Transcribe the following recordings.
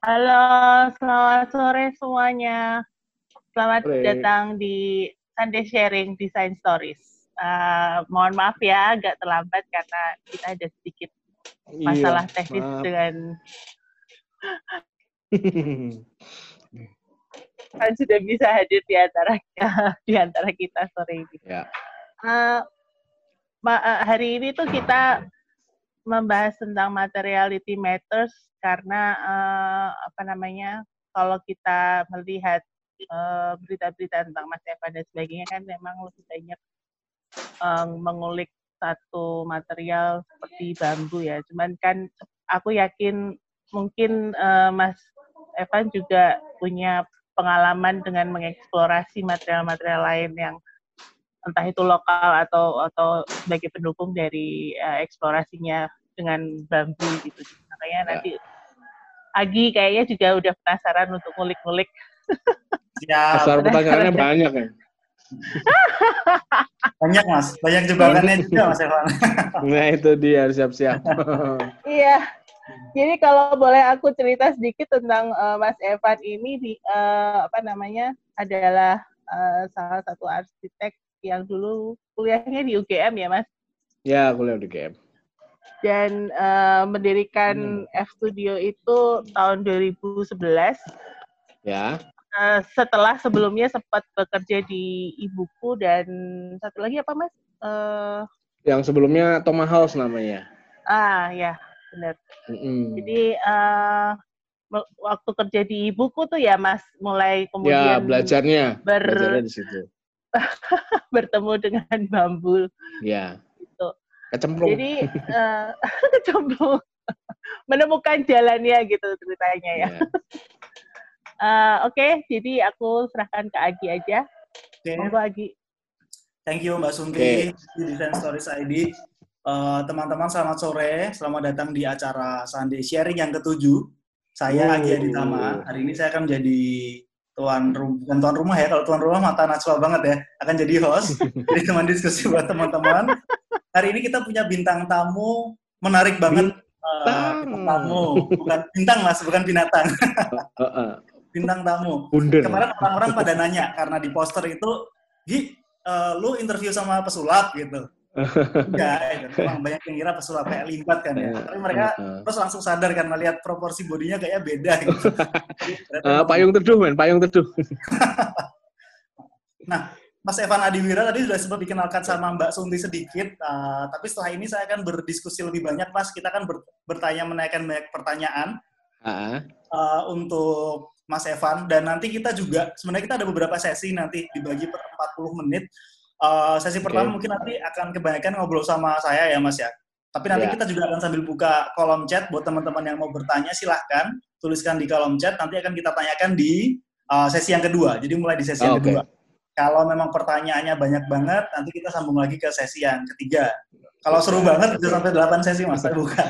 Halo, selamat sore semuanya. Selamat Sore. datang di Sunday Sharing Design Stories. Uh, mohon maaf ya, agak terlambat karena kita ada sedikit masalah Iya, teknis maaf. dengan kan sudah bisa hadir di antara di antara kita sore ini. ya. Uh, uh, hari ini tuh kita membahas tentang materiality matters karena uh, apa namanya kalau kita melihat uh, berita-berita tentang Mas Evan dan sebagainya kan memang lebih banyak uh, mengulik satu material seperti bambu ya. Cuman kan aku yakin mungkin uh, Mas Evan juga punya pengalaman dengan mengeksplorasi material-material lain yang entah itu lokal atau atau sebagai pendukung dari uh, eksplorasinya dengan bambu gitu. Makanya Ya. nanti Agi kayaknya juga udah penasaran untuk ngulik-ngulik. Siap. Asal pertanyaannya banyak ya. Banyak mas. Banyak jebakannya juga mas Evan. Nah itu dia harus siap-siap. Iya. Jadi kalau boleh aku cerita sedikit tentang uh, Mas Evan ini di uh, apa namanya adalah uh, salah satu arsitek yang dulu kuliahnya di UGM ya Mas ya kuliah di GM. dan uh, mendirikan F Studio itu tahun 2011 Ya. Uh, setelah sebelumnya sempat bekerja di ibuku dan satu lagi apa mas? Uh, Yang sebelumnya Thomas House namanya. ah ya benar. Mm-mm. Jadi uh, waktu kerja di ibuku tuh ya mas mulai ya kemudian belajarnya. ber- Belajarnya di situ. bertemu dengan bambu Ya. gitu. Kecemplung. Jadi uh, kecemplung menemukan jalannya gitu ceritanya ya. Ya. Uh, Oke, jadi aku serahkan ke Agi aja. Oke. Monggo Agi. Thank you Mbak Sunti Oke. di Design Stories ID. Eh, teman-teman selamat sore. Selamat datang di acara Sunday Sharing yang ketujuh. Saya Oh. Agi Aditama. Hari ini saya akan menjadi tuan rumah, bukan tuan rumah ya. Kalau tuan rumah mata natural banget ya. Akan jadi host. jadi teman diskusi buat teman-teman. Hari ini kita punya bintang tamu menarik banget. Eh, Bintang. bintang tamu, bukan bintang mas, bukan binatang. Heeh. Bintang tamu. Bunden. kemarin orang-orang pada nanya karena di poster itu, Gi, eh, lu interview sama pesulap gitu. Enggak, ya, memang banyak yang kira pesulap kayak limbat kan ya. Tapi mereka terus langsung sadar karena lihat proporsi bodinya kayaknya beda gitu. Eh, payung teduh men, payung teduh. Nah, Mas Evan Adiwira tadi sudah sempat dikenalkan sama Mbak Sunti sedikit, eh, tapi setelah ini saya akan berdiskusi lebih banyak, Mas. Kita akan ber- bertanya menanyakan banyak pertanyaan Heeh. eh, untuk Mas Evan dan nanti kita juga sebenarnya kita ada beberapa sesi nanti dibagi per 40 menit. Eh, sesi Oke. pertama mungkin nanti akan kebanyakan ngobrol sama saya ya Mas ya. Tapi nanti Ya. kita juga akan sambil buka kolom chat buat teman-teman yang mau bertanya silahkan tuliskan di kolom chat nanti akan kita tanyakan di eh, sesi yang kedua. Jadi mulai di sesi yang Oke. kedua. Kalau memang pertanyaannya banyak banget nanti kita sambung lagi ke sesi yang ketiga. Kalau seru banget bisa sampai 8 sesi Mas, saya buka.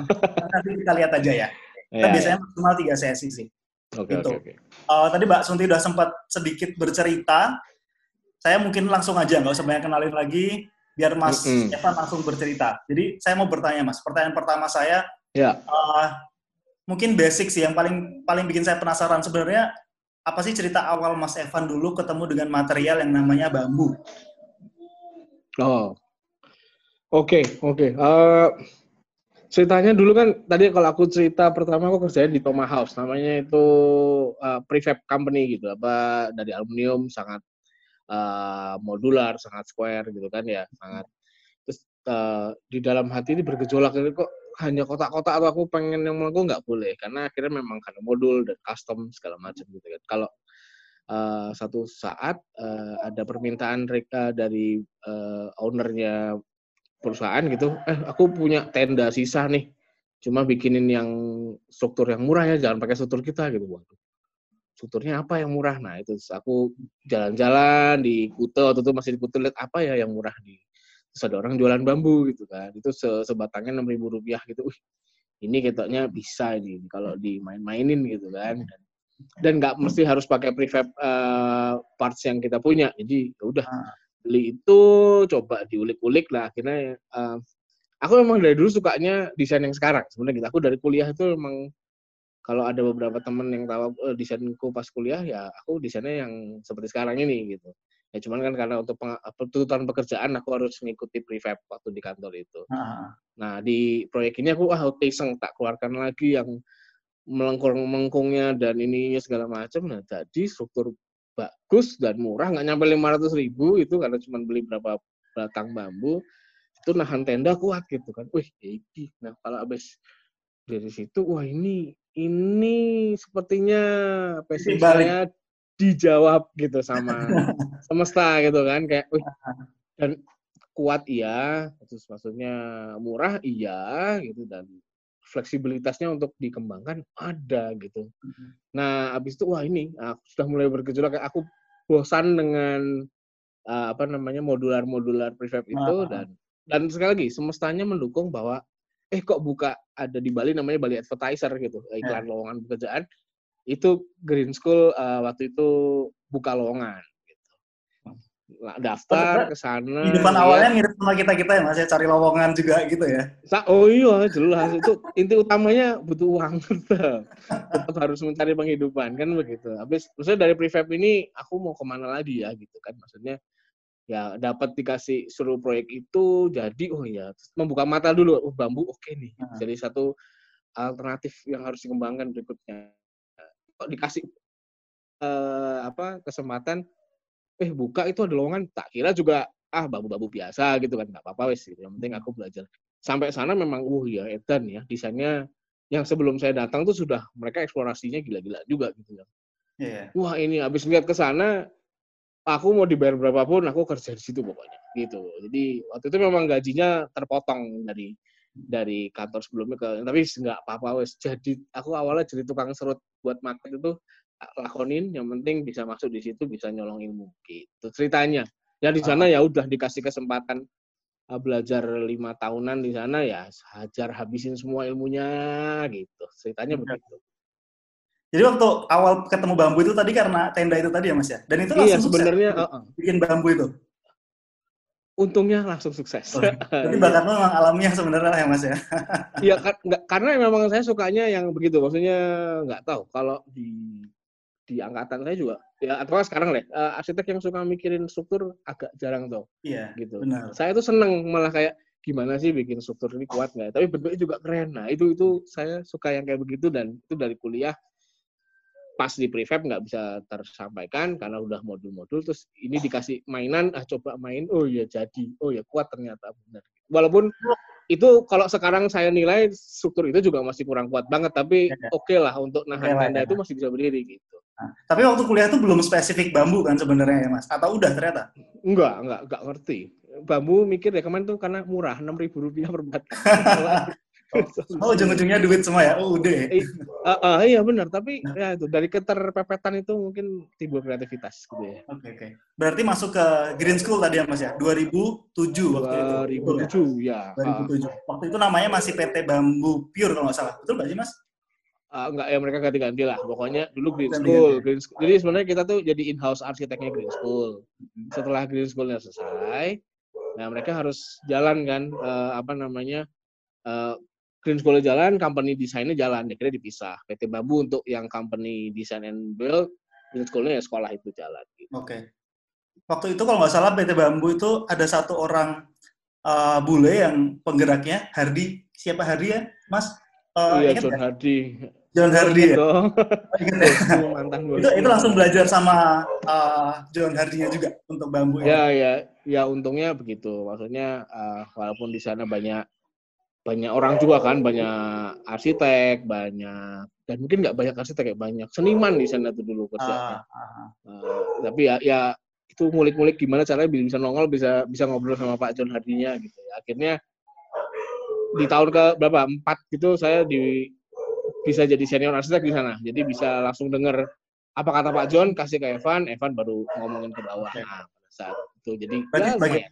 Nanti kita lihat aja ya. Kita Ya, biasanya maksimal 3 sesi sih. ya. Oke, gitu. oke, oke. Uh, tadi Mbak Sunti udah sempat sedikit bercerita. Saya mungkin langsung aja, nggak usah banyak kenalin lagi, biar Mas Mm-mm. Evan langsung bercerita. Jadi saya mau bertanya Mas, pertanyaan pertama saya, Ya. uh, mungkin basic sih, yang paling paling bikin saya penasaran sebenarnya apa sih cerita awal Mas Evan dulu ketemu dengan material yang namanya bambu? Oh. Oke, oke. Eh, ceritanya dulu kan tadi kalau aku cerita pertama aku kerjanya di Thomas House, namanya itu eh, prefab company gitu, apa dari aluminium sangat eh, modular, sangat square gitu kan ya, sangat. Terus eh, di dalam hati ini bergejolak ini kok hanya kotak-kotak atau aku pengen yang melengkung nggak boleh karena akhirnya memang karena modul dan custom segala macam gitu kan. Kalau eh, satu saat eh, ada permintaan mereka dari eh, ownernya perusahaan gitu, eh aku punya tenda sisa nih, cuma bikinin yang struktur yang murah ya, jangan pakai struktur kita gitu. Waduh, strukturnya apa yang murah? Nah itu terus aku jalan-jalan di Kute waktu itu masih di Kute lihat apa ya yang murah di terus ada orang jualan bambu gitu kan, itu se- sebatangnya enam ribu rupiah gitu. Wih, ini ketoknya bisa ini kalau dimain-mainin gitu kan. Dan dan nggak mesti harus pakai prefab eh, parts yang kita punya. Jadi ya udah Ah. beli itu coba diulik-ulik lah akhirnya eh, aku memang dari dulu sukanya desain yang sekarang sebenarnya gitu. Aku dari kuliah itu memang kalau ada beberapa temen yang tahu uh, desainku pas kuliah ya aku desainnya yang seperti sekarang ini gitu. Ya cuman kan karena untuk tuntutan pekerjaan aku harus mengikuti prefab waktu di kantor itu. Uh. nah di proyek ini aku ah iseng tak keluarkan lagi yang melengkung melengkungnya dan ininya segala macam nah jadi struktur bagus dan murah nggak nyampe lima ratus ribu itu karena cuma beli berapa batang bambu itu nahan tenda kuat gitu kan. Wih ini nah kalau habis dari situ wah ini ini sepertinya passion saya dijawab gitu sama semesta gitu kan kayak wih dan kuat iya terus maksudnya murah iya gitu dan fleksibilitasnya untuk dikembangkan ada gitu. Mm-hmm. Nah, habis itu wah ini aku sudah mulai bergejolak kayak aku bosan dengan uh, apa namanya modular-modular prefab itu uh-huh. dan dan sekali lagi semestanya mendukung bahwa eh kok buka ada di Bali namanya Bali Advertiser gitu iklan yeah. lowongan pekerjaan itu Green School uh, waktu itu buka lowongan gitu. daftar ke sana. Di depan ya. awalnya mirip sama kita-kita ya Mas ya cari lowongan juga gitu ya. Oh iya jelas itu inti utamanya butuh uang tetap. tetap harus mencari penghidupan kan begitu. Habis maksudnya dari prefab ini aku mau ke mana lagi ya gitu kan maksudnya ya dapat dikasih suruh proyek itu jadi oh ya membuka mata dulu oh bambu oke okay nih hmm. jadi satu alternatif yang harus dikembangkan berikutnya kok dikasih uh, apa kesempatan eh buka itu ada lowongan tak kira juga ah bambu-bambu biasa gitu kan nggak apa-apa wes gitu. yang penting aku belajar sampai sana memang uh ya edan ya desainnya yang sebelum saya datang tuh sudah mereka eksplorasinya gila-gila juga gitu ya yeah. wah ini habis lihat ke sana aku mau dibayar berapapun aku kerja di situ pokoknya gitu. Jadi waktu itu memang gajinya terpotong dari dari kantor sebelumnya ke tapi nggak apa-apa wes. Jadi aku awalnya jadi tukang serut buat market itu lakonin yang penting bisa masuk di situ bisa nyolong ilmu gitu ceritanya. Ya di sana ya udah dikasih kesempatan uh, belajar lima tahunan di sana ya hajar habisin semua ilmunya gitu. Ceritanya begitu jadi waktu awal ketemu bambu itu tadi karena tenda itu tadi ya Mas ya? Dan itu iya, langsung iya, sebenarnya uh -uh. bikin bambu itu. Untungnya langsung sukses. Oh, jadi bakat lo memang alamiah sebenarnya ya Mas ya? Iya, karena memang saya sukanya yang begitu. Maksudnya nggak tahu kalau di di angkatan saya juga ya atau sekarang lah uh, arsitek yang suka mikirin struktur agak jarang tuh. Iya. Gitu. Benar. Saya tuh seneng malah kayak gimana sih bikin struktur ini kuat nggak? Tapi bentuknya juga keren. Nah itu itu saya suka yang kayak begitu dan itu dari kuliah pas di prefab nggak bisa tersampaikan karena udah modul-modul terus ini dikasih mainan ah coba main oh ya jadi oh ya kuat ternyata benar walaupun itu kalau sekarang saya nilai struktur itu juga masih kurang kuat banget tapi ya, ya. oke okay lah untuk nahan tanda ya. itu masih bisa berdiri gitu. Nah, tapi waktu kuliah itu belum spesifik bambu kan sebenarnya ya mas? Atau udah ternyata? Enggak enggak enggak ngerti. Bambu mikir ya kemarin tuh karena murah enam ribu rupiah per batang Oh, ujung-ujungnya duit semua ya? Oh, udah. Uh, uh, iya benar, tapi nah. ya itu dari keterpepetan itu mungkin timbul kreativitas gitu ya. Oke, okay, oke. Okay. Berarti masuk ke Green School tadi ya Mas ya? 2007 waktu itu. 2007 ya. ya. 2007. Uh. Waktu itu namanya masih PT Bambu Pure kalau nggak salah. Betul nggak sih Mas? Uh, enggak ya mereka ganti-ganti lah. Pokoknya dulu Green School, Green School. Jadi sebenarnya kita tuh jadi in-house arsiteknya Green School. Setelah Green Schoolnya selesai, nah mereka harus jalan kan uh, apa namanya uh, Green School jalan, company desainnya jalan, akhirnya dipisah. PT Bambu untuk yang company design and build, Green School-nya ya sekolah itu jalan. Gitu. Oke. Okay. Waktu itu kalau nggak salah PT Bambu itu ada satu orang uh, bule yang penggeraknya, Hardi. Siapa Hardi ya, Mas? Uh, iya, John ya? Hardi. John Hardy ya? Ya? mantan itu, itu langsung belajar sama uh, John Hardy-nya juga untuk bambu ya? Ya, ya, ya untungnya begitu. Maksudnya uh, walaupun di sana banyak banyak orang juga kan banyak arsitek banyak dan mungkin nggak banyak arsitek kayak banyak seniman di sana tuh dulu kerja. Uh, uh. tapi ya ya itu ngulik-ngulik gimana caranya bisa nongol bisa bisa ngobrol sama Pak John Hardinya gitu ya. akhirnya di tahun ke berapa? Empat gitu saya di bisa jadi senior arsitek di sana. Jadi bisa langsung dengar apa kata Pak John kasih ke Evan Evan baru ngomongin ke bawah. Nah pada saat itu. Jadi berarti ya, sebagai,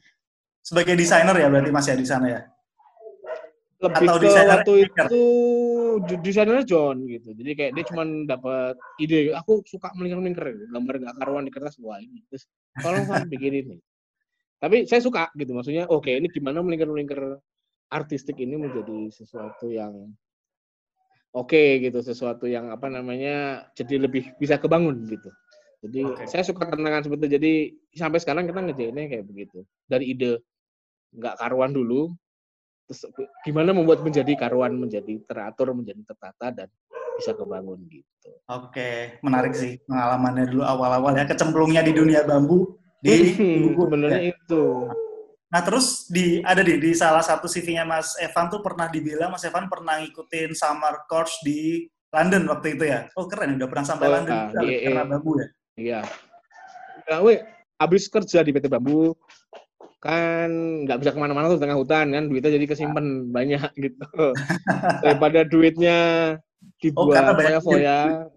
sebagai desainer ya berarti masih ya di sana ya lebih Atau ke waktu itu desainernya John gitu. Jadi kayak dia cuma dapat ide, aku suka melingkar-melingkar gambar nggak karuan di kertas wah ini. Terus tolong kan bikin ini. Tapi saya suka gitu, maksudnya oke okay, ini gimana melingkar-melingkar artistik ini menjadi sesuatu yang oke okay, gitu sesuatu yang apa namanya jadi lebih bisa kebangun gitu jadi okay. saya suka tantangan seperti itu jadi sampai sekarang kita ngejainnya kayak begitu dari ide nggak karuan dulu terus gimana membuat menjadi karuan menjadi teratur menjadi tertata dan bisa kebangun gitu. Oke, menarik sih pengalamannya dulu awal-awal ya kecemplungnya di dunia bambu di sebenarnya ya. itu. Nah terus di ada di di salah satu CV-nya Mas Evan tuh pernah dibilang Mas Evan pernah ngikutin summer course di London waktu itu ya. Oh keren udah pernah sampai oh, London nah, iya, karena bambu ya. Iya. Nah, we, abis kerja di PT Bambu kan nggak bisa ke mana-mana tuh tengah hutan kan duitnya jadi kesimpan banyak gitu. Daripada duitnya dibuat oh, foya-foya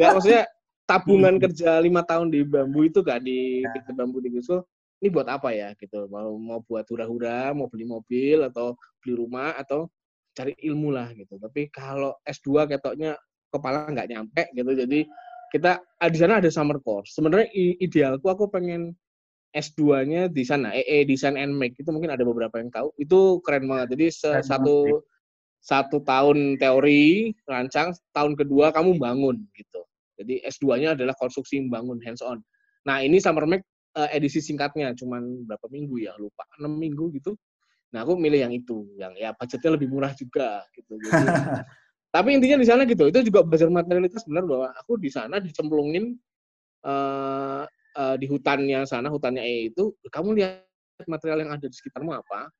ya maksudnya tabungan hmm. kerja lima tahun di bambu itu gak di ya. PT Bambu di Gusul ini buat apa ya gitu? Mau mau buat hura-hura mau beli mobil atau beli rumah atau cari ilmu lah gitu. Tapi kalau S2 ketoknya kepala nggak nyampe gitu jadi kita di sana ada summer course. Sebenarnya idealku aku pengen S2-nya di sana, EE Design and Make itu mungkin ada beberapa yang tahu. Itu keren banget. Jadi satu satu tahun teori rancang, tahun kedua kamu bangun gitu. Jadi S2-nya adalah konstruksi bangun hands on. Nah, ini Summer Make uh, edisi singkatnya cuman berapa minggu ya, lupa. 6 minggu gitu. Nah, aku milih yang itu, yang ya budgetnya lebih murah juga gitu. Jadi, tapi intinya di sana gitu, itu juga belajar materialitas benar bahwa aku di sana dicemplungin uh, uh, di hutannya sana, hutannya E itu, kamu lihat material yang ada di sekitarmu apa,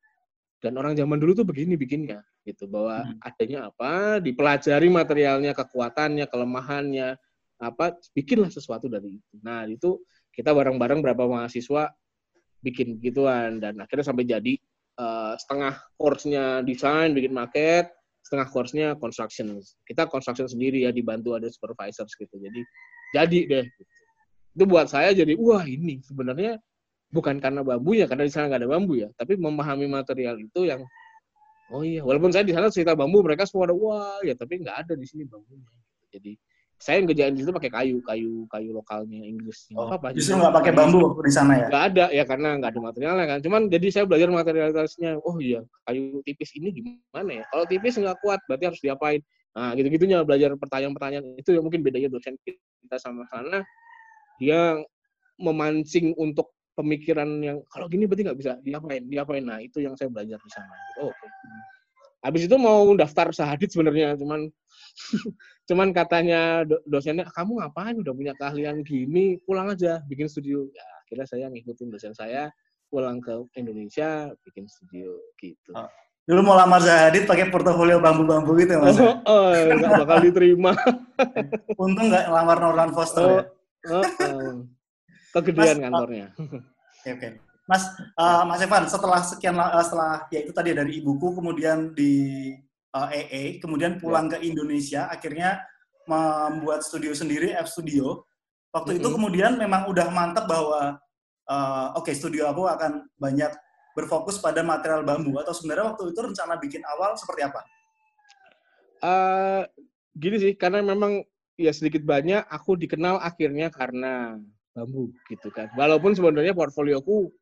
dan orang zaman dulu tuh begini bikinnya, gitu, bahwa hmm. adanya apa, dipelajari materialnya, kekuatannya, kelemahannya, apa, bikinlah sesuatu dari itu. Nah, itu kita bareng-bareng berapa mahasiswa bikin gituan, dan akhirnya sampai jadi uh, setengah course-nya desain, bikin market, setengah course-nya construction. Kita construction sendiri ya, dibantu ada supervisors gitu. Jadi, jadi deh. Gitu itu buat saya jadi wah ini sebenarnya bukan karena bambunya karena di sana nggak ada bambu ya. Tapi memahami material itu yang oh iya. Walaupun saya di sana cerita bambu mereka semua ada wah ya tapi nggak ada di sini bambunya. Jadi saya ngerjain di situ pakai kayu kayu kayu lokalnya Inggris. Oh, apa justru nggak pakai bambu di sana ya? Nggak ada ya karena nggak ada materialnya kan. Cuman jadi saya belajar materialitasnya oh iya kayu tipis ini gimana ya? Kalau tipis nggak kuat berarti harus diapain? Nah gitu gitunya belajar pertanyaan-pertanyaan itu yang mungkin bedanya dosen kita sama sana dia memancing untuk pemikiran yang kalau gini berarti nggak bisa diapain diapain nah itu yang saya belajar di sana oh, oke okay. habis itu mau daftar sahadit sebenarnya cuman cuman katanya dosennya kamu ngapain udah punya keahlian gini pulang aja bikin studio ya akhirnya saya ngikutin dosen saya pulang ke Indonesia bikin studio gitu oh. Dulu mau lamar Zahadit pakai portofolio bambu-bambu gitu ya, Mas? Oh, oh nggak bakal diterima. Untung nggak lamar Norland Foster oh, ya? Uh, Kegedean Mas, kantornya. Oke, oke. Mas, uh, Mas Evan, setelah sekian uh, setelah ya itu tadi dari ibuku, kemudian di uh, EE, kemudian pulang yeah. ke Indonesia, akhirnya membuat studio sendiri, F Studio. Waktu mm -hmm. itu kemudian memang udah mantap bahwa uh, oke okay, studio aku akan banyak berfokus pada material bambu atau sebenarnya waktu itu rencana bikin awal seperti apa? Uh, gini sih, karena memang ya sedikit banyak aku dikenal akhirnya karena bambu gitu kan. Walaupun sebenarnya portfolioku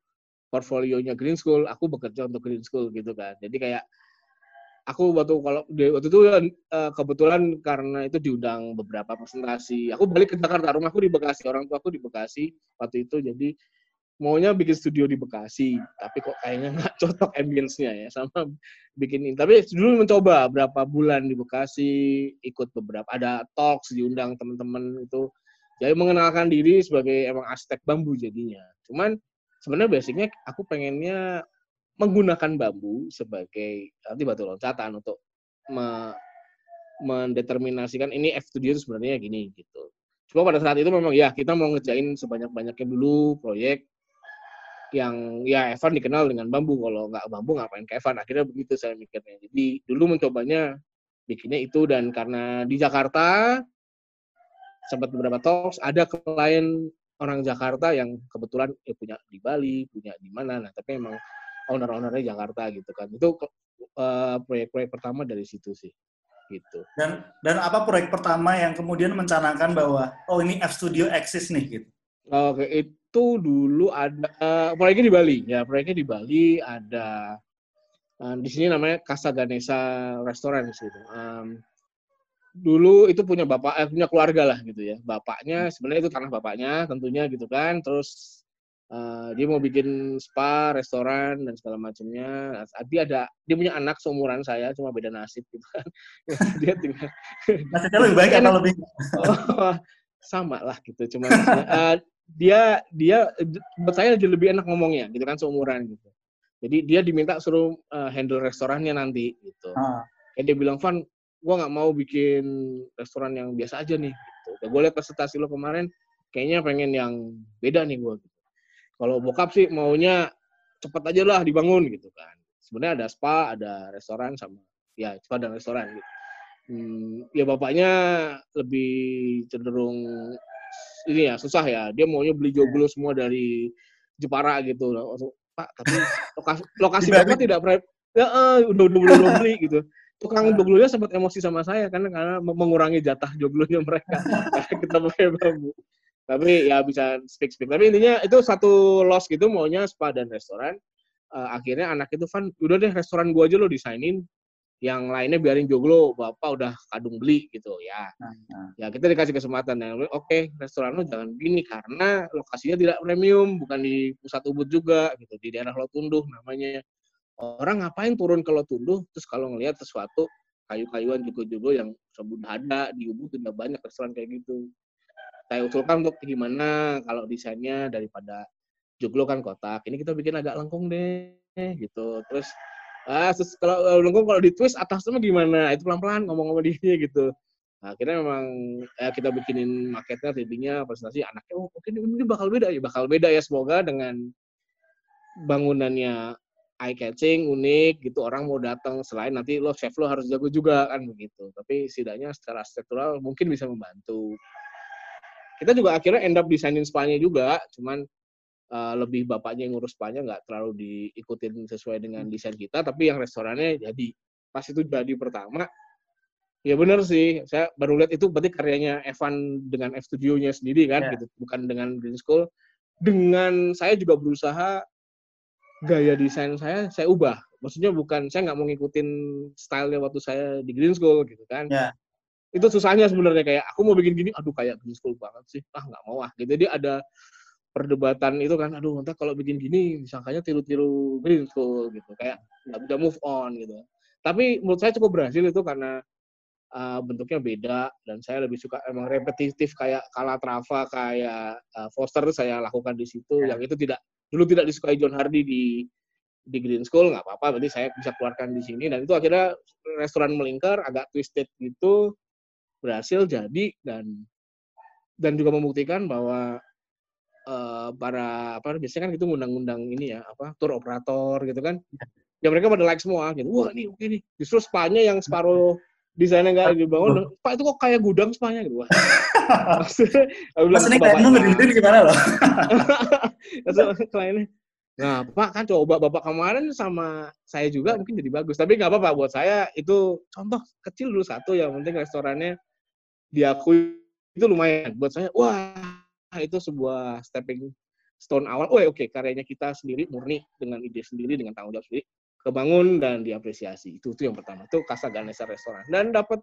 portfolionya Green School, aku bekerja untuk Green School gitu kan. Jadi kayak aku waktu kalau waktu itu uh, kebetulan karena itu diundang beberapa presentasi. Aku balik ke Jakarta, rumahku di Bekasi, orang tua aku di Bekasi waktu itu. Jadi maunya bikin studio di Bekasi, tapi kok kayaknya nggak cocok ambience-nya ya sama bikin ini. Tapi dulu mencoba berapa bulan di Bekasi, ikut beberapa ada talks diundang teman-teman itu. Jadi mengenalkan diri sebagai emang arsitek bambu jadinya. Cuman sebenarnya basicnya aku pengennya menggunakan bambu sebagai nanti batu loncatan untuk me mendeterminasikan ini F studio sebenarnya gini gitu. Cuma pada saat itu memang ya kita mau ngejain sebanyak-banyaknya dulu proyek yang ya Evan dikenal dengan bambu. Kalau nggak bambu ngapain ke Evan? Akhirnya begitu saya mikirnya. Jadi dulu mencobanya bikinnya itu. Dan karena di Jakarta sempat beberapa talks ada klien orang Jakarta yang kebetulan ya punya di Bali punya di mana. Nah tapi emang owner-ownernya Jakarta gitu kan. Itu uh, proyek-proyek pertama dari situ sih gitu. Dan dan apa proyek pertama yang kemudian mencanangkan bahwa oh ini F Studio eksis nih gitu oke itu dulu ada uh, proyeknya di Bali ya proyeknya di Bali ada Um, di sini namanya Casa Ganesha Restaurant gitu. Um, dulu itu punya bapak, eh, punya keluarga lah gitu ya. Bapaknya sebenarnya itu tanah bapaknya tentunya gitu kan. Terus uh, dia mau bikin spa, restoran dan segala macamnya. Dia ada dia punya anak seumuran saya, cuma beda nasib gitu kan. dia tinggal nasibnya lebih baik atau lebih oh, sama lah gitu. Cuma uh, dia dia buat saya lebih enak ngomongnya gitu kan seumuran gitu. Jadi dia diminta suruh uh, handle restorannya nanti gitu. Ah. Kayak dia bilang, Van, gue nggak mau bikin restoran yang biasa aja nih. Gitu. Gue lihat presentasi lo kemarin, kayaknya pengen yang beda nih gue. Gitu. Kalau bokap sih maunya cepet aja lah dibangun gitu kan. Sebenarnya ada spa, ada restoran sama ya spa dan restoran gitu. Hmm, ya bapaknya lebih cenderung ini ya susah ya. Dia maunya beli joglo semua dari Jepara gitu. Pak, tapi lokasi, lokasi bapak tidak pre, ya uh, udah udah udah beli gitu. Tukang joglonya sempat emosi sama saya kan karena mengurangi jatah joglonya mereka. kita pakai bambu. Tapi ya bisa speak speak. Tapi intinya itu satu loss gitu maunya spa dan restoran. Uh, akhirnya anak itu kan udah deh restoran gua aja lo desainin yang lainnya biarin joglo bapak udah kadung beli gitu ya. Nah, nah. ya kita dikasih kesempatan ya oke okay, restoran lo jangan gini karena lokasinya tidak premium bukan di pusat ubud juga gitu di daerah Lotunduh namanya. Orang ngapain turun ke Lotunduh? Terus kalau ngelihat sesuatu kayu-kayuan joglo-joglo yang sudah ada di ubud tidak banyak restoran kayak gitu. Saya usulkan untuk gimana kalau desainnya daripada joglo kan kotak ini kita bikin agak lengkung deh gitu. Terus ah kalau lengkung kalau di twist atasnya gimana? Itu pelan pelan ngomong ngomong dia gitu. Nah, akhirnya memang ya kita bikinin marketnya readingnya presentasi anaknya oh ini, ini bakal beda. Ya bakal beda ya semoga dengan bangunannya eye catching unik gitu orang mau datang selain nanti lo chef lo harus jago juga kan begitu. Tapi setidaknya secara struktural mungkin bisa membantu. Kita juga akhirnya end up desainin spanya juga cuman uh, lebih bapaknya yang ngurus spanya nggak terlalu diikutin sesuai dengan desain kita tapi yang restorannya jadi pas itu jadi pertama. Ya benar sih saya baru lihat itu berarti karyanya Evan dengan F Studio-nya sendiri kan yeah. gitu bukan dengan Green School. Dengan saya juga berusaha gaya desain saya saya ubah. Maksudnya bukan saya nggak mau ngikutin stylenya waktu saya di Green School gitu kan. Yeah. itu susahnya sebenarnya kayak aku mau bikin gini aduh kayak Green School banget sih. Ah nggak mau ah gitu. Jadi ada perdebatan itu kan aduh entah kalau bikin gini disangkanya tiru-tiru green school gitu. Kayak nggak bisa move on gitu. Tapi menurut saya cukup berhasil itu karena uh, bentuknya beda dan saya lebih suka emang repetitif kayak Calatrava kayak uh, Foster saya lakukan di situ. Ya. yang itu tidak dulu tidak disukai John Hardy di di Green School nggak apa-apa berarti saya bisa keluarkan di sini. Dan itu akhirnya restoran melingkar agak twisted gitu berhasil jadi dan dan juga membuktikan bahwa uh, para apa biasanya kan itu ngundang-undang ini ya apa tour operator gitu kan. Ya mereka pada like semua gitu. Wah ini oke nih. Justru spanya yang separuh desainnya nggak dibangun. Pak itu kok kayak gudang spanya gitu? Wah. Maksudnya ini. kayak ngedin gimana loh? Kliennya Nah, Pak kan coba Bapak kemarin sama saya juga mungkin jadi bagus. Tapi nggak apa-apa buat saya itu contoh kecil dulu satu yang penting restorannya diakui itu lumayan. Buat saya, wah itu sebuah stepping stone awal. Oh, oke, okay, karyanya kita sendiri murni dengan ide sendiri, dengan tanggung jawab sendiri, kebangun dan diapresiasi. Itu itu yang pertama. Itu Casa Ganesha Restoran. Dan dapat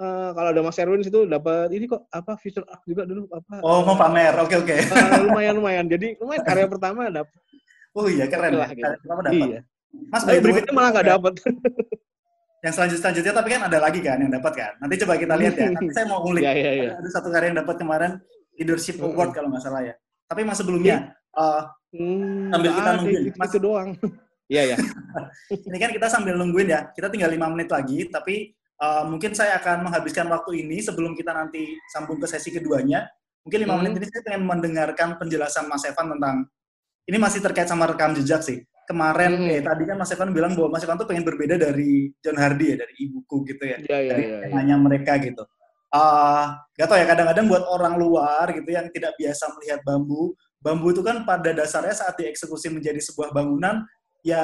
uh, kalau ada Mas Erwin situ dapat ini kok apa future art juga dulu apa? Oh, mau pamer. Oke, okay, oke. Okay. Uh, lumayan lumayan. Jadi lumayan karya pertama dapat. Oh iya, keren lah. Gitu. Pertama dapat. Iya. Mas, Tapi berikutnya malah nggak dapat. yang selanjutnya, selanjutnya tapi kan ada lagi kan yang dapat kan. Nanti coba kita lihat ya. Nanti saya mau ngulik. yeah, yeah, yeah. Ada satu karya yang dapat kemarin leadership mm award kalau nggak salah ya. Tapi mas sebelumnya uh, hmm, sambil kita nungguin, mas itu doang. Iya ya. ini kan kita sambil nungguin ya. Kita tinggal lima menit lagi, tapi uh, mungkin saya akan menghabiskan waktu ini sebelum kita nanti sambung ke sesi keduanya. Mungkin lima hmm. menit ini saya ingin mendengarkan penjelasan Mas Evan tentang ini masih terkait sama rekam jejak sih. Kemarin hmm. eh tadi kan Mas Evan bilang bahwa Mas Evan tuh pengen berbeda dari John Hardy ya, dari ibuku gitu ya. Iya, iya, dari temanya ya. mereka gitu uh, gak tau ya kadang-kadang buat orang luar gitu yang tidak biasa melihat bambu bambu itu kan pada dasarnya saat dieksekusi menjadi sebuah bangunan ya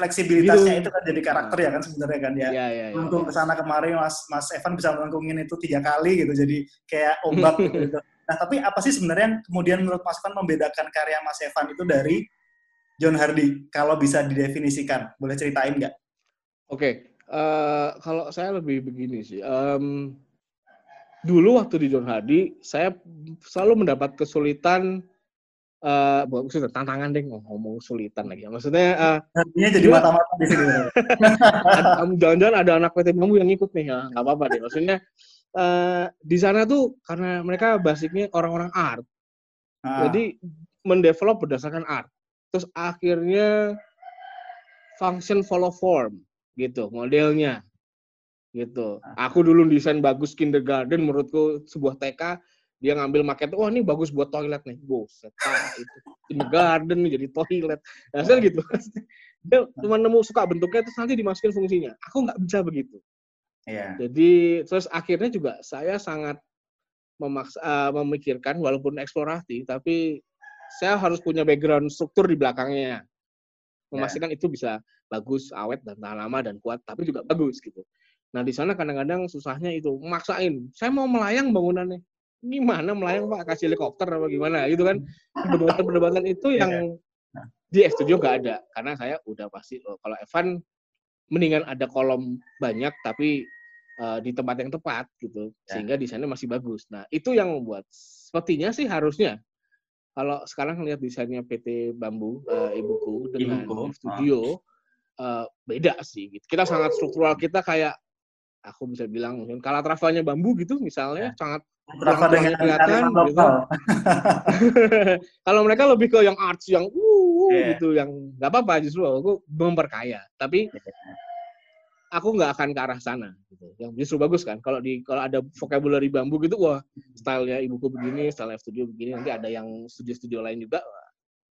fleksibilitasnya itu kan jadi karakter ya kan sebenarnya kan ya. ya, ya, ya Untuk ke sana kemari Mas Mas Evan bisa melengkungin itu tiga kali gitu jadi kayak ombak gitu. Nah tapi apa sih sebenarnya yang kemudian menurut Mas Evan membedakan karya Mas Evan itu dari John Hardy kalau bisa didefinisikan? Boleh ceritain nggak? Oke, okay. uh, kalau saya lebih begini sih. Um, dulu waktu di John Hardy, saya selalu mendapat kesulitan uh, maksudnya tantangan deh ngomong kesulitan lagi. Maksudnya uh, artinya jadi mata-mata di sini. Jangan-jangan ada anak PT Bambu yang ikut nih, ya. nggak apa-apa deh. Maksudnya uh, di sana tuh karena mereka basicnya orang-orang art, ah. jadi mendevelop berdasarkan art. Terus akhirnya function follow form gitu modelnya gitu. Ah. Aku dulu desain bagus kindergarten menurutku sebuah TK dia ngambil market wah ini bagus buat toilet nih buset ah, itu kindergarten jadi toilet nah, saya gitu dia cuma nemu suka bentuknya terus nanti dimasukin fungsinya aku nggak bisa begitu yeah. jadi terus akhirnya juga saya sangat memaksa uh, memikirkan walaupun eksploratif tapi saya harus punya background struktur di belakangnya memastikan yeah. itu bisa bagus awet dan tahan lama dan kuat tapi juga bagus gitu nah di sana kadang-kadang susahnya itu maksain saya mau melayang bangunannya gimana melayang pak kasih helikopter apa gimana gitu kan perdebatan-perdebatan itu iya. yang di studio gak ada karena saya udah pasti oh, kalau Evan mendingan ada kolom banyak tapi uh, di tempat yang tepat gitu ya. sehingga desainnya masih bagus nah itu yang membuat sepertinya sih harusnya kalau sekarang lihat desainnya PT Bambu uh, ibuku dengan Ibuku. studio uh, beda sih gitu. kita sangat struktural kita kayak aku bisa bilang mungkin kalatrafanya bambu gitu misalnya ya. sangat Berapa dengan kelihatan gitu. Kalau mereka lebih ke yang arts yang uh yeah. gitu yang nggak apa-apa justru aku memperkaya. Tapi aku nggak akan ke arah sana gitu. Yang justru bagus kan kalau di kalau ada vocabulary bambu gitu wah stylenya ibuku begini, style studio begini nanti ada yang studio-studio lain juga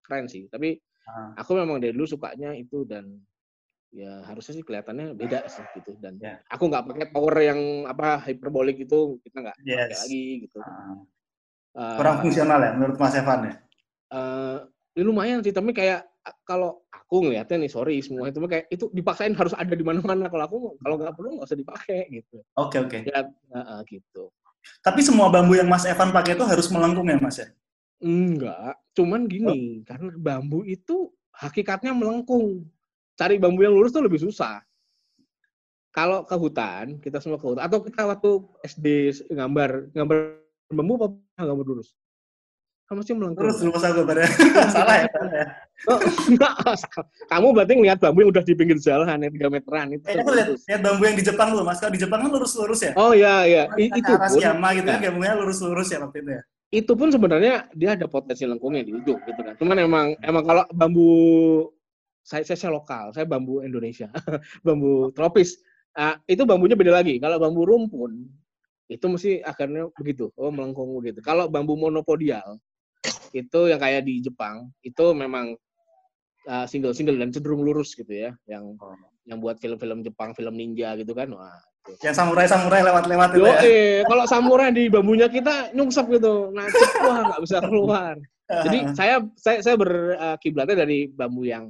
keren sih. Tapi ah. aku memang dari dulu sukanya itu dan ya harusnya sih kelihatannya beda sih gitu. Dan yeah. aku nggak pakai power yang apa hyperbolic itu kita nggak yes. pakai lagi gitu. Uh, kurang fungsional ya menurut Mas Evan ya? Uh, ya lumayan sih tapi kayak kalau aku ngelihatnya nih sorry semua itu kayak itu dipaksain harus ada di mana-mana. Kalau aku kalau nggak perlu nggak usah dipakai gitu. Oke okay, oke. Okay. ya uh, gitu. Tapi semua bambu yang Mas Evan pakai itu harus melengkung ya Mas ya? Enggak cuman gini oh. karena bambu itu hakikatnya melengkung cari bambu yang lurus tuh lebih susah. Kalau ke hutan, kita semua ke hutan, atau kita waktu SD gambar gambar bambu apa gambar lurus? Kamu sih melengkung. Lurus lurus aku pada salah ya. Oh, enggak, kamu berarti ngeliat bambu yang udah di pinggir jalan yang tiga meteran itu. Eh, aku lihat, lihat bambu yang di Jepang lu, Mas. Kalau di Jepang kan lurus-lurus ya? Oh iya iya. I, itu pun. Yama gitu kan bambunya lurus-lurus ya waktu itu ya. Itu pun sebenarnya dia ada potensi lengkungnya di ujung gitu kan. Cuman emang emang kalau bambu saya, saya, saya lokal, saya bambu Indonesia, bambu tropis. Nah, itu bambunya beda lagi. Kalau bambu rumpun, itu mesti akhirnya begitu, oh melengkung begitu. Kalau bambu monopodial, itu yang kayak di Jepang, itu memang single-single uh, dan cenderung lurus gitu ya, yang oh. yang buat film-film Jepang, film ninja gitu kan. Wah, yang samurai-samurai lewat-lewat itu ya. Eh, kalau samurai di bambunya kita nyungsep gitu, nah wah nggak bisa keluar. Jadi saya saya saya berkiblatnya uh, dari bambu yang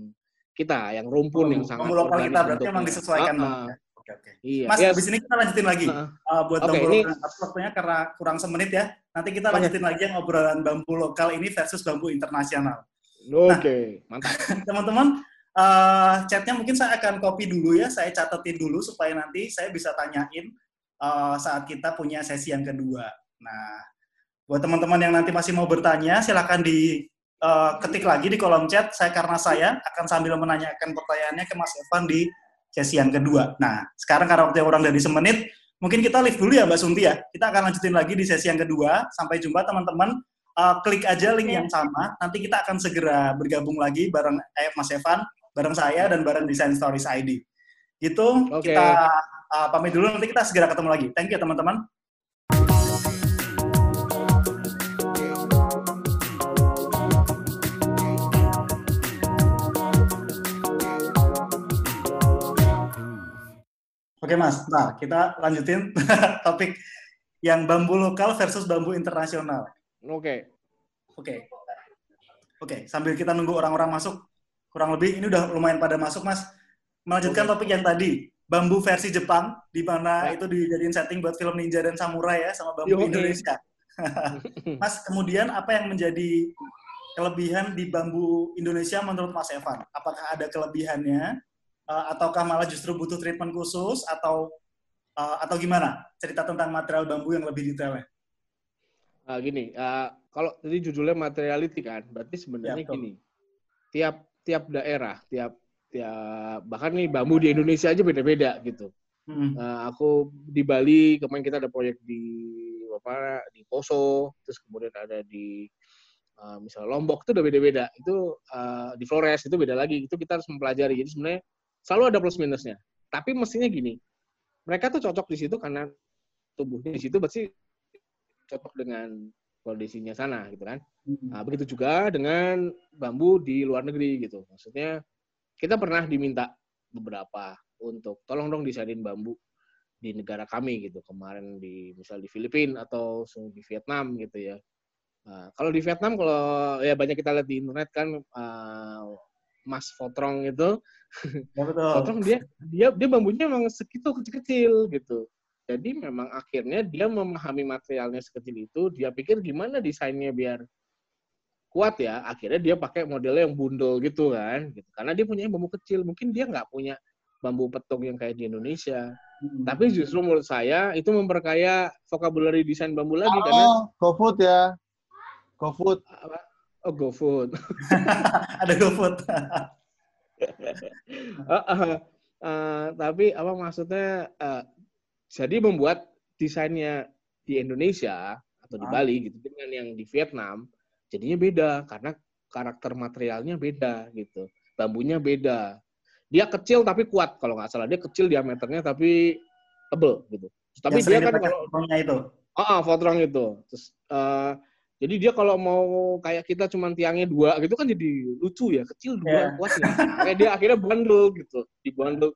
kita yang rumpun oh, yang sangat lokal kita berarti memang disesuaikan uh, uh, Oke, oke. Iya. Mas, yes. di sini kita lanjutin lagi. Uh, uh, buat okay, bambu ini... lokal, waktunya karena kurang semenit ya. Nanti kita lanjutin okay. lagi yang obrolan bambu lokal ini versus bambu internasional. Oke, okay. nah, mantap. Teman-teman, uh, chatnya mungkin saya akan copy dulu ya. Saya catetin dulu supaya nanti saya bisa tanyain uh, saat kita punya sesi yang kedua. Nah, buat teman-teman yang nanti masih mau bertanya, silakan di uh, ketik lagi di kolom chat. Saya karena saya akan sambil menanyakan pertanyaannya ke Mas Evan di sesi yang kedua. Nah, sekarang karena waktunya kurang dari semenit, mungkin kita live dulu ya Mbak Sunti ya. Kita akan lanjutin lagi di sesi yang kedua. Sampai jumpa teman-teman. Uh, klik aja link yang sama. Nanti kita akan segera bergabung lagi bareng eh, Mas Evan, bareng saya dan bareng Design Stories ID. Gitu. Okay. Kita uh, pamit dulu. Nanti kita segera ketemu lagi. Thank you teman-teman. Oke Mas, nah kita lanjutin topik yang bambu lokal versus bambu internasional. Oke. Oke. Oke, sambil kita nunggu orang-orang masuk, kurang lebih ini udah lumayan pada masuk Mas. Melanjutkan okay. topik yang tadi, bambu versi Jepang, di mana ya. itu dijadiin setting buat film ninja dan samurai ya, sama bambu Yo, Indonesia. mas, kemudian apa yang menjadi kelebihan di bambu Indonesia menurut Mas Evan? Apakah ada kelebihannya uh, ataukah malah justru butuh treatment khusus atau uh, atau gimana? Cerita tentang material bambu yang lebih detailnya. Uh, gini, uh, kalau tadi judulnya materiality kan, berarti sebenarnya ya, gini. Tiap tiap daerah, tiap tiap bahkan nih bambu di Indonesia aja beda-beda gitu. Hmm. Uh, aku di Bali kemarin kita ada proyek di apa di Poso, terus kemudian ada di uh, misalnya Lombok itu udah beda-beda. Itu uh, di Flores itu beda lagi. Itu kita harus mempelajari. Jadi sebenarnya selalu ada plus minusnya. Tapi mestinya gini, mereka tuh cocok di situ karena tubuhnya di situ berarti cocok dengan kondisinya sana gitu kan. Hmm. Nah, begitu juga dengan bambu di luar negeri gitu. Maksudnya kita pernah diminta beberapa untuk tolong dong desainin bambu di negara kami gitu kemarin di misal di Filipina atau di Vietnam gitu ya uh, kalau di Vietnam kalau ya banyak kita lihat di internet kan uh, Mas Fotrong itu ya, betul. Dia dia dia bambunya memang segitu kecil-kecil gitu jadi memang akhirnya dia memahami materialnya sekecil itu dia pikir gimana desainnya biar kuat ya akhirnya dia pakai modelnya yang bundel gitu kan gitu karena dia punya bambu kecil mungkin dia nggak punya bambu petung yang kayak di Indonesia. Hmm. Tapi justru menurut saya itu memperkaya vocabulary desain bambu lagi oh, karena GoFood ya. GoFood. Oh, GoFood. Ada GoFood. Uh, uh, uh, tapi apa maksudnya uh, jadi membuat desainnya di Indonesia atau di ah. Bali gitu dengan yang di Vietnam jadinya beda karena karakter materialnya beda gitu. Bambunya beda. Dia kecil tapi kuat kalau nggak salah. Dia kecil diameternya tapi tebel gitu. Tapi dia kan kalau itu? Ah uh, fotrong itu. Terus uh, jadi dia kalau mau kayak kita cuma tiangnya dua gitu kan jadi lucu ya kecil dua yeah. kuat ya kayak dia akhirnya bandel gitu dibandel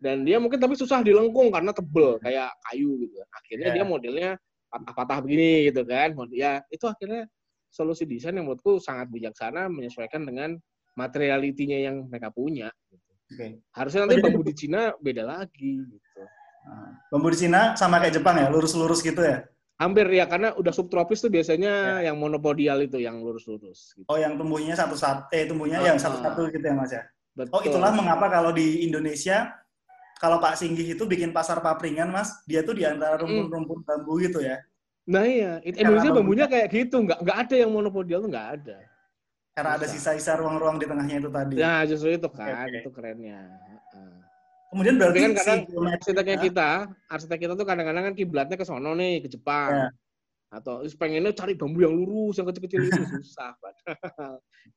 dan dia mungkin tapi susah dilengkung karena tebel kayak kayu gitu akhirnya yeah. dia modelnya patah-patah begini gitu kan ya itu akhirnya solusi desain yang menurutku sangat bijaksana menyesuaikan dengan materialitinya yang mereka punya gitu. Okay. Harusnya nanti bambu di Cina beda lagi gitu. Nah, bambu di Cina sama kayak Jepang ya, lurus-lurus gitu ya? Hampir ya, karena udah subtropis tuh biasanya ya. yang monopodial itu yang lurus-lurus. Gitu. Oh, yang tumbuhnya satu-satu, eh tumbuhnya yang satu-satu gitu ya Mas ya? Betul. Oh, itulah mengapa kalau di Indonesia, kalau Pak Singgih itu bikin pasar papringan Mas, dia tuh di antara hmm. rumpun-rumpun bambu gitu ya? Nah iya, Indonesia bambunya kayak gitu, nggak nggak ada yang monopodial tuh nggak ada. Karena ada sisa-sisa ruang-ruang di tengahnya itu tadi. Ya, justru itu kan, okay. itu kerennya. Kemudian berarti kan kadang si arsiteknya kita, arsitek kita tuh kadang-kadang kan kiblatnya ke sono nih, ke Jepang. Ya. Atau pengennya cari bambu yang lurus, yang kecil-kecil itu susah.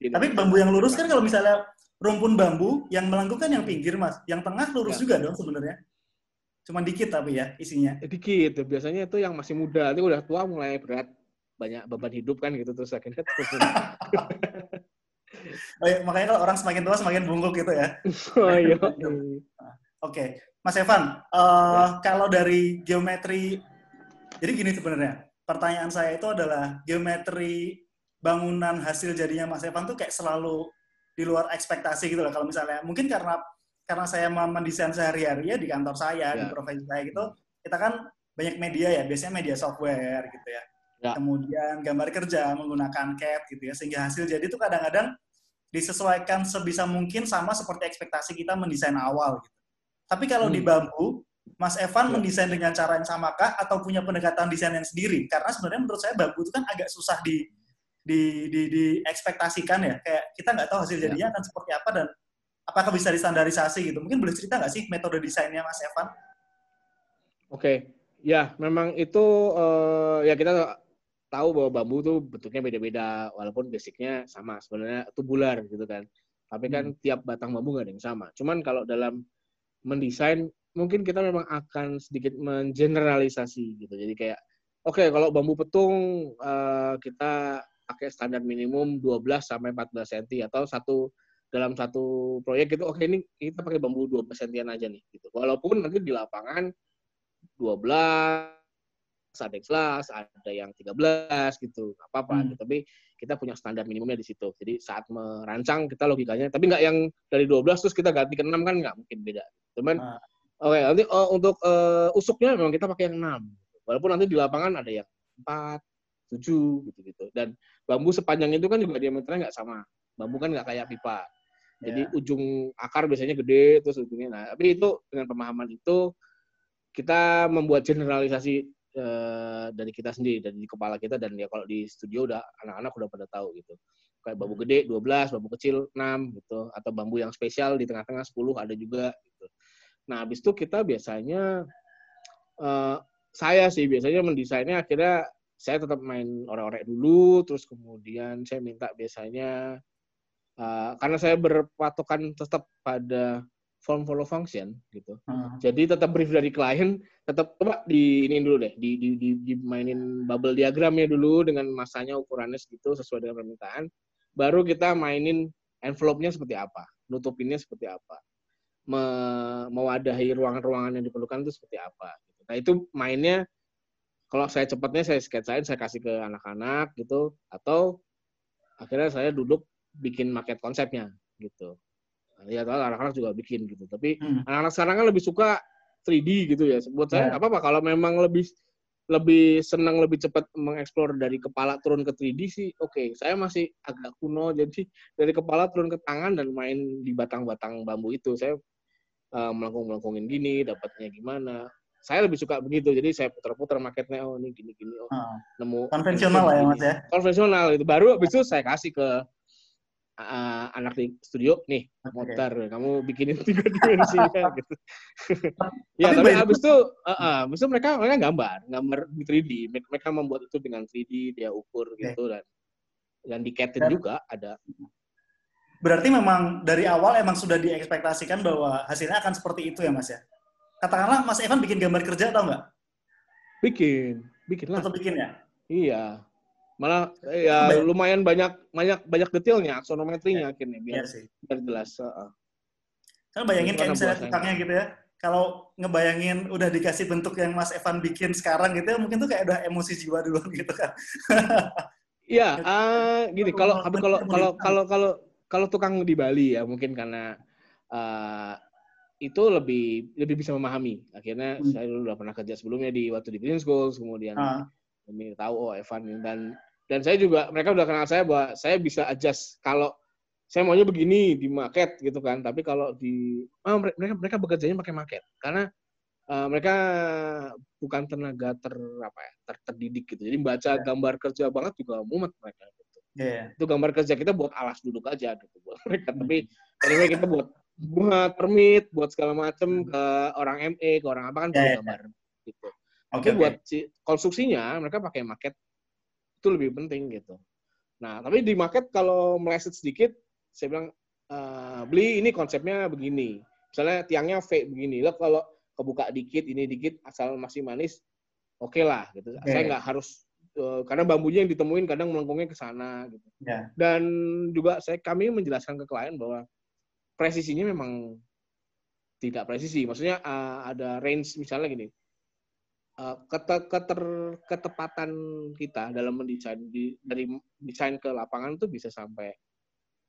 Tapi bambu yang lurus kan kalau misalnya rumpun bambu, yang melengkung kan yang pinggir, Mas. Yang tengah lurus ya. juga dong sebenarnya. Cuma dikit tapi ya isinya. Eh, dikit. Biasanya itu yang masih muda, nanti udah tua mulai berat banyak beban hidup kan gitu terus akhirnya terus oh, iya, makanya kalau orang semakin tua semakin bungkuk gitu ya. Oh iya. Oke, okay. Mas Evan, uh, ya. kalau dari geometri, jadi gini sebenarnya, pertanyaan saya itu adalah geometri bangunan hasil jadinya Mas Evan tuh kayak selalu di luar ekspektasi gitu loh. Kalau misalnya, mungkin karena karena saya mendesain sehari-hari ya di kantor saya, ya. di profesi saya gitu, kita kan banyak media ya, biasanya media software gitu ya ya. kemudian gambar kerja menggunakan CAD gitu ya sehingga hasil jadi itu kadang-kadang disesuaikan sebisa mungkin sama seperti ekspektasi kita mendesain awal gitu. Tapi kalau hmm. di bambu, Mas Evan ya. mendesain dengan cara yang samakah atau punya pendekatan desain yang sendiri? Karena sebenarnya menurut saya bambu itu kan agak susah di di di, di ekspektasikan ya. Kayak kita nggak tahu hasil ya. jadinya akan seperti apa dan apakah bisa distandarisasi gitu. Mungkin boleh cerita nggak sih metode desainnya Mas Evan? Oke, ya memang itu uh, ya kita tahu bahwa bambu tuh bentuknya beda-beda walaupun basicnya sama sebenarnya tubular gitu kan tapi kan hmm. tiap batang bambu nggak ada yang sama cuman kalau dalam mendesain mungkin kita memang akan sedikit mengeneralisasi gitu. Jadi kayak oke okay, kalau bambu petung uh, kita pakai standar minimum 12 sampai 14 cm atau satu dalam satu proyek itu oke okay, ini kita pakai bambu 12 cm aja nih gitu. Walaupun nanti di lapangan 12 ada yang sebelas, ada yang 13 gitu, nggak apa-apa. Hmm. Tapi kita punya standar minimumnya di situ. Jadi saat merancang kita logikanya, tapi nggak yang dari 12 terus kita ganti ke 6 kan nggak mungkin beda. Cuman, nah. oke okay, nanti uh, untuk uh, usuknya memang kita pakai yang 6. Walaupun nanti di lapangan ada yang 4, setuju gitu-gitu. Dan bambu sepanjang itu kan juga diameternya nggak sama. Bambu kan nggak kayak pipa. Jadi Ya. ujung akar biasanya gede terus ujungnya nah. Tapi itu dengan pemahaman itu kita membuat generalisasi eh, dari kita sendiri dari di kepala kita dan ya kalau di studio udah anak-anak udah pada tahu gitu. Kayak bambu gede 12, bambu kecil 6 gitu atau bambu yang spesial di tengah-tengah 10 ada juga gitu. Nah, habis itu kita biasanya eh, saya sih biasanya mendesainnya akhirnya saya tetap main orek-orek dulu terus kemudian saya minta biasanya Uh, karena saya berpatokan tetap pada form follow function gitu. Hmm. Jadi tetap brief dari klien, tetap coba di ini dulu deh, di, di, di, dimainin bubble diagramnya dulu dengan masanya ukurannya segitu sesuai dengan permintaan. Baru kita mainin envelope-nya seperti apa, nutupinnya seperti apa, me- mewadahi ruangan-ruangan yang diperlukan itu seperti apa. gitu. Nah itu mainnya kalau saya cepatnya saya sketsain, saya kasih ke anak-anak gitu, atau akhirnya saya duduk bikin market konsepnya gitu. Ya tahu anak-anak juga bikin gitu. Tapi Hmm. anak-anak sekarang kan lebih suka 3D gitu ya. Buat saya Ya. nggak apa-apa kalau memang lebih lebih senang lebih cepat mengeksplor dari kepala turun ke 3D sih oke. Saya masih agak kuno jadi dari kepala turun ke tangan dan main di batang-batang bambu itu. Saya eh, melengkung-melengkungin gini, dapatnya gimana. Saya lebih suka begitu. Jadi saya putar-putar marketnya oh ini gini-gini oh Hmm. nemu Konvensional lah ya Mas ya. konvensional itu baru habis itu saya kasih ke uh, anak di studio nih motor kamu bikinin tiga dimensinya gitu. Ya Tapi tapi habis itu uh, uh, habis itu mereka mereka gambar gambar di 3D mereka membuat itu dengan 3D dia ukur gitu dan dan diketin Dan- juga ada. Berarti memang dari awal emang sudah diekspektasikan bahwa hasilnya akan seperti itu ya Mas ya. Katakanlah Mas Evan bikin gambar kerja atau enggak? bikin bikin lah Tetap bikin ya? iya malah ya lumayan banyak banyak banyak detailnya aksonometrinya akhirnya Iya biar sih. biar jelas uh, uh. Kan bayangin kayak misalnya tukangnya gitu ya. Kalau ngebayangin udah dikasih bentuk yang Mas Evan bikin sekarang gitu ya, mungkin tuh kayak udah emosi jiwa duluan gitu kan. Iya, ah, gini kalau tapi kalau Kalau kalau kalau kalau kalau tukang di Bali ya mungkin karena ah, itu lebih lebih bisa memahami. Akhirnya Hmm. saya dulu udah pernah kerja sebelumnya di waktu di Green Schools, kemudian Ah, ini tahu oh Evan ini. dan dan saya juga mereka udah kenal saya bahwa saya bisa adjust kalau saya maunya begini di market gitu kan. Tapi kalau di ah, mere- mereka mereka bekerjanya pakai market karena ah, mereka bukan tenaga ter apa ya ter, terdidik gitu. Jadi baca Ya. gambar kerja banget juga mumet mereka. Gitu iya. itu gambar kerja kita buat alas duduk aja gitu buat mereka Hmm. tapi anyway kita buat buat permit buat segala macem ke orang ME ke orang apa kan Hmm. Perlu ya. gambar gitu Oke, tapi oke. buat si konstruksinya mereka pakai market itu lebih penting gitu nah tapi di market kalau meleset sedikit saya bilang "Eh, beli ini konsepnya begini misalnya tiangnya V begini lo kalau kebuka dikit ini dikit asal masih manis oke lah gitu Oke. saya nggak harus eh, karena bambunya yang ditemuin kadang melengkungnya ke sana gitu Ya. dan juga saya kami menjelaskan ke klien bahwa presisinya memang tidak presisi. Maksudnya uh, ada range misalnya gini. Uh, kete- keter- ketepatan kita dalam mendesain di, dari desain ke lapangan tuh bisa sampai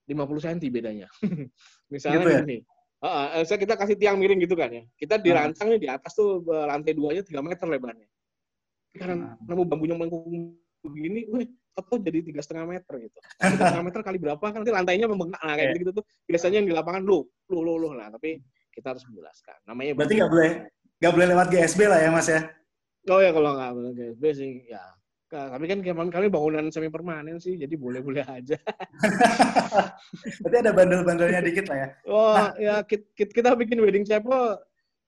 50 cm bedanya. misalnya Gitu ya? gini. Uh, uh, saya kita kasih tiang miring gitu kan ya. Kita dirancang nih di atas tuh uh, lantai duanya 3 meter lebarnya. Karena nemu bambunya melengkung begini, wih, atau jadi tiga setengah meter gitu. Tiga setengah meter kali berapa kan nanti lantainya membengkak nah, kayak Iya. gitu tuh biasanya yang di lapangan lu lu lu lu nah tapi kita harus menjelaskan namanya Berarti nggak boleh nggak boleh lewat GSB lah ya Mas ya. Oh ya kalau nggak boleh GSB sih ya. Ka- tapi kan kami, kami bangunan semi permanen sih jadi boleh boleh aja. Berarti ada bandel-bandelnya dikit lah ya. wah ya kita, kita bikin wedding chapel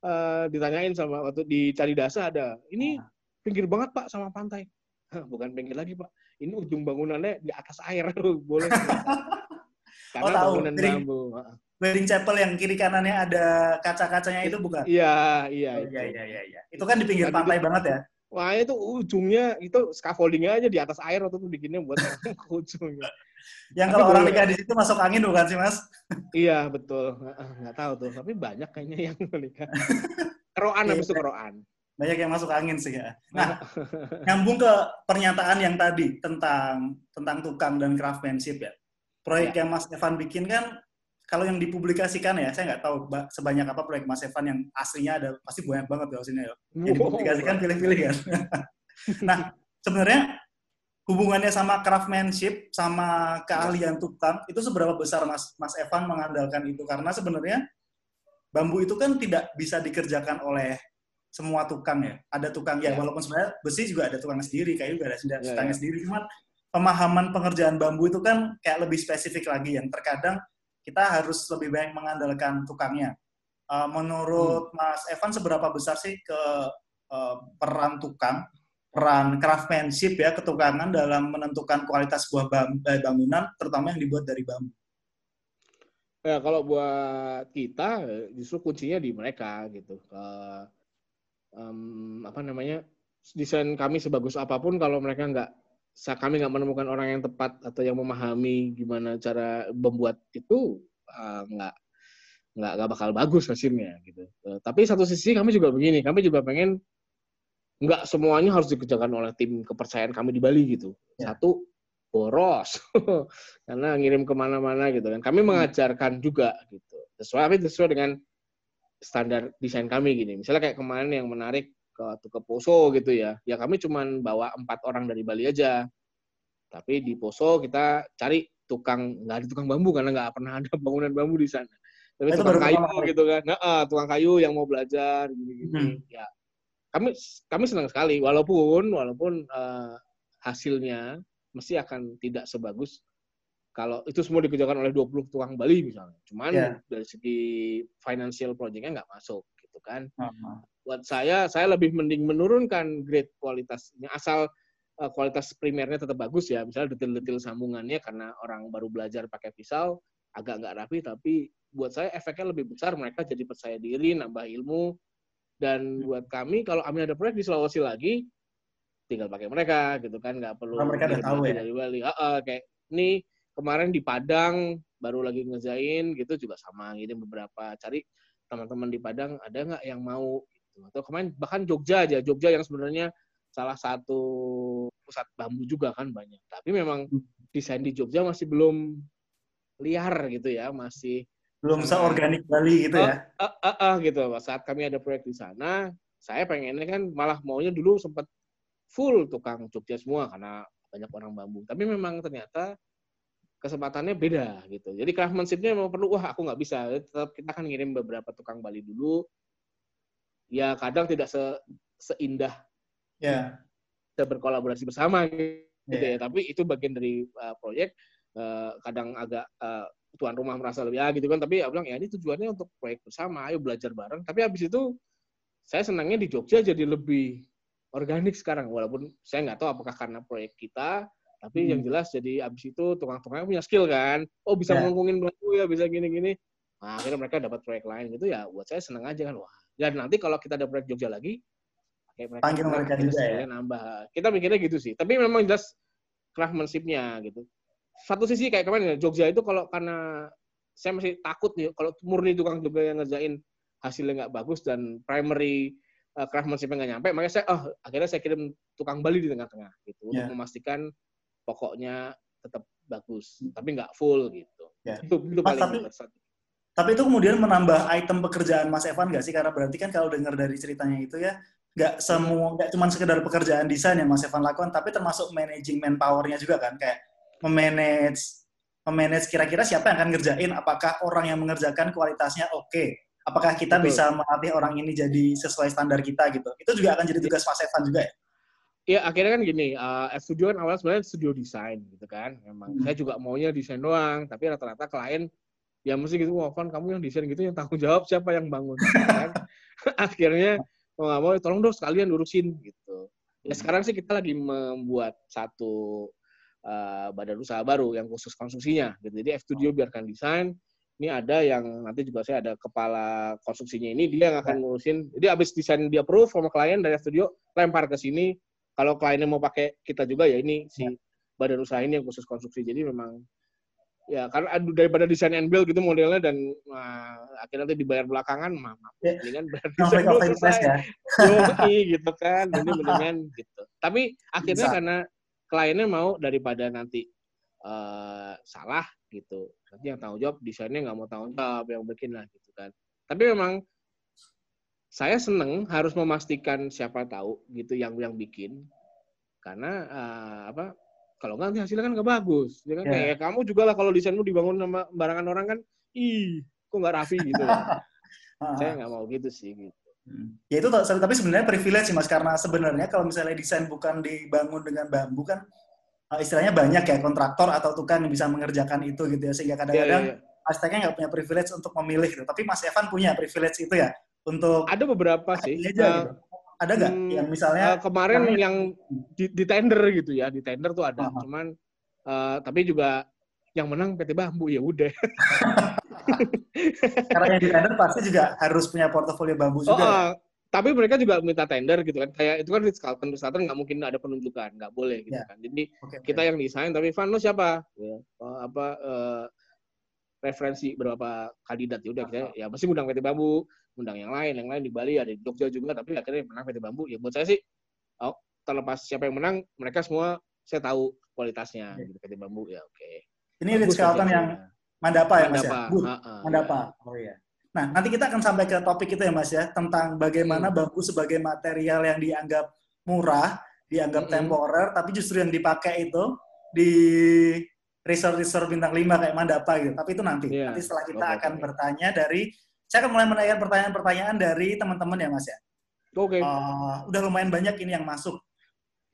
eh, ditanyain sama waktu di Cari Dasa ada. Ini pinggir banget pak sama pantai. Bukan pinggir lagi pak. Ini ujung bangunannya di atas air. Boleh karena Oh, tahu. bangunan Jadi- bambu Wedding chapel yang kiri kanannya ada kaca-kacanya itu bukan? iya iya Oh. Iya iya iya iya. Itu kan di pinggir pantai itu- banget ya. Wah itu ujungnya itu scaffoldingnya aja di atas air waktu itu bikinnya buat ujungnya. Yang kalau orang nikah di situ masuk angin bukan sih Mas? Iya betul. Nggak tahu tuh. Tapi banyak kayaknya yang menikah. Keroan habis itu keroan. Banyak yang masuk angin sih ya. Nah, nyambung ke pernyataan yang tadi tentang tentang tukang dan craftsmanship ya. Proyek Ya. yang Mas Evan bikin kan kalau yang dipublikasikan ya, saya nggak tahu ba- sebanyak apa proyek Mas Evan yang aslinya ada pasti banyak banget ya aslinya ya. Yang dipublikasikan pilih-pilih kan. nah, sebenarnya hubungannya sama craftsmanship sama keahlian tukang itu seberapa besar Mas Mas Evan mengandalkan itu karena sebenarnya bambu itu kan tidak bisa dikerjakan oleh semua tukang ya. Ada tukang ya, Ya. walaupun sebenarnya besi juga ada tukang sendiri, kayu juga ada Ya, tukangnya ya. sendiri. Cuman pemahaman pengerjaan bambu itu kan kayak lebih spesifik lagi yang terkadang kita harus lebih banyak mengandalkan tukangnya. Uh, menurut Mas Evan seberapa besar sih ke uh, peran tukang, peran craftsmanship ya ketukangan dalam menentukan kualitas sebuah bam- eh, bangunan, terutama yang dibuat dari bambu. Ya kalau buat kita justru kuncinya di mereka gitu. Ke em, apa namanya desain kami sebagus apa pun kalau mereka nggak kami nggak menemukan orang yang tepat atau yang memahami gimana cara membuat itu eh, nggak nggak nggak bakal bagus hasilnya gitu. Eh, Tapi satu sisi kami juga begini, kami juga pengen nggak semuanya harus dikerjakan oleh tim kepercayaan kami di Bali gitu. Ya. Satu boros karena ngirim ke mana-mana gitu kan. Kami mengajarkan juga gitu. Sesuai tapi sesuai dengan standar desain kami gini. Misalnya kayak kemarin yang menarik ke ke Poso gitu ya. Ya kami cuman bawa empat orang dari Bali aja. Tapi di Poso kita cari tukang nggak ada tukang bambu karena nggak pernah ada bangunan bambu di sana. Tapi Itu tukang kayu pertama gitu kan. Nah, ah, tukang kayu yang mau belajar gini-gini. Ya kami kami senang sekali walaupun walaupun eh, hasilnya mesti akan tidak sebagus kalau itu semua dikerjakan oleh 20 tukang Bali misalnya. Cuman Ya. dari segi financial project-nya nggak masuk gitu kan. Uh-huh. Buat saya saya lebih mending menurunkan grade kualitasnya asal eh, kualitas primernya tetap bagus ya. Misalnya detil-detil sambungannya karena orang baru belajar pakai pisau agak nggak rapi tapi buat saya efeknya lebih besar. Mereka jadi percaya diri, nambah ilmu. Dan buat kami kalau kami ada proyek di Sulawesi lagi tinggal pakai mereka gitu kan. Nggak perlu Karena mereka udah tahu ya. dari Bali. Heeh, kayak ini kemarin di Padang baru lagi ngejain gitu juga sama. Ngirim beberapa cari teman-teman di Padang ada nggak yang mau gitu. atau kemarin bahkan Jogja aja Jogja yang sebenarnya salah satu pusat bambu juga kan banyak tapi memang Hmm. desain di Jogja masih belum liar gitu ya masih Belum Sama- seorganik Bali gitu ya. ah, ah, ah, gitu. Saat kami ada proyek di sana, saya pengennya kan malah maunya dulu sempat full tukang Jogja semua karena banyak orang bambu. Tapi memang ternyata kesempatannya beda gitu. Jadi craftsmanship-nya memang perlu, wah aku nggak bisa. Tetap kita akan ngirim beberapa tukang Bali dulu. Ya kadang tidak se seindah Ya. kita berkolaborasi bersama gitu Ya. ya. Tapi itu bagian dari uh, proyek. Uh, kadang agak uh, tuan rumah merasa lebih ya gitu kan. Tapi ya bilang ya ini tujuannya untuk proyek bersama. Ayo belajar bareng. Tapi habis itu saya senangnya di Jogja jadi lebih organik sekarang. Walaupun saya nggak tahu apakah karena proyek kita. Tapi Hmm. yang jelas jadi abis itu tukang-tukangnya punya skill kan. Oh bisa Ya. ngomongin bambu ya, bisa gini-gini. Nah, akhirnya mereka dapat proyek lain gitu ya. Buat saya senang aja kan. Wah. Dan nanti kalau kita ada proyek Jogja lagi, pakai mereka, Panggil mereka juga ya? nambah. Kita mikirnya gitu sih. Tapi memang jelas craftsmanship-nya gitu. Satu sisi kayak kemarin ya, Jogja itu kalau karena saya masih takut nih kalau murni tukang Jogja yang ngerjain hasilnya nggak bagus dan primary uh, craftsmanship-nya nggak nyampe, makanya saya oh akhirnya saya kirim tukang Bali di tengah-tengah gitu Ya. untuk memastikan pokoknya tetap bagus tapi nggak full gitu. Ya. Itu itu Mas, paling tapi- besar. Tapi itu kemudian menambah item pekerjaan Mas Evan nggak sih? Karena berarti kan kalau dengar dari ceritanya itu ya, nggak semua, nggak cuma sekedar pekerjaan desain yang Mas Evan lakukan, tapi termasuk managing manpower-nya juga kan, kayak memanage, memanage kira-kira siapa yang akan ngerjain, apakah orang yang mengerjakan kualitasnya oke, apakah kita Betul. bisa melatih orang ini jadi sesuai standar kita gitu. Itu juga akan jadi tugas Mas Evan juga ya? Ya akhirnya kan gini, uh, studio kan awalnya sebenarnya studio desain gitu kan. Memang Hmm. saya juga maunya desain doang, tapi rata-rata klien ya mesti gitu, wah Van kamu yang desain gitu yang tanggung jawab siapa yang bangun kan. akhirnya mau nggak mau tolong dong sekalian urusin gitu. Ya sekarang sih kita lagi membuat satu uh, badan usaha baru yang khusus konstruksinya gitu. Jadi F Studio biarkan desain. Ini ada yang nanti juga saya ada kepala konstruksinya ini dia yang akan ngurusin. Jadi abis desain dia approve sama klien dari F Studio lempar ke sini. Kalau kliennya mau pakai kita juga ya ini si badan usaha ini yang khusus konstruksi. Jadi memang ya karena aduh, daripada desain and build gitu modelnya dan wah, akhirnya nanti dibayar belakangan, mah mah, Ya. mendingan bayar desain dulu selesai. ya? Yoi, gitu kan. Jadi mendingan gitu. Tapi akhirnya Bisa. karena kliennya mau daripada nanti eh, salah gitu. Nanti yang tanggung jawab desainnya nggak mau tanggung jawab yang bikin lah gitu kan. Tapi memang saya seneng harus memastikan siapa tahu gitu yang yang bikin karena eh, apa Kalau nggak nanti hasilnya kan nggak bagus. Ya kan Iya. kayak kamu juga lah kalau desainmu dibangun sama barangan orang kan, ih, kok nggak rapi gitu. Ah. Saya nggak mau gitu sih. Gitu. Hmm. Ya itu tapi sebenarnya privilege sih mas karena sebenarnya kalau misalnya desain bukan dibangun dengan bambu kan eh, istilahnya banyak ya kontraktor atau tukang yang bisa mengerjakan itu gitu ya sehingga Iya, kadang-kadang iya. arsiteknya nggak punya privilege untuk memilih gitu. Tapi Mas Evan punya privilege itu ya untuk Ada beberapa sih. Aja Eh, gitu. Ada nggak hmm, yang misalnya Eh, kemarin Karena- yang di, di tender gitu ya, di tender tuh ada. Aha. Cuman eh, tapi juga yang menang PT Bambu ya udah. karena yang di tender pasti juga harus punya portofolio bambu Oh, juga. ya? eh, tapi mereka juga minta tender gitu kan. Kayak itu kan Ritz Carlton, Ritz Carlton nggak mungkin ada penunjukan, nggak boleh gitu Ya. kan. Jadi oke. kita yang desain, tapi Van lo siapa? Ya, oh, apa eh, referensi berapa kandidat ya udah kita ya mesti undang PT Bambu, undang yang lain, yang lain di Bali ada di Jogja juga, tapi akhirnya yang menang PT Bambu. Ya buat saya sih, oh, terlepas siapa yang menang, mereka semua saya tahu kualitasnya Oke. gitu PT Bambu ya oke. Ini Ritz Carlton yang Mandapa ya Mas ya? Mandapa. Booth. ha-ha, Mandapa. Oh iya. Nah, nanti kita akan sampai ke topik itu ya Mas ya, tentang bagaimana Hmm. bambu sebagai material yang dianggap murah, dianggap Mm-mm. temporer, tapi justru yang dipakai itu di resort-resort bintang 5 kayak Mandapa gitu. Tapi itu nanti. Iya. Nanti setelah kita Oke, akan bertanya dari saya akan mulai menanyakan pertanyaan-pertanyaan dari teman-teman ya Mas ya. Oke. Eh, udah lumayan banyak ini yang masuk.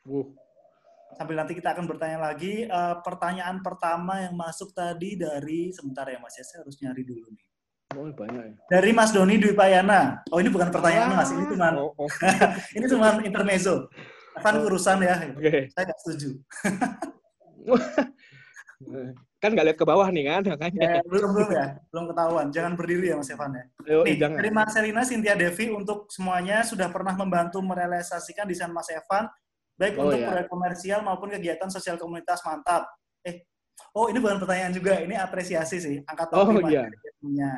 Uh, Sambil nanti kita akan bertanya lagi. Eh, pertanyaan pertama yang masuk tadi dari sebentar ya Mas ya, saya harus nyari dulu nih. oh, banyak ya. Dari Mas Doni Dwi Payana. Oh ini bukan pertanyaan Mas, ini cuma Oh, oh, ini cuma intermezzo. Kan urusan ya. Oke. Saya nggak setuju. kan nggak lihat ke bawah nih kan makanya. Ya, belum belum ya, belum ketahuan. Jangan berdiri ya Mas Evan ya. Ayo, Nih, jangan. dari Marcelina Cynthia Devi untuk semuanya sudah pernah membantu merealisasikan desain Mas Evan baik Oh, untuk iya. proyek komersial maupun kegiatan sosial komunitas mantap. Eh, oh ini bukan pertanyaan juga, ini apresiasi sih. Angkat Oh, topi Mas iya. punya.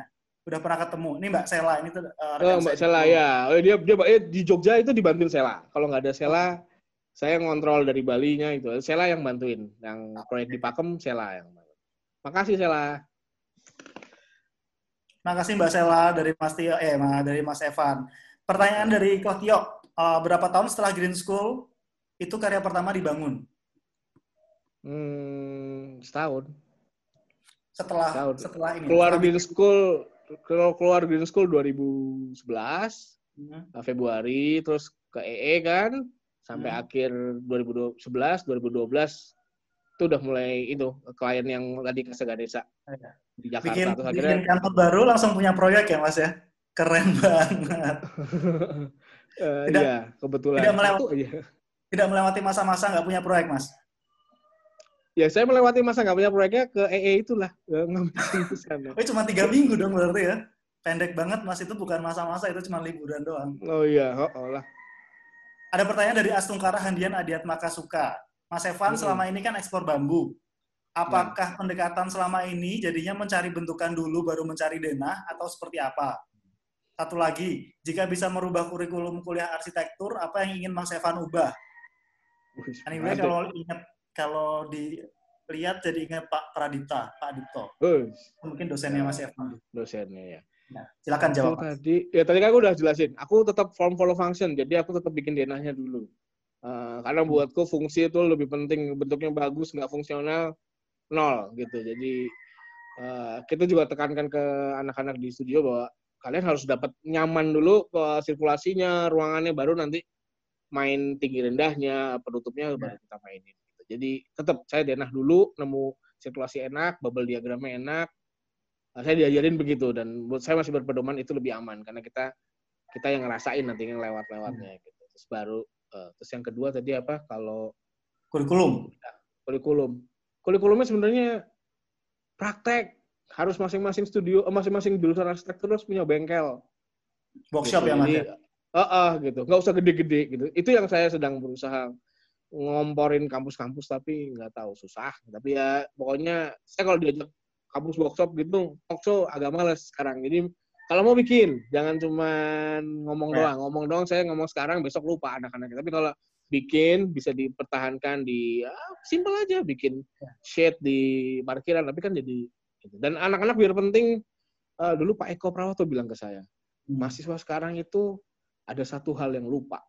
Udah pernah ketemu. Ini Mbak Sela, ini tuh uh, Oh, Mbak Sela ya. Oh, dia dia eh, di Jogja itu dibantuin Sela. Kalau nggak ada Sela, saya ngontrol dari Bali-nya itu. Sela yang bantuin. Yang proyek di Pakem Sela yang bantuin. Makasih Sela. Makasih Mbak Sela dari Mas Tio, eh dari Mas Evan. Pertanyaan dari Kok Tio, Uh, berapa tahun setelah Green School itu karya pertama dibangun? Hmm, setahun. Setelah Tahun. setelah ini. Keluar Green School kalau keluar Green School 2011 Hmm. eh, Februari terus ke EE kan sampai Hmm. akhir 2011 2012 itu udah mulai itu klien yang tadi ke Segadesa Iya. di Jakarta bikin, terus bikin akhirnya kantor baru langsung punya proyek ya Mas ya? Keren banget. Eh, Tidak- iya kebetulan tidak melewati- aja. Tidak melewati masa-masa nggak punya proyek Mas? ya saya melewati masa nggak punya proyeknya ke EE itulah ngambil di sana Oh cuma tiga minggu dong berarti ya? Pendek banget Mas, itu bukan masa-masa, itu cuma liburan doang. oh iya oh, oh lah Ada pertanyaan dari Astungkara Handian Adiat Makasuka. Mas Evan, Mm-mm. selama ini kan ekspor bambu. Apakah pendekatan selama ini jadinya mencari bentukan dulu baru mencari denah atau seperti apa? Satu lagi, jika bisa merubah kurikulum kuliah arsitektur, apa yang ingin Mas Evan ubah? Anyway, ada. kalau ingat kalau dilihat jadi ingat Pak Pradipta, Pak Dipto. Wih, Mungkin dosennya Mas Evan. dosennya ya Nah, silakan jawab. Tadi ya tadi kan aku udah jelasin. Aku tetap form follow function. Jadi aku tetap bikin denahnya dulu. Eh, karena buatku fungsi itu lebih penting. Bentuknya bagus, nggak fungsional, nol gitu. Jadi eh, kita juga tekankan ke anak-anak di studio bahwa kalian harus dapat nyaman dulu ke sirkulasinya, ruangannya, baru nanti main tinggi rendahnya, penutupnya baru kita mainin. Gitu. Jadi tetap saya denah dulu, nemu sirkulasi enak, bubble diagramnya enak, Nah, saya diajarin begitu dan buat saya masih berpedoman itu lebih aman karena kita kita yang ngerasain nanti yang lewat-lewatnya gitu. Terus baru eh, terus yang kedua tadi apa kalau Kurikulum. kurikulum. Kurikulumnya sebenarnya praktek harus masing-masing studio, eh, masing-masing jurusan arsitektur harus punya bengkel. Workshop gitu. ya Mas eh, eh, gitu. Nggak usah gede-gede gitu. Itu yang saya sedang berusaha ngomporin kampus-kampus tapi nggak tahu susah. Tapi ya pokoknya saya kalau diajak kampus workshop gitu, talkshow agak males sekarang. Jadi kalau mau bikin, jangan cuma ngomong Ya. doang. Ngomong doang saya ngomong sekarang, besok lupa anak-anak. Tapi kalau bikin bisa dipertahankan di ya, simple aja bikin Ya. shade di parkiran tapi kan jadi gitu. dan anak-anak biar penting eh, dulu Pak Eko Prawoto bilang ke saya Hmm. mahasiswa sekarang itu ada satu hal yang lupa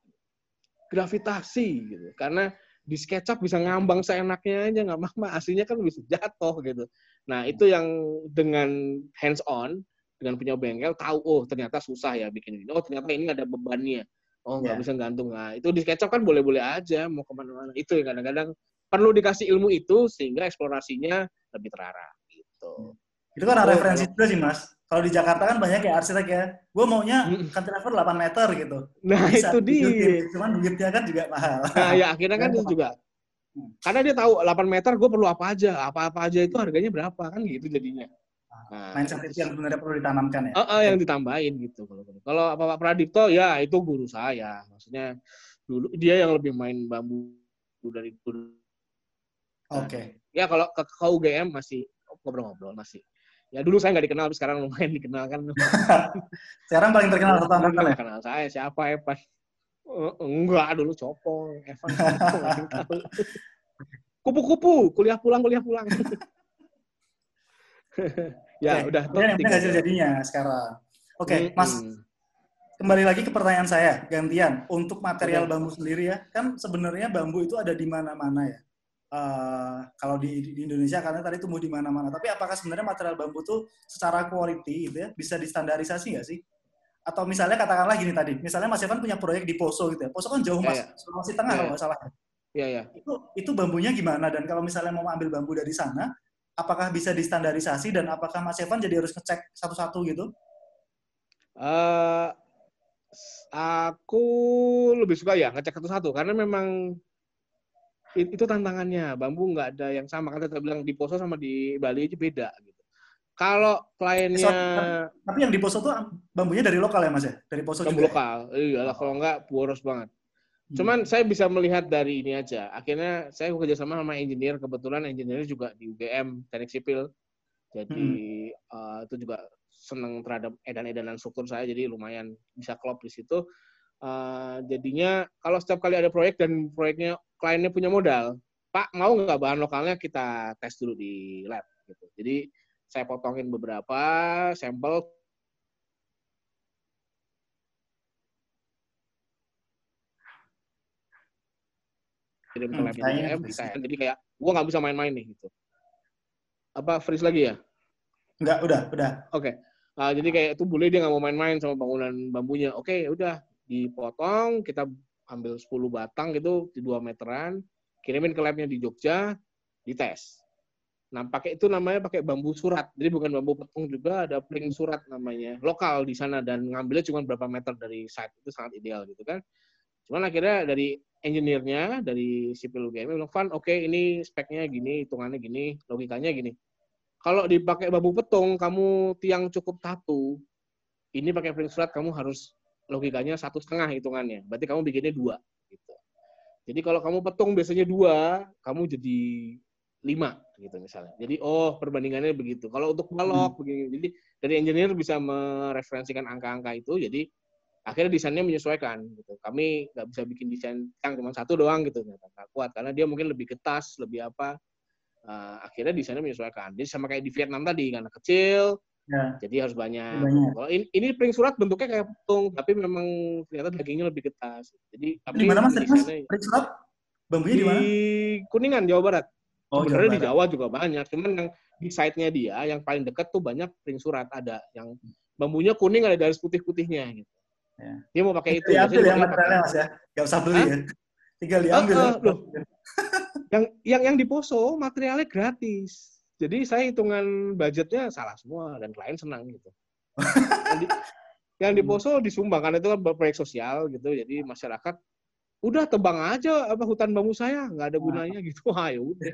gravitasi gitu karena di SketchUp bisa ngambang seenaknya aja nggak apa aslinya kan bisa jatuh gitu. Nah itu yang dengan hands on dengan punya bengkel tahu oh ternyata susah ya bikin ini. Oh ternyata ini ada bebannya. Oh nggak Ya. bisa gantung. Nah itu di SketchUp kan boleh-boleh aja mau ke mana-mana. Itu yang kadang-kadang perlu dikasih ilmu itu sehingga eksplorasinya lebih terarah gitu. Itu kan ada Oh, referensi juga sih, Mas. Kalau di Jakarta kan banyak ya arsitek ya. Gue maunya cantilever 8 meter gitu. Nah Bisa, itu dia. Cuman duitnya kan juga mahal. Nah ya akhirnya kan itu juga. Hmm. Karena dia tahu 8 meter gue perlu apa aja, apa-apa aja itu harganya berapa kan gitu jadinya. Nah, Mindset itu yang sebenarnya perlu ditanamkan ya. Eh, eh, yang ditambahin gitu kalau kalau apa Pak Pradipto ya itu guru saya maksudnya dulu dia yang lebih main bambu dari dulu Oke. ya kalau ke, ke UGM masih ngobrol-ngobrol masih ya dulu saya nggak dikenal tapi sekarang lumayan dikenal kan Sekarang paling terkenal satu angkatan ya. kenal saya siapa Evan Eh, enggak dulu copong Evan kupu-kupu kuliah pulang kuliah pulang ya Oke, udah tiga. hasil jadinya sekarang. Oke, Mm-mm. Mas, kembali lagi ke pertanyaan saya, gantian. Untuk material bambu sendiri ya, kan sebenarnya bambu itu ada di mana-mana ya. Eh, kalau di, di Indonesia karena tadi tumbuh di mana-mana. Tapi apakah sebenarnya material bambu tuh secara quality gitu ya bisa distandarisasi nggak sih? Atau misalnya katakanlah gini tadi, misalnya Mas Evan punya proyek di Poso gitu ya. Poso kan jauh Ya, Mas, ya. Sulawesi Tengah Ya, kalau ya. nggak salah. ya ya Itu itu bambunya gimana dan kalau misalnya mau ambil bambu dari sana, apakah bisa distandarisasi dan apakah Mas Evan jadi harus ngecek satu-satu gitu? Eh, aku lebih suka ya ngecek satu-satu karena memang itu tantangannya bambu nggak ada yang sama kan kita bilang di Poso sama di Bali aja beda gitu. Kalau kliennya Tapi yang di Poso tuh bambunya dari lokal ya Mas ya? Dari Poso bambu juga. ya? lokal, iyalah kalau nggak boros banget. Hmm. Cuman saya bisa melihat dari ini aja. Akhirnya saya bekerja sama sama engineer, kebetulan engineer juga di UGM teknik sipil. Jadi eh, itu juga senang terhadap edan-edanan struktur saya, jadi lumayan bisa klop di situ. Eh, jadinya kalau setiap kali ada proyek dan proyeknya kliennya punya modal, Pak mau nggak bahan lokalnya kita tes dulu di lab gitu. Jadi saya potongin beberapa sampel kirim ke Hmm, lab freeze. kita jadi kayak gua nggak bisa main-main nih gitu. Apa freeze lagi ya? Enggak, udah, udah. Oke. Ah, jadi kayak itu boleh dia nggak mau main-main sama bangunan bambunya. Oke, ya udah dipotong, kita ambil 10 batang gitu di 2 meteran, kirimin ke labnya di Jogja, dites. Nah, pakai itu namanya pakai bambu surat. Jadi bukan bambu petung juga, ada pling surat namanya. Lokal di sana dan ngambilnya cuma berapa meter dari site. Itu sangat ideal gitu kan. Cuman akhirnya dari engineer-nya, dari sipil UGM bilang, Van, oke ini speknya gini, hitungannya gini, logikanya gini kalau dipakai bambu petung, kamu tiang cukup satu, ini pakai pring surat kamu harus logikanya satu setengah hitungannya. Berarti kamu bikinnya dua. Gitu. Jadi kalau kamu petung biasanya dua, kamu jadi lima gitu misalnya. Jadi oh perbandingannya begitu. Kalau untuk balok begini, jadi dari engineer bisa mereferensikan angka-angka itu. Jadi akhirnya desainnya menyesuaikan. Gitu. Kami nggak bisa bikin desain yang cuma satu doang gitu, nggak kuat karena dia mungkin lebih getas, lebih apa. Uh, akhirnya desainnya menyesuaikan. Jadi sama kayak di Vietnam tadi karena kecil, Ya. jadi harus banyak. Banyak. Kalau ini, ini pring surat bentuknya kayak petung, tapi memang ternyata dagingnya lebih getas. Jadi tapi Di mana Mas? Tadi, Mas? desainnya- Ring surat? Bambunya di di mana? Kuningan Jawa Barat. Oh, Sebenarnya di Barat. Jawa juga banyak, cuman yang di site-nya dia yang paling dekat tuh banyak pring surat ada yang bambunya kuning ada garis putih-putihnya gitu. Ya. Dia mau pakai itu. Diambil ya materialnya Mas ya? Nggak usah beli Hah? ya? Tinggal diambil ya? ah, loh. yang yang yang di Poso materialnya gratis. Jadi saya hitungan budgetnya salah semua dan klien senang gitu. yang, di, yang di Poso disumbang karena itu kan proyek sosial gitu. Jadi masyarakat udah tebang aja apa hutan bambu saya nggak ada gunanya gitu. Ya udah.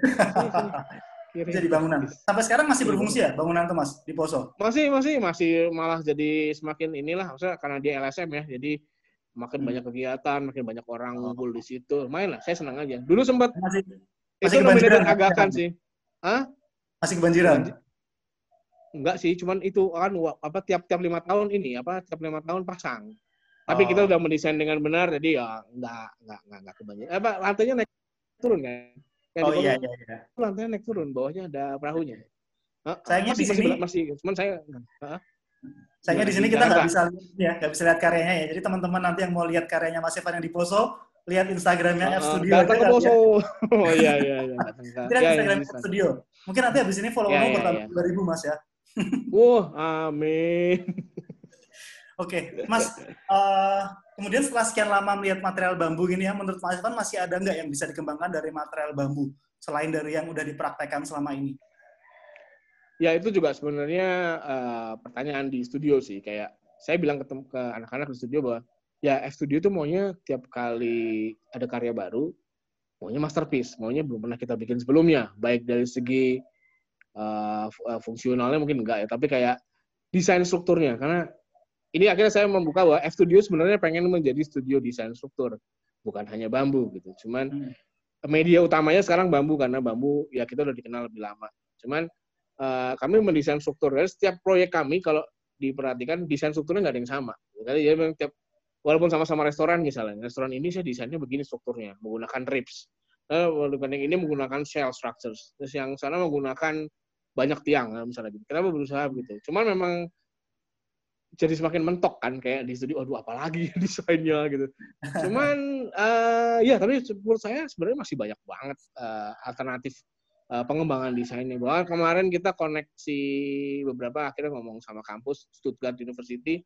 Jadi bangunan. Sampai sekarang masih Jadi berfungsi ya bangunan itu Mas di Poso? Masih masih masih malah jadi semakin inilah maksudnya karena dia LSM ya. Jadi makin Hmm. banyak kegiatan, makin banyak orang ngumpul di situ. Main lah, saya senang aja. Dulu sempat Masih itu Masih dan agakan sih. Masih kebanjiran. Enggak sih, cuman itu kan apa tiap-tiap lima tahun ini apa tiap lima tahun pasang. Tapi kita Oh. udah mendesain dengan benar, jadi ya enggak enggak enggak, enggak kebanjiran. Apa lantainya naik turun kan? Yang Oh iya iya iya. lantainya naik turun, bawahnya ada perahunya. Sayangnya masih, di sini- masih, cuman saya Hah? Sayangnya di Di sini kita nggak bisa lihat ya, nggak bisa lihat karyanya ya. Jadi teman-teman nanti yang mau lihat karyanya Mas Evan yang di Poso, lihat Instagramnya F Uh, Studio datang ke Poso. oh iya iya iya. lihat ya, ya, Instagram. F Studio. Mungkin nanti habis ini follow kamu ya, bertambah ya. 2000 Mas ya. Wah, amin. Oke, Mas. eh, kemudian setelah sekian lama melihat material bambu gini ya, menurut Mas Evan masih ada nggak yang bisa dikembangkan dari material bambu selain dari yang udah dipraktekkan selama ini? Ya itu juga sebenarnya eh, pertanyaan di studio sih. Kayak saya bilang ke, tem- ke anak-anak di studio bahwa ya F Studio itu maunya tiap kali ada karya baru, maunya masterpiece, maunya belum pernah kita bikin sebelumnya. Baik dari segi eh, fu- eh, fungsionalnya mungkin enggak ya, tapi kayak desain strukturnya. Karena ini akhirnya saya membuka bahwa F Studio sebenarnya pengen menjadi studio desain struktur, bukan hanya bambu gitu. Cuman Hmm. media utamanya sekarang bambu karena bambu ya kita udah dikenal lebih lama. Cuman eh, kami mendesain struktur. Jadi setiap proyek kami kalau diperhatikan desain strukturnya nggak ada yang sama. Jadi ya memang tiap walaupun sama-sama restoran misalnya, restoran ini saya desainnya begini strukturnya, menggunakan ribs. Eh, walaupun yang ini menggunakan shell structures. Terus yang sana menggunakan banyak tiang eh, misalnya gitu. Kenapa berusaha begitu? Cuman memang jadi semakin mentok kan kayak di studio aduh apalagi desainnya gitu. Cuman eh, ya tapi menurut saya sebenarnya masih banyak banget eh, alternatif eh, pengembangan desainnya. Bahkan kemarin kita koneksi beberapa akhirnya ngomong sama kampus Stuttgart University,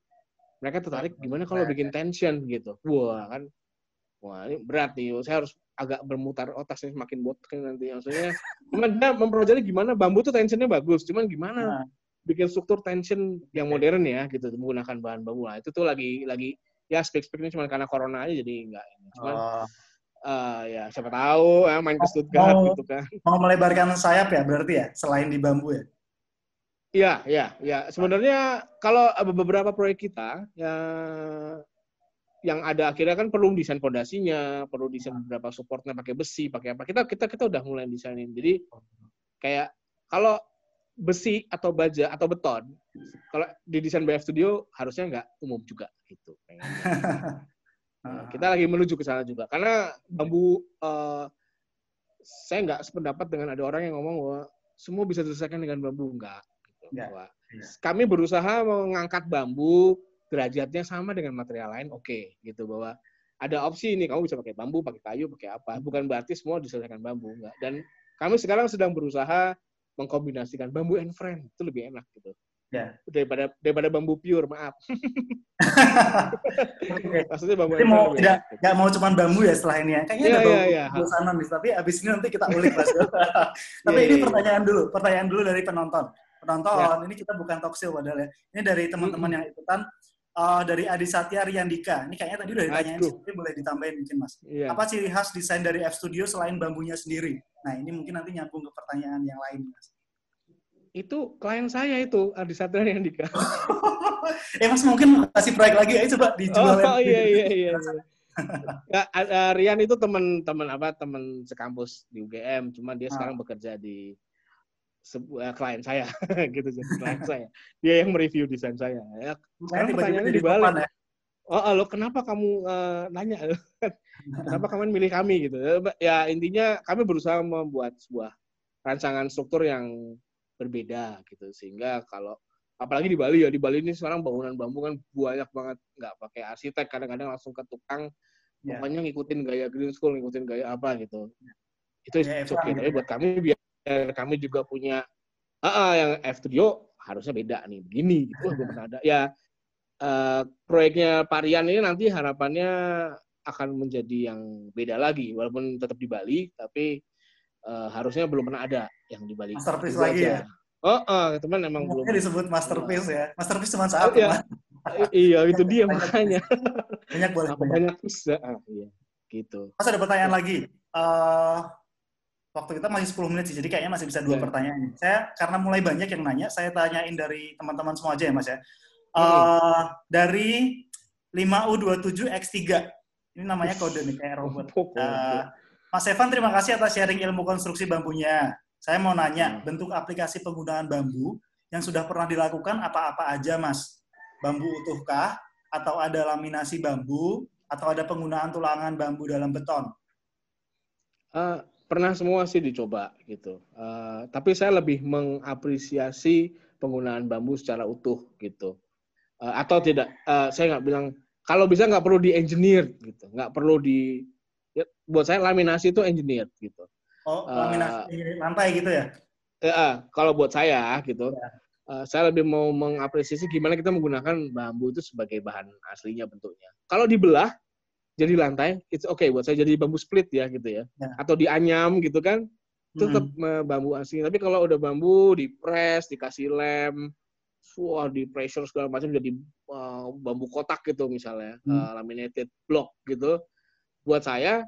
mereka tertarik gimana kalau bikin tension gitu. Wah kan, wah ini berat nih. Saya harus agak bermutar otak saya semakin botak nanti. Maksudnya, cuman dia mempelajari gimana bambu tuh tensionnya bagus. Cuman gimana Nah, bikin struktur tension yang modern ya gitu menggunakan bahan bambu. Nah, itu tuh lagi lagi ya spek-speknya cuma karena corona aja jadi enggak. Cuman oh, eh, ya siapa tahu ya main ke Stuttgart Mau- gitu kan. mau melebarkan sayap ya berarti ya, selain di bambu ya? Iya, iya, iya. Sebenarnya kalau beberapa proyek kita ya yang ada akhirnya kan perlu desain fondasinya, perlu desain beberapa supportnya pakai besi, pakai apa. Kita kita kita udah mulai desainin. Jadi kayak kalau besi atau baja atau beton, kalau di desain BF Studio harusnya nggak umum juga gitu. Nah, kita lagi menuju ke sana juga karena bambu eh, saya nggak sependapat dengan ada orang yang ngomong bahwa semua bisa diselesaikan dengan bambu enggak gitu. Nggak. Bahwa Iya. kami berusaha mengangkat bambu derajatnya sama dengan material lain oke gitu bahwa ada opsi ini kamu bisa pakai bambu pakai kayu pakai apa bukan berarti semua diselesaikan bambu enggak dan kami sekarang sedang berusaha mengkombinasikan bambu and friend itu lebih enak gitu Ya. daripada daripada bambu pure maaf maksudnya bambu and mau tidak enak, gitu. nggak mau cuma bambu ya setelah ini ya. Kayaknya Iya, ada iya, bambu iya. bosanan nih. Tapi abis ini nanti kita ulik mas. Tapi Iya, ini iya, iya. pertanyaan dulu, pertanyaan dulu dari penonton. Penonton, Ya. ini kita bukan talk show padahal ya. Ini dari teman-teman yang ikutan. eh, dari Adi Satya Riyandika. Ini kayaknya tadi udah ditanyain, tapi boleh ditambahin mungkin mas. Iya. Apa ciri khas desain dari F Studio selain bambunya sendiri? Nah ini mungkin nanti nyambung ke pertanyaan yang lain mas. itu klien saya itu Adi Satria yang Dika. eh mas mungkin kasih proyek lagi ayo coba dijual. Oh iya iya iya. iya. Ya, a- Rian itu teman-teman apa teman sekampus di UGM, cuma dia Ah. sekarang bekerja di sebuah klien saya gitu jadi klien saya. Dia yang mereview desain saya. Ya, sekarang pertanyaannya dibalik. ya. Oh, lo kenapa kamu eh, nanya? kenapa kamu milih kami gitu? Ya intinya kami berusaha membuat sebuah rancangan struktur yang berbeda gitu sehingga kalau apalagi di Bali ya di Bali ini sekarang bangunan bambu kan banyak banget nggak pakai arsitek kadang-kadang langsung ke tukang Ya. pokoknya ngikutin gaya Green School ngikutin gaya apa gitu itu Ya, it's okay Evan tapi buat kami biar kami juga punya ah yang F Studio harusnya beda nih begini gitu belum pernah ada ya eh, proyeknya Parian ini nanti harapannya akan menjadi yang beda lagi walaupun tetap di Bali tapi eh, harusnya belum pernah ada yang di Bali Masterpiece lagi aja. ya? oh, oh teman emang belum Mungkin disebut masterpiece ya. Masterpiece cuma satu. Iya. I- iya itu dia Banyak. makanya Banyak boleh. banyak. banyak bisa ah, iya gitu Mas ada pertanyaan lagi. Eh, waktu kita masih 10 menit sih, jadi kayaknya masih bisa dua Ya. pertanyaan. Saya karena mulai banyak yang nanya, saya tanyain dari teman-teman semua aja ya Mas ya. Eh, Hmm. dari 5U27X3. Ini namanya kode nih kayak robot. Eh, Mas Evan, terima kasih atas sharing ilmu konstruksi bambunya. Saya mau nanya, Hmm. bentuk aplikasi penggunaan bambu yang sudah pernah dilakukan apa-apa aja, Mas? Bambu utuhkah? Atau ada laminasi bambu? Atau ada penggunaan tulangan bambu dalam beton? Eh, pernah semua sih dicoba gitu. Eh, tapi saya lebih mengapresiasi penggunaan bambu secara utuh gitu. Eh, atau tidak, eh, saya nggak bilang kalau bisa nggak perlu di engineer gitu, nggak perlu di Ya, buat saya laminasi itu engineer gitu. Oh, laminasi lantai gitu ya? Eh, ah, kalau buat saya gitu, Ya. eh, saya lebih mau mengapresiasi gimana kita menggunakan bambu itu sebagai bahan aslinya bentuknya. Kalau dibelah jadi lantai, it's okay buat saya jadi bambu split ya gitu ya. Ya. Atau dianyam gitu kan, tetap Hmm. bambu asli. Tapi kalau udah bambu di press, dikasih lem, wah di pressure segala macam jadi eh, bambu kotak gitu misalnya, Hmm. eh, laminated block gitu. Buat saya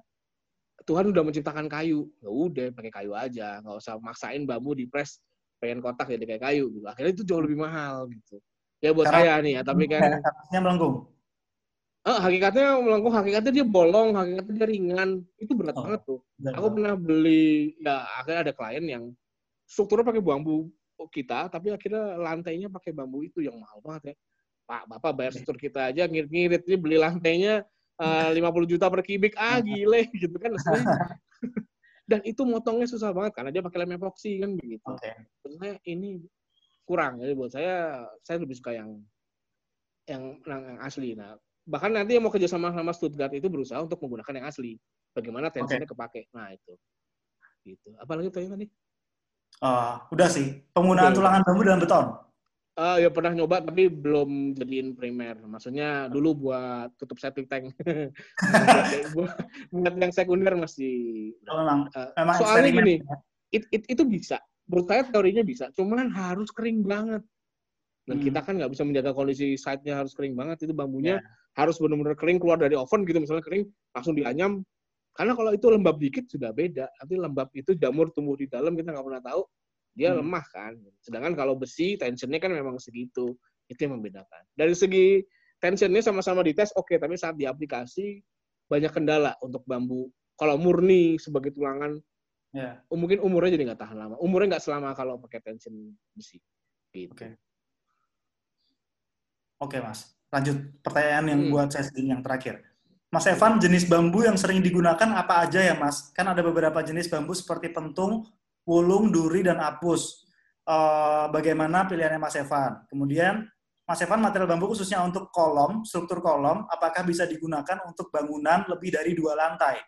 Tuhan udah menciptakan kayu, ya udah pakai kayu aja, nggak usah maksain bambu di press pengen kotak jadi kayak kayu gitu. Akhirnya itu jauh lebih mahal gitu. Ya buat Karena- saya nih ya, tapi kan Atasnya melengkung. Eh, hakikatnya melengkung, hakikatnya dia bolong, hakikatnya dia ringan, itu berat Oh. banget tuh. Benar. Aku pernah beli, ya akhirnya ada klien yang strukturnya pakai bambu kita, tapi akhirnya lantainya pakai bambu itu yang mahal banget ya. Pak, Bapak bayar struktur kita aja ngirit-ngirit, ini beli lantainya eh, 50 juta per kubik, ah gile gitu kan. Dan itu motongnya susah banget karena dia pakai lem epoxy kan begitu. Sebenarnya ini kurang, jadi buat saya, saya lebih suka yang yang, yang asli. Nah, bahkan nanti yang mau kerja sama sama Stuttgart itu berusaha untuk menggunakan yang asli. Bagaimana tensinya kepake. Nah, itu. Gitu. Apalagi tadi tadi? Eh, udah sih. Penggunaan Oke. tulangan bambu dalam beton. Ah, ya pernah nyoba tapi belum jadiin primer. Maksudnya dulu buat tutup septic tank. buat, buat yang sekunder masih. Oh, memang, Eh, memang soalnya gini, it, it, itu bisa. Menurut saya teorinya bisa, cuman harus kering banget. Dan Hmm. kita kan nggak bisa menjaga kondisi site-nya harus kering banget. Itu bambunya Ya. harus benar-benar kering keluar dari oven gitu. Misalnya kering, langsung dianyam. Karena kalau itu lembab dikit sudah beda. Tapi lembab itu jamur tumbuh di dalam kita nggak pernah tahu. Dia Hmm. lemah kan. Sedangkan kalau besi tensionnya kan memang segitu. Itu yang membedakan. Dari segi tensionnya sama-sama dites oke, tapi saat di aplikasi banyak kendala untuk bambu. Kalau murni sebagai tulangan Ya. Oh, mungkin umurnya jadi nggak tahan lama. Umurnya nggak selama kalau pakai tension besi. Gitu. Oke. Oke, Mas. Lanjut pertanyaan yang Hmm. buat saya sendiri yang terakhir. Mas Evan, jenis bambu yang sering digunakan apa aja ya, Mas? Kan ada beberapa jenis bambu seperti pentung, wulung, duri, dan apus. Eh, bagaimana pilihannya Mas Evan? Kemudian, Mas Evan, material bambu khususnya untuk kolom, struktur kolom, apakah bisa digunakan untuk bangunan lebih dari dua lantai?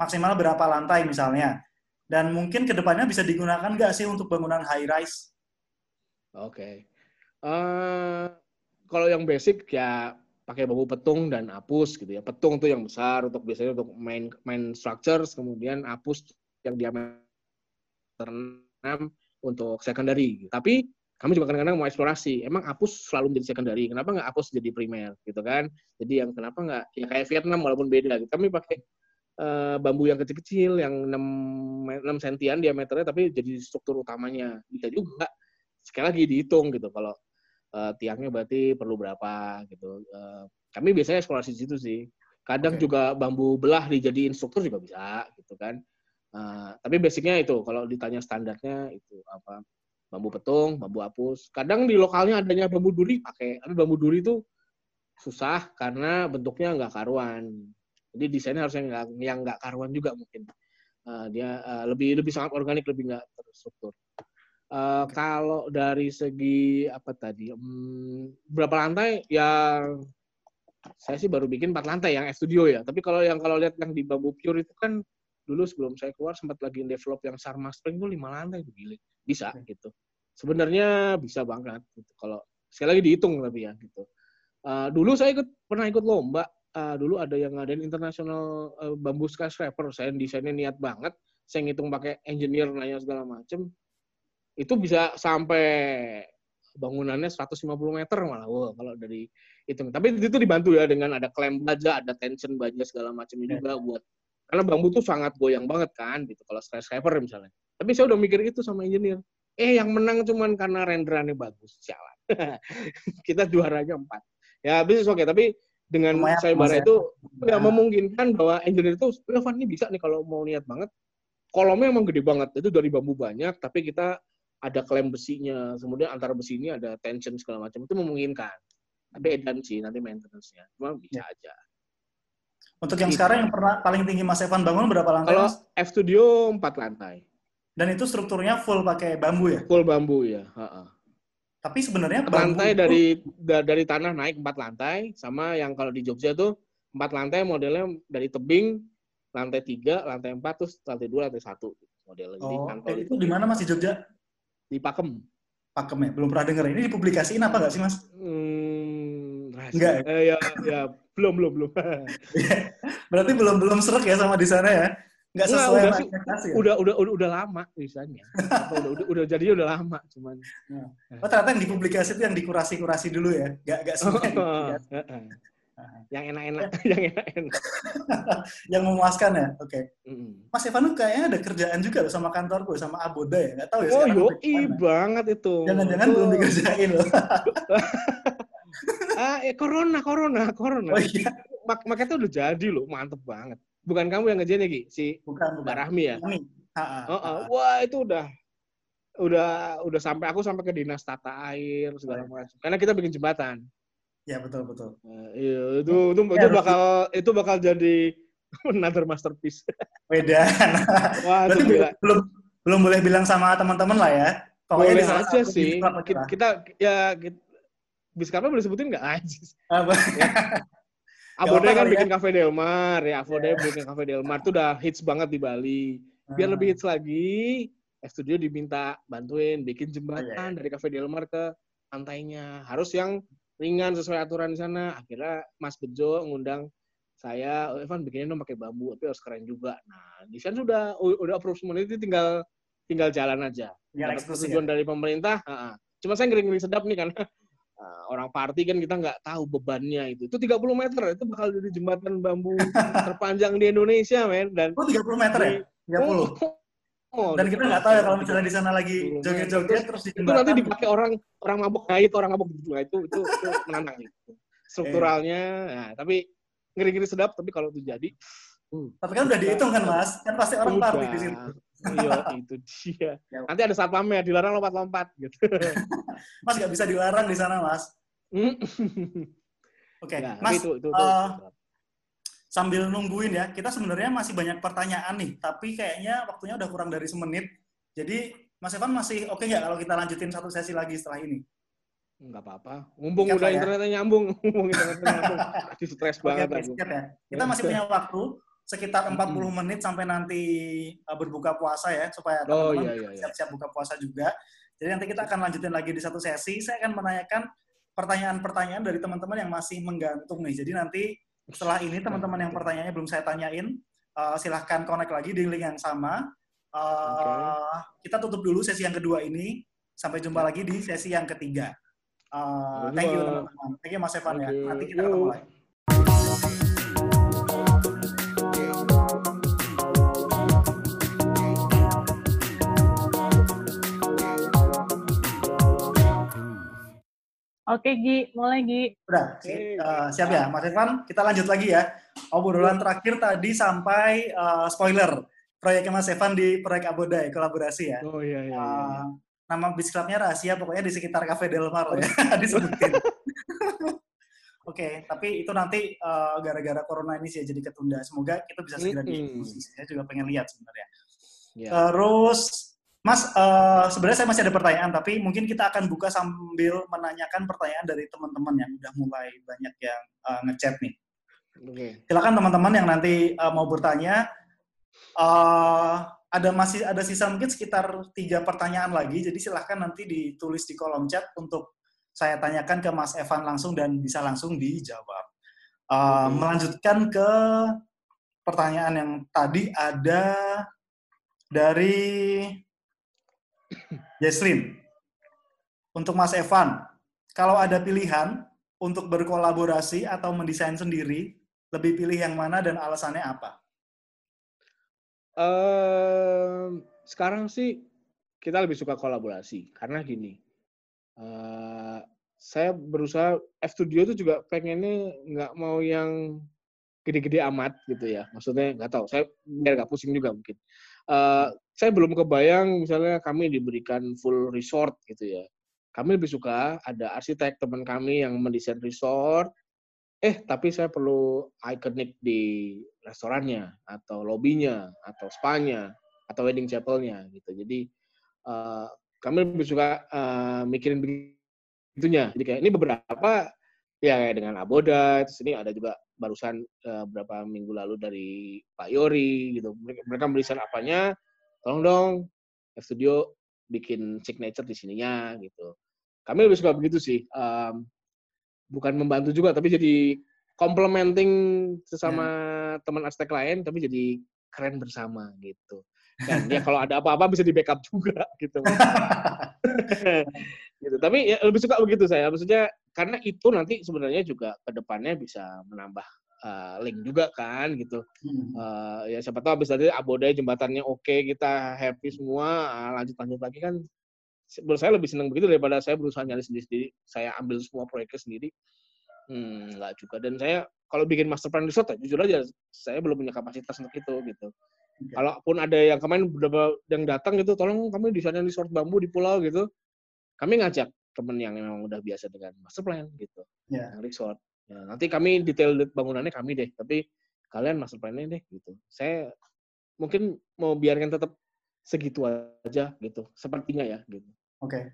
Maksimal berapa lantai misalnya? Dan mungkin ke depannya bisa digunakan nggak sih untuk bangunan high rise? Oke. Eh, kalau yang basic ya pakai bambu petung dan apus gitu ya. Petung tuh yang besar untuk biasanya untuk main main structures, kemudian apus yang diameter 6 untuk secondary. Tapi kami juga kadang-kadang mau eksplorasi. Emang apus selalu menjadi secondary. Kenapa nggak apus jadi primer gitu kan? Jadi yang kenapa nggak ya kayak Vietnam walaupun beda. Gitu. Kami pakai eh, bambu yang kecil-kecil yang 6 6 sentian diameternya tapi jadi struktur utamanya. Bisa juga sekali lagi dihitung gitu kalau eh, tiangnya berarti perlu berapa gitu. Eh, kami biasanya eksplorasi di situ sih. Kadang Oke. juga bambu belah dijadiin struktur juga bisa gitu kan. Eh, tapi basicnya itu kalau ditanya standarnya itu apa bambu petung, bambu apus. Kadang di lokalnya adanya bambu duri pakai, tapi bambu duri itu susah karena bentuknya nggak karuan. Jadi desainnya harusnya nggak yang nggak karuan juga mungkin. Eh, dia eh, lebih lebih sangat organik, lebih nggak terstruktur. Eh, kalau dari segi apa tadi, hmm, berapa lantai? Ya saya sih baru bikin empat lantai yang studio ya. Tapi kalau yang kalau lihat yang di bambu pure itu kan dulu sebelum saya keluar sempat lagi develop yang Sarma Spring itu lima lantai itu gile. Bisa gitu. Sebenarnya bisa banget gitu. Kalau sekali lagi dihitung tapi ya gitu. Eh, dulu saya ikut pernah ikut lomba. Eh, dulu ada yang ngadain international eh, bambu skyscraper. Saya desainnya niat banget. Saya ngitung pakai engineer nanya segala macem. Itu bisa sampai bangunannya 150 meter malah. Wah, kalau dari hitung. Tapi itu dibantu ya dengan ada klem baja, ada tension baja segala macam Ya. juga buat karena bambu tuh sangat goyang banget kan gitu kalau skyscraper misalnya. Tapi saya udah mikir itu sama engineer. Eh yang menang cuman karena renderannya bagus. Sialan. Kita juaranya empat. Ya habis oke tapi dengan Lumayan, saya bara itu ya Nah, memungkinkan bahwa engineer itu ya Van ini bisa nih kalau mau niat banget. Kolomnya emang gede banget. Itu dari bambu banyak tapi kita ada klem besinya. Kemudian antara besi ini ada tension segala macam. Itu memungkinkan. Tapi edan sih nanti maintenance-nya. Cuma bisa aja. Untuk yang sekarang yang pernah paling tinggi Mas Evan bangun berapa lantai? Kalau Mas? F Studio 4 lantai. Dan itu strukturnya full pakai bambu ya. Full bambu ya. Ha-ha. Tapi sebenarnya Empat bambu lantai itu- dari da- dari tanah naik empat lantai sama yang kalau di Jogja tuh empat lantai modelnya dari tebing lantai tiga, lantai empat, terus lantai dua, lantai satu model. Jadi Oh, eh, itu di mana Mas di Jogja? Di Pakem. Pakem ya? Belum pernah denger. Ini dipublikasiin apa nggak sih Mas? Hmm, rahasia. Enggak Eh, ya, ya, belum, belum, belum. Berarti belum belum serak ya sama di sana ya? Nggak Enggak, sesuai udah sih. ekspektasi ya? udah, udah, udah, udah lama tulisannya. Atau udah, udah, udah jadinya udah lama, cuman. Oh ternyata yang dipublikasi itu yang dikurasi-kurasi dulu ya? Nggak, nggak semua yang enak-enak, yang enak-enak. yang memuaskan ya? Oke. Mm. Mas Evan tuh kayaknya ada kerjaan juga loh sama kantorku, sama Aboda ya? Nggak tahu ya Oh, yoi banget itu. Jangan-jangan belum Tuh. dikerjain loh. Ah, eh, corona, corona, corona. Oh iya. Mak makanya tuh udah jadi loh, mantep banget. Bukan kamu yang ngerjain ya? Si Bukan, bukan. Mbak Rahmi ya? Kami. Ha, ha, Oh, oh. Wah, itu udah udah udah sampai aku sampai ke dinas tata air segala Oh, macam. Karena kita bikin jembatan. Ya betul betul. Nah, iya, itu itu Ya, itu bakal itu bakal jadi another masterpiece. Beda. Wah, Berarti gila. belum belum boleh bilang sama teman-teman lah ya. Pokoknya Boleh salah aja sih. Kita, kita ya kita, Biskarpa boleh sebutin nggak aja? Apa? Abode kan ya. bikin Cafe Delmar ya, Abode bikin Cafe Delmar itu udah hits banget di Bali. Biar Ah. lebih hits lagi, Studio diminta bantuin bikin jembatan Oh, iya, dari Cafe Delmar ke pantainya. Harus yang ringan sesuai aturan di sana. Akhirnya Mas Bejo ngundang saya, oh, Evan bikinnya dong pakai bambu, tapi harus keren juga. Nah, di sana sudah udah approve semua itu tinggal tinggal jalan aja. Dapat eksklusif. persetujuan dari pemerintah. ah, ah. Cuma saya ngeri-ngeri sedap nih karena ah, orang party kan kita nggak tahu bebannya itu. Itu 30 meter, itu bakal jadi jembatan bambu terpanjang di Indonesia, men. Dan Oh 30 meter ya? 30. Oh, Dan kita nggak tahu ya kalau misalnya di sana lagi joget-joget terus di itu nanti dipakai orang orang mabuk ngait, orang mabuk gitu. Nah, itu itu itu menantang itu. Strukturalnya, nah, tapi ngeri-ngeri sedap. Tapi kalau itu jadi, hmm, Tapi kan udah dihitung kan mas? Kan pasti orang udah. party di sini. Iya, itu dia. Ya. Nanti ada satpamnya, dilarang lompat-lompat gitu. Mas nggak bisa dilarang di sana mas. Hmm. Oke, Ya, tapi mas itu, itu, itu. eh, sambil nungguin ya, kita sebenarnya masih banyak pertanyaan nih, tapi kayaknya waktunya udah kurang dari semenit. Jadi Mas Evan masih oke nggak kalau kita lanjutin satu sesi lagi setelah ini? Nggak apa-apa. Mumpung udah ya. internetnya nyambung. Mumpung internetnya nyambung. Masih stres banget aku. sikat ya. Kita masih punya waktu sekitar 40 menit sampai nanti uh, berbuka puasa ya, supaya Oh, teman-teman iya, iya, iya. siap-siap buka puasa juga. Jadi nanti kita akan lanjutin lagi di satu sesi. Saya akan menanyakan pertanyaan-pertanyaan dari teman-teman yang masih menggantung nih. Jadi nanti setelah ini teman-teman yang pertanyaannya belum saya tanyain, uh, silahkan connect lagi di link yang sama. Uh, Kita tutup dulu sesi yang kedua ini. Sampai jumpa lagi di sesi yang ketiga. Uh, thank you teman-teman. Thank you Mas Evan ya. Oke, Nanti kita ketemu lagi. Oke Gi, mulai Gi. Udah, Oke. uh, siap ya, Mas Evan. Kita lanjut lagi ya. Obrolan terakhir tadi sampai uh, spoiler proyeknya Mas Evan di proyek Abodai kolaborasi ya. Oh iya iya. iya. Uh, nama bis clubnya rahasia, pokoknya di sekitar Cafe Del Mar lah ya, disebutin. Oke, tapi itu nanti uh, gara-gara corona ini sih jadi ketunda. Semoga itu bisa segera Mm-mm. diikuti. Saya juga pengen lihat sebenarnya. Iya. Terus, Mas, eh, sebenarnya saya masih ada pertanyaan, tapi mungkin kita akan buka sambil menanyakan pertanyaan dari teman-teman yang udah mulai banyak yang eh, ngechat nih. Oke. Silakan teman-teman yang nanti eh, mau bertanya. eh, ada masih ada sisa mungkin sekitar tiga pertanyaan lagi, jadi silahkan nanti ditulis di kolom chat untuk saya tanyakan ke Mas Evan langsung dan bisa langsung dijawab. Eh, Oke. Melanjutkan ke pertanyaan yang tadi ada dari Jesslyn. Untuk Mas Evan, kalau ada pilihan untuk berkolaborasi atau mendesain sendiri, lebih pilih yang mana dan alasannya apa? Ehm, sekarang sih kita lebih suka kolaborasi karena gini. eh, saya berusaha F Studio itu juga pengennya nggak mau yang gede-gede amat gitu ya. Maksudnya nggak tahu. Saya biar nggak pusing juga mungkin. Eh, saya belum kebayang misalnya kami diberikan full resort gitu ya. Kami lebih suka ada arsitek teman kami yang mendesain resort. Eh tapi saya perlu ikonik di restorannya atau lobbynya atau spanya atau wedding chapelnya gitu. Jadi eh, kami lebih suka eh, mikirin begitunya. Jadi kayak ini beberapa ya dengan Aboda, terus ini ada juga barusan uh, beberapa minggu lalu dari Pak Yori gitu. Mereka, mereka meriset apanya, tolong dong F Studio bikin signature di sininya gitu. Kami lebih suka begitu sih. Um, bukan membantu juga tapi jadi complementing sesama yeah. teman arsitek lain tapi jadi keren bersama gitu. Dan ya kalau ada apa-apa bisa di backup juga gitu. gitu. Tapi ya lebih suka begitu saya. Maksudnya karena itu nanti sebenarnya juga ke depannya bisa menambah uh, link juga kan gitu. Hmm. Uh, ya siapa tahu habis tadi abodai jembatannya oke, okay, kita happy semua, uh, lanjut lanjut lagi kan menurut saya lebih senang begitu daripada saya berusaha nyari sendiri-sendiri, saya ambil semua proyeknya sendiri. Hmm, enggak juga. Dan saya kalau bikin master plan resort, ya, jujur aja, saya belum punya kapasitas untuk itu gitu. Okay. Kalaupun ada yang kemarin beberapa yang datang gitu, tolong kami desain resort bambu di pulau gitu, kami ngajak temen yang memang udah biasa dengan master plan gitu, yeah. yang resort. Ya, nanti kami detail bangunannya kami deh, tapi kalian master plan-nya deh gitu. Saya mungkin mau biarkan tetap segitu aja gitu, sepertinya ya gitu. Oke. Okay.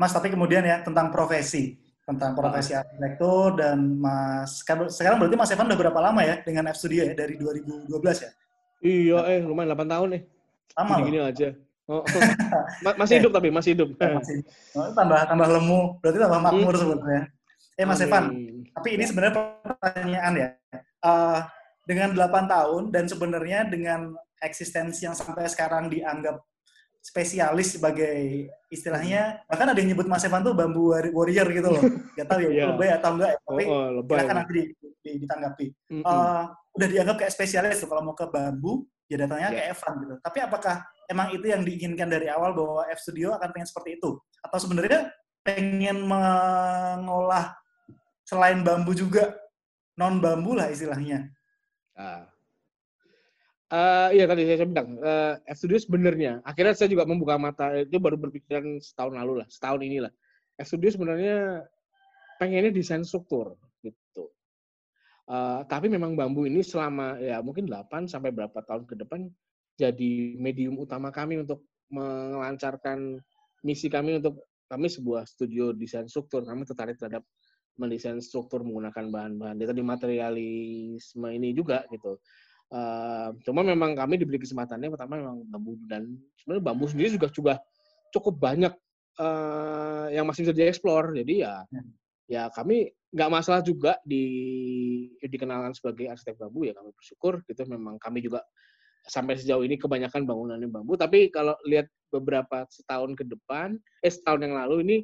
Mas, tapi kemudian ya tentang profesi tentang profesi arsitektur dan Mas sekarang berarti Mas Evan udah berapa lama ya dengan F Studio ya dari 2012 ya? Iya, eh lumayan 8 tahun nih. Lama Gini, -gini aja. Oh, oh. masih hidup tapi masih hidup. masih. Oh, tambah tambah lemu, berarti tambah makmur hmm. sebenarnya. Eh Mas Amin. Evan, tapi ini sebenarnya pertanyaan ya. Uh, dengan 8 tahun dan sebenarnya dengan eksistensi yang sampai sekarang dianggap spesialis sebagai istilahnya bahkan ada yang nyebut Mas Evan tuh bambu warrior gitu loh gak tahu ya yeah. lebay atau enggak ya tapi oh, oh, silakan nanti di, di, ditanggapi mm uh, udah dianggap kayak spesialis tuh kalau mau ke bambu ya datangnya yeah. ke Evan gitu tapi apakah emang itu yang diinginkan dari awal bahwa F Studio akan pengen seperti itu? Atau sebenarnya pengen mengolah selain bambu juga non bambu lah istilahnya? Ah. Uh, iya tadi saya bilang uh, F Studio sebenarnya akhirnya saya juga membuka mata itu baru berpikiran setahun lalu lah setahun inilah. F Studio sebenarnya pengennya desain struktur gitu. Uh, tapi memang bambu ini selama ya mungkin 8 sampai berapa tahun ke depan jadi medium utama kami untuk melancarkan misi kami untuk kami sebuah studio desain struktur. Kami tertarik terhadap mendesain struktur menggunakan bahan-bahan. Di materialisme ini juga gitu. Uh, cuma memang kami diberi kesempatannya pertama memang bambu dan sebenarnya bambu sendiri juga juga cukup banyak uh, yang masih bisa dieksplor. Jadi ya ya kami nggak masalah juga di dikenalkan sebagai arsitek bambu ya kami bersyukur gitu. Memang kami juga sampai sejauh ini kebanyakan bangunannya bambu. Tapi kalau lihat beberapa setahun ke depan eh setahun yang lalu ini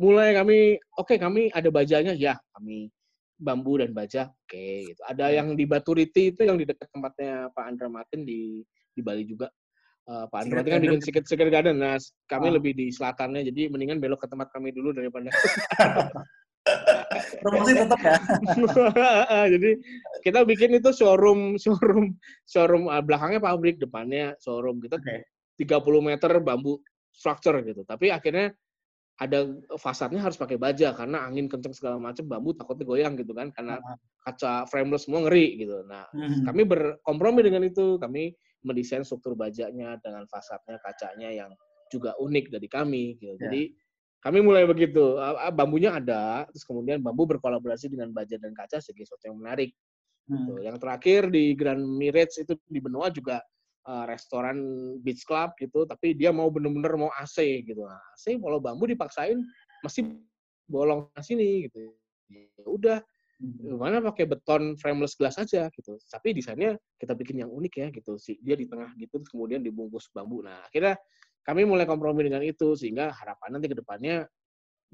mulai kami oke okay, kami ada bajanya. Ya kami bambu dan baja oke okay, gitu. Ada iya. yang di Baturiti itu yang di dekat tempatnya Pak Andra Martin di di Bali juga. Uh, Pak Andra Martin kan bikin sedikit sedikit garden nah kami oh. lebih di selatannya. Jadi mendingan belok ke tempat kami dulu daripada promosi tetap ya jadi kita bikin itu showroom showroom showroom uh, belakangnya pabrik depannya showroom kita okay. 30 meter bambu structure gitu tapi akhirnya ada fasadnya harus pakai baja karena angin kenceng segala macam bambu takutnya goyang gitu kan karena kaca frameless semua ngeri gitu. Nah, hmm. kami berkompromi dengan itu. Kami mendesain struktur bajanya dengan fasadnya, kacanya yang juga unik dari kami gitu. Yeah. Jadi kami mulai begitu. Bambunya ada, terus kemudian bambu berkolaborasi dengan baja dan kaca sebagai sesuatu yang menarik. Hmm. Gitu. Yang terakhir di Grand Mirage itu di Benoa juga uh, restoran beach club gitu, tapi dia mau bener-bener mau AC gitu. Nah, AC kalau bambu dipaksain masih bolong ke sini gitu. Ya udah, hmm. mana pakai beton frameless glass aja gitu. Tapi desainnya kita bikin yang unik ya gitu. Si dia di tengah gitu kemudian dibungkus bambu. Nah, akhirnya kami mulai kompromi dengan itu sehingga harapan nanti ke depannya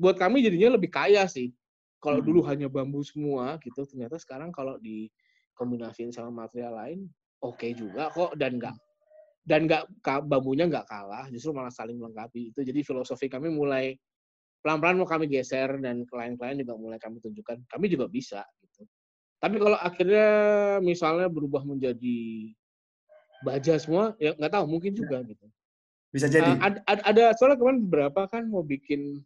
buat kami jadinya lebih kaya sih. Kalau hmm. dulu hanya bambu semua gitu, ternyata sekarang kalau di kombinasiin sama material lain oke okay juga kok dan nggak dan nggak bambunya nggak kalah justru malah saling melengkapi. Itu jadi filosofi kami mulai pelan-pelan mau kami geser dan klien-klien juga mulai kami tunjukkan kami juga bisa gitu. Tapi kalau akhirnya misalnya berubah menjadi baja semua ya nggak tahu mungkin juga gitu bisa jadi uh, ada, ada, ada soalnya kemarin beberapa kan mau bikin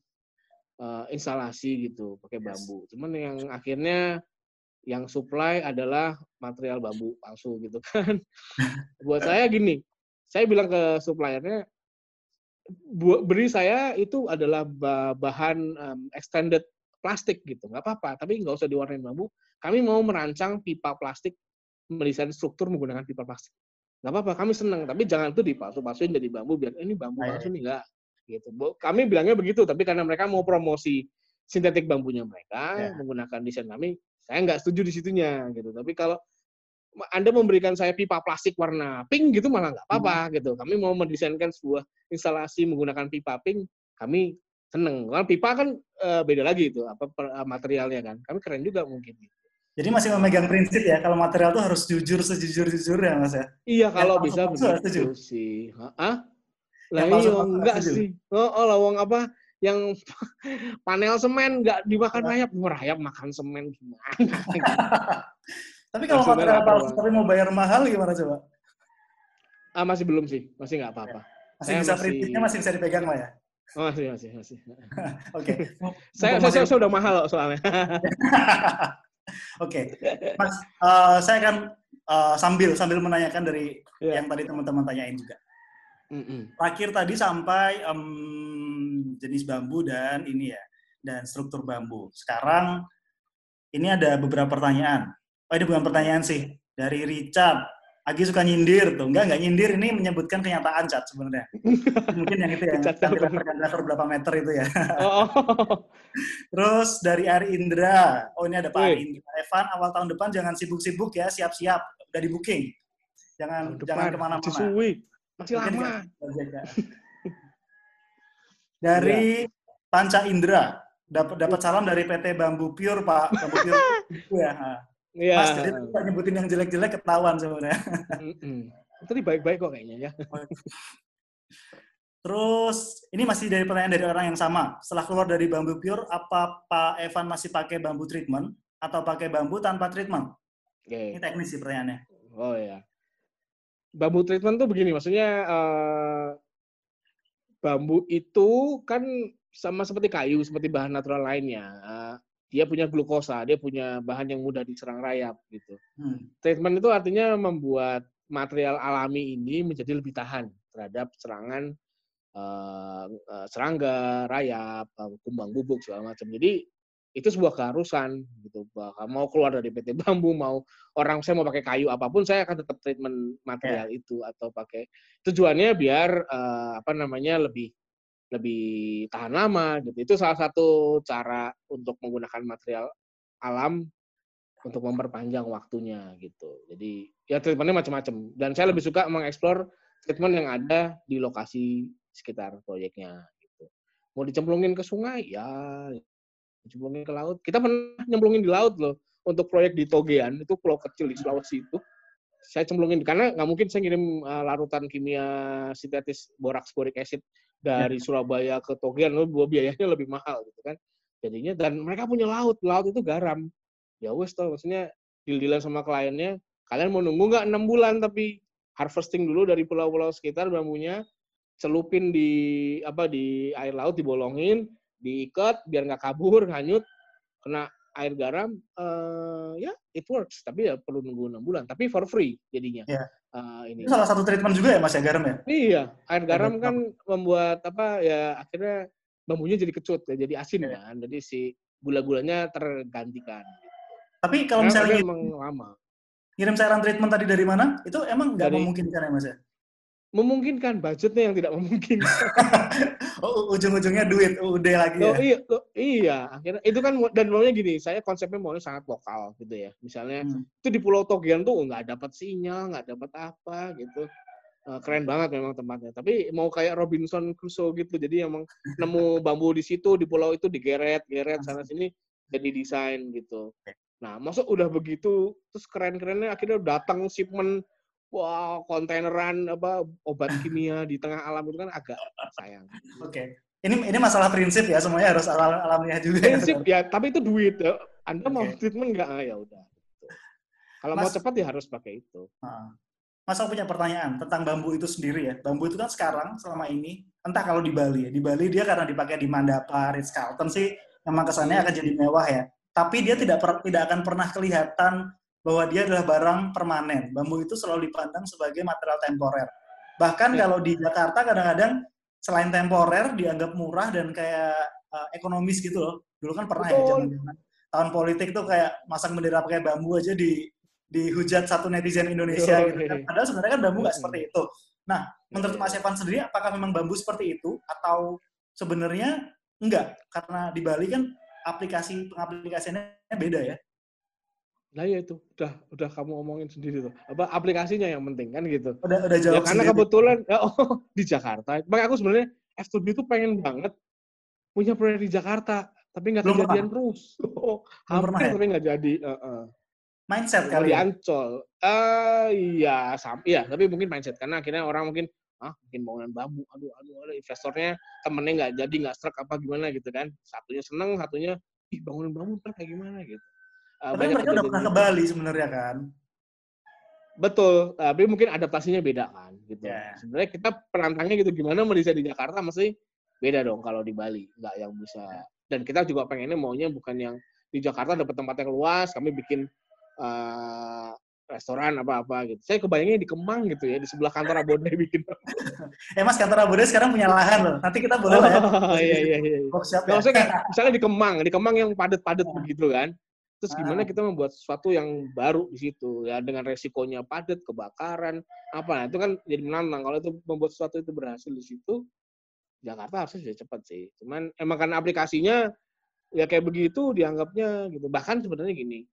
uh, instalasi gitu pakai bambu cuman yang akhirnya yang supply adalah material bambu palsu gitu kan. Buat saya gini, saya bilang ke suppliernya, beri saya itu adalah bahan um, extended plastik gitu, nggak apa-apa. Tapi nggak usah diwarnain bambu. Kami mau merancang pipa plastik, mendesain struktur menggunakan pipa plastik. Nggak apa-apa, kami senang. Tapi jangan itu dipalsu-palsuin jadi bambu biar "Eh, ini bambu iya. palsu nih nggak. Gitu. Kami bilangnya begitu, tapi karena mereka mau promosi sintetik bambunya mereka Ya. menggunakan desain kami, saya nggak setuju di situnya gitu. Tapi kalau anda memberikan saya pipa plastik warna pink gitu malah nggak apa-apa Hmm. gitu. Kami mau mendesainkan sebuah instalasi menggunakan pipa pink, kami seneng. Karena pipa kan eh, beda lagi itu apa per- eh, materialnya kan. Kami keren juga mungkin. Jadi masih memegang prinsip ya, kalau material tuh harus jujur sejujur-jujur ya Mas ya? Iya kalau palsu- bisa begitu setuju. sih. Hah? Lah iya enggak setuju. sih. Oh, oh lawang apa yang panel semen nggak dimakan rayap, Wah, rayap makan semen gimana? Tapi kalau material palsu tapi mau bayar mahal gimana coba? ah masih belum sih, masih nggak apa-apa. Masih Saya bisa masih- prinsipnya masih bisa dipegang lah ya. Oh, masih masih masih. Oke. saya, Mumpung saya, masih- saya udah mahal soalnya. Oke, Mas, eh, saya akan eh, sambil sambil menanyakan dari Iya. yang tadi teman-teman tanyain juga. Mm-mm. Terakhir tadi sampai em, jenis bambu dan ini ya, dan struktur bambu. Sekarang ini ada beberapa pertanyaan. Oh ini bukan pertanyaan sih, dari Richard. Agi suka nyindir tuh, enggak enggak nyindir ini menyebutkan kenyataan cat sebenarnya. Mungkin yang itu ya, kantilever berapa meter itu ya. Oh, Terus dari Ari Indra, oh ini ada Pak Ari. Indra. Evan, awal tahun depan jangan sibuk-sibuk ya, siap-siap, udah di booking. Jangan tahun jangan depan, ke mana-mana. Masih Mungkin lama. jaga. Dari Panca Indra, dapat dapat salam dari PT Bambu Pure Pak, Bambu Pure ya. Iya. Mas, jadi nggak nyebutin yang jelek-jelek ketahuan sebenarnya. Mm-mm. Tadi baik-baik kok kayaknya ya. Terus ini masih dari pertanyaan dari orang yang sama. Setelah keluar dari Bambu Pure, apa Pak Evan masih pakai bambu treatment atau pakai bambu tanpa treatment? Ini Oke. teknis sih pertanyaannya. Oh ya. Bambu treatment tuh begini, maksudnya eh, bambu itu kan sama seperti kayu, seperti bahan natural lainnya. Eh, dia punya glukosa, dia punya bahan yang mudah diserang rayap gitu. Hmm. Treatment itu artinya membuat material alami ini menjadi lebih tahan terhadap serangan eh, serangga, rayap, eh, kumbang bubuk segala macam. Jadi itu sebuah keharusan gitu. Bahkan mau keluar dari PT Bambu, mau orang saya mau pakai kayu apa pun, saya akan tetap treatment material itu atau pakai tujuannya biar eh, apa namanya lebih lebih tahan lama gitu. Itu salah satu cara untuk menggunakan material alam untuk memperpanjang waktunya gitu. Jadi ya treatmentnya macam-macam. Dan saya lebih suka mengeksplor treatment yang ada di lokasi sekitar proyeknya gitu. Mau dicemplungin ke sungai, ya dicemplungin ke laut. Kita pernah nyemplungin di laut loh untuk proyek di Togean, itu pulau kecil di Sulawesi itu. Saya cemplungin karena nggak mungkin saya ngirim uh, larutan kimia sintetis boraks boric acid dari Surabaya ke Togean, lo biayanya lebih mahal gitu kan. Jadinya dan mereka punya laut, laut itu garam. Ya wes toh, maksudnya deal-dealan sama kliennya, kalian mau nunggu nggak enam bulan tapi harvesting dulu dari pulau-pulau sekitar bambunya, celupin di apa di air laut dibolongin, diikat biar nggak kabur, hanyut, kena air garam, eh, ya it works. Tapi ya perlu nunggu enam bulan. Tapi for free jadinya. Iya. Eh, ini. Itu salah satu treatment juga ya Mas ya garam ya? Iya, air garam kan membuat apa ya akhirnya bambunya jadi kecut ya, jadi asin Iya. kan. Jadi si gula-gulanya tergantikan. Tapi kalau misalnya tapi ngirim, emang lama. ngirim saran treatment tadi dari mana, itu emang nggak memungkinkan ya Mas ya? Memungkinkan budgetnya yang tidak memungkinkan. Oh, ujung-ujungnya duit, UD lagi Loh, ya? iya, loh, iya, akhirnya itu kan dan maunya gini, saya konsepnya maunya sangat lokal gitu ya. Misalnya Hmm. itu di Pulau Togian tuh nggak dapat sinyal, nggak dapat apa gitu. Eh, keren banget memang tempatnya. Tapi mau kayak Robinson Crusoe gitu, jadi emang nemu bambu di situ di pulau itu digeret, geret sana sini jadi desain gitu. Nah, masuk udah begitu, terus keren-kerennya akhirnya datang shipment wah kontaineran apa obat kimia di tengah alam itu kan agak sayang. Oke. Ini ini masalah prinsip ya, semuanya harus alam alamiah juga. ya. prinsip ya tapi itu duit ya. anda mau Oke. treatment nggak Ah, ya udah kalau mau Mas- cepat ya harus pakai itu Nah, Mas aku punya pertanyaan tentang bambu itu sendiri ya. Bambu itu kan sekarang selama ini, entah kalau di Bali ya, di Bali dia karena dipakai di Mandapa, Ritz Carlton sih, memang kesannya akan jadi mewah ya. Tapi dia tidak per- tidak akan pernah kelihatan bahwa dia adalah barang permanen. Bambu itu selalu dipandang sebagai material temporer. Bahkan Ya. kalau di Jakarta kadang-kadang selain temporer dianggap murah dan kayak uh, ekonomis gitu loh. Dulu kan pernah Betul. ya zaman tahun politik tuh kayak masang bendera pakai bambu aja di dihujat satu netizen Indonesia gitu kan. Padahal sebenarnya kan bambu nggak seperti itu. Nah, menurut Iya. Mas Evan sendiri apakah memang bambu seperti itu atau sebenarnya enggak? Karena di Bali kan aplikasi pengaplikasiannya beda ya. Nah ya itu udah udah kamu omongin sendiri tuh. Apa aplikasinya yang penting kan gitu. Udah udah Ya jawab karena sendiri. kebetulan ya, oh, di Jakarta. Makanya aku sebenarnya F2B itu pengen banget punya proyek di Jakarta, tapi nggak kejadian terus. Oh, pernah hampir ya? tapi nggak jadi. Heeh. mindset Kalau kali di ya. Ancol. Eh iya, sam iya, tapi mungkin mindset karena akhirnya orang mungkin ah bikin bangunan bambu, aduh aduh aduh investornya temennya nggak jadi nggak struck apa gimana gitu kan. Satunya seneng, satunya ih bangunan bambu ntar kayak gimana gitu. Eh, Tapi banyak mereka udah pernah ke gitu. Bali sebenarnya kan. Betul, tapi mungkin adaptasinya beda kan gitu. Ya. Sebenarnya kita penantangnya gitu gimana mendesain di Jakarta mesti beda dong kalau di Bali, nggak yang bisa. Dan kita juga pengennya maunya bukan yang di Jakarta dapat tempat yang luas, kami bikin eh, restoran apa-apa gitu. Saya kebayangnya di Kemang gitu ya, di sebelah kantor Abode bikin. Eh Mas kantor Abude sekarang punya lahan loh. Nanti kita boleh lah ya. Oh, iya iya iya. Workshop Nggak, ya. maksudnya kayak misalnya di Kemang, di Kemang yang padat-padat begitu kan. Terus gimana Ah. kita membuat sesuatu yang baru di situ ya dengan resikonya padat, kebakaran, apa nah, itu kan jadi menantang. Kalau itu membuat sesuatu itu berhasil di situ, Jakarta harusnya sudah cepat sih. Cuman emang karena aplikasinya ya kayak begitu dianggapnya gitu. Bahkan sebenarnya gini,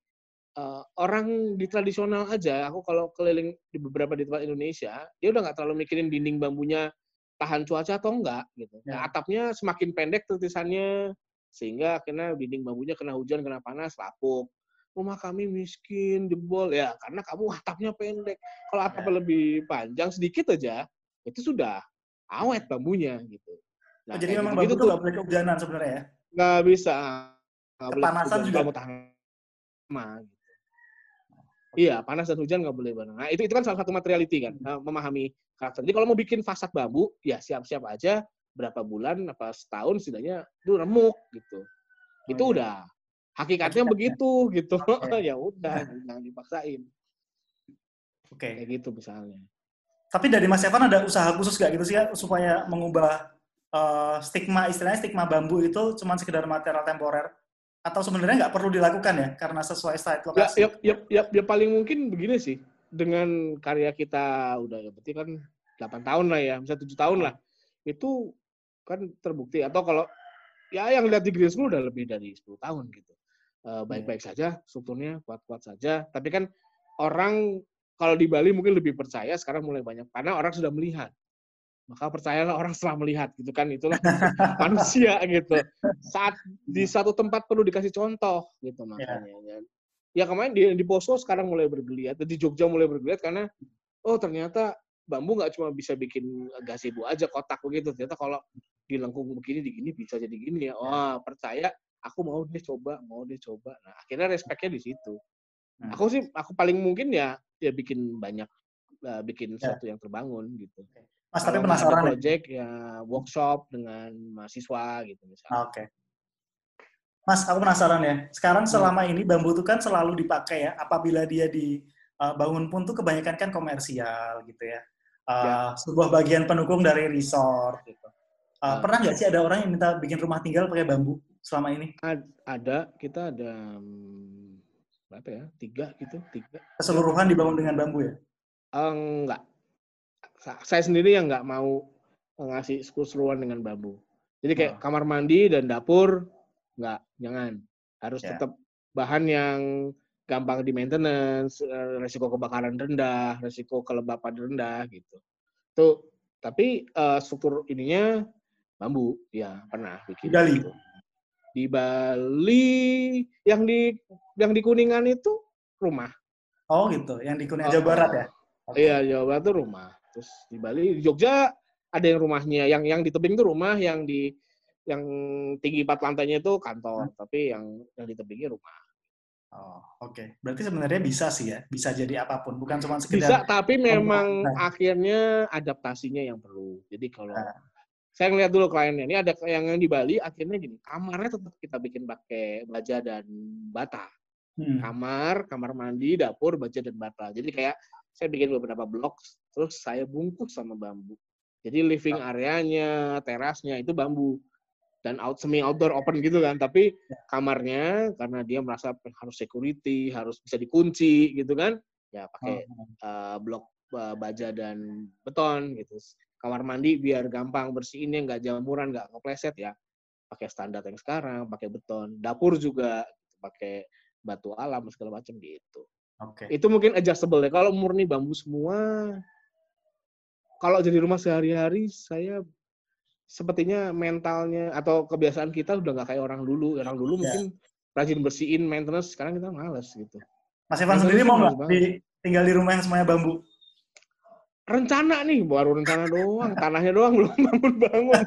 eh, orang di tradisional aja, aku kalau keliling di beberapa di tempat Indonesia, dia udah nggak terlalu mikirin dinding bambunya tahan cuaca atau enggak gitu. Ya. Nah, atapnya semakin pendek tutisannya sehingga akhirnya dinding bambunya kena hujan, kena panas, lapuk. Rumah kami miskin, jebol ya karena kamu atapnya pendek. Kalau atapnya lebih panjang sedikit aja, itu sudah awet bambunya gitu. Oh, jadi memang bambu tuh nggak boleh kehujanan sebenarnya ya. nggak bisa boleh Kepanasan hujan, juga? mau tahan lama gitu. Iya, panas dan hujan nggak boleh bareng. Nah, itu itu kan salah satu materiality kan, Hmm. eh, memahami karakter. Jadi kalau mau bikin fasad bambu, ya siap-siap aja berapa bulan apa setahun setidaknya itu remuk gitu. Itu Oh, iya. udah hakikatnya Hakikatnya. begitu gitu. Oke. ya udah, jangan dipaksain. Oke. Kayak gitu misalnya. Tapi dari Mas Evan ada usaha khusus nggak gitu sih ya supaya mengubah eh, stigma istilahnya stigma bambu itu cuma sekedar material temporer atau sebenarnya nggak perlu dilakukan ya karena sesuai site Ya, lokasi. ya, ya, ya, ya paling mungkin begini sih. Dengan karya kita udah ya berarti kan 8 tahun lah ya, bisa 7 tahun lah. Itu kan terbukti atau kalau ya yang lihat di School udah lebih dari 10 tahun gitu. Eh, baik-baik saja, strukturnya kuat-kuat saja. Tapi kan orang kalau di Bali mungkin lebih percaya sekarang mulai banyak karena orang sudah melihat. Maka percayalah orang setelah melihat gitu kan itulah manusia gitu. Saat di satu tempat perlu dikasih contoh gitu makanya. kan. Ya kemarin di, di Poso sekarang mulai bergeliat, di Jogja mulai bergeliat karena oh ternyata bambu nggak cuma bisa bikin gazebo aja kotak begitu. Ternyata kalau dilengkung begini di gini bisa jadi gini ya. Wah percaya, aku mau deh coba, mau deh coba. Nah akhirnya respectnya di situ. Hmm. Aku sih, aku paling mungkin ya ya bikin banyak, eh, bikin Ya. sesuatu yang terbangun gitu. Mas tapi Kalau penasaran project ya workshop dengan mahasiswa gitu misalnya. Oke. Mas, aku penasaran ya. Sekarang selama ini bambu itu kan selalu dipakai ya. Apabila dia dibangun pun tuh kebanyakan kan komersial gitu ya. Uh, Ya. Sebuah bagian pendukung dari resort gitu. Uh, Ah. Pernah nggak sih ada orang yang minta bikin rumah tinggal pakai bambu selama ini? Ad- ada kita ada hmm, berapa ya tiga gitu tiga Keseluruhan dibangun dengan bambu ya? Eh, enggak Sa- saya sendiri yang nggak mau ngasih keseluruhan dengan bambu jadi kayak Oh. kamar mandi dan dapur nggak jangan harus Ya. tetap bahan yang gampang di maintenance eh, resiko kebakaran rendah resiko kelembapan rendah gitu tuh tapi eh, struktur ininya bambu ya pernah bikin Di Bali? gitu. di Bali yang di yang di kuningan itu rumah Oh gitu, yang di Kuningan Jawa Barat ya? Iya, Jawa Barat tuh rumah. Terus di Bali, di Jogja ada yang rumahnya, yang yang di tebing itu rumah, yang di yang tinggi empat lantainya itu kantor, tapi yang yang di tebingnya rumah. Oh, oke. Berarti sebenarnya bisa sih ya, bisa jadi apa pun, bukan cuma Bisa, sekedar tapi memang Nah. akhirnya adaptasinya yang perlu. Jadi kalau Nah. saya ngeliat dulu kliennya, ini ada yang yang di Bali akhirnya gini, kamarnya tetap kita bikin pakai baja dan bata. Hmm. kamar, kamar mandi, dapur, baja dan bata. Jadi kayak saya bikin beberapa blok, terus saya bungkus sama bambu. Jadi living areanya, terasnya itu bambu. Dan out semi outdoor open gitu kan. Tapi Ya. kamarnya karena dia merasa harus security harus bisa dikunci gitu kan ya pakai eh, blok eh, baja dan beton gitu. Kamar mandi biar gampang bersihinnya nggak jamuran nggak kepleset ya. Pakai standar yang sekarang pakai beton dapur juga pakai batu alam segala macam gitu. Oke. itu mungkin adjustable ya kalau murni bambu semua kalau jadi rumah sehari-hari saya sepertinya mentalnya atau kebiasaan kita udah nggak kayak orang dulu orang dulu Ya. mungkin rajin bersihin maintenance sekarang kita males gitu Mas Evan Mas sendiri mau nggak di, tinggal di rumah yang semuanya bambu? rencana nih baru rencana doang tanahnya doang belum bangun bangun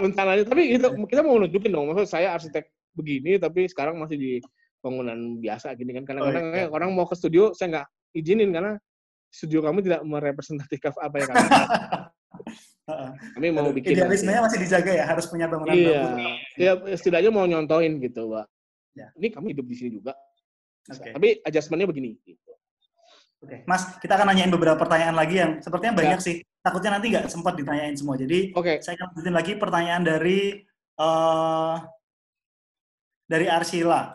rencananya tapi kita kita mau nunjukin dong maksud saya arsitek begini tapi sekarang masih di bangunan biasa gini kan kadang-kadang Oh, iya. orang mau ke studio saya nggak izinin karena studio kamu tidak merepresentatifkan apa yang Heeh. kami mau Aduh, bikin Idealismenya masih dijaga ya, harus punya bangunan iya bambu. ya setidaknya mau nyontoin gitu pak Ya. ini kami hidup di sini juga Oke. tapi adjustmentnya begini gitu. Oke, Mas, kita akan nanyain beberapa pertanyaan lagi yang sepertinya banyak sih. Takutnya nanti nggak sempat ditanyain semua. Jadi oke saya akan lanjutin lagi pertanyaan dari eh dari Arsila.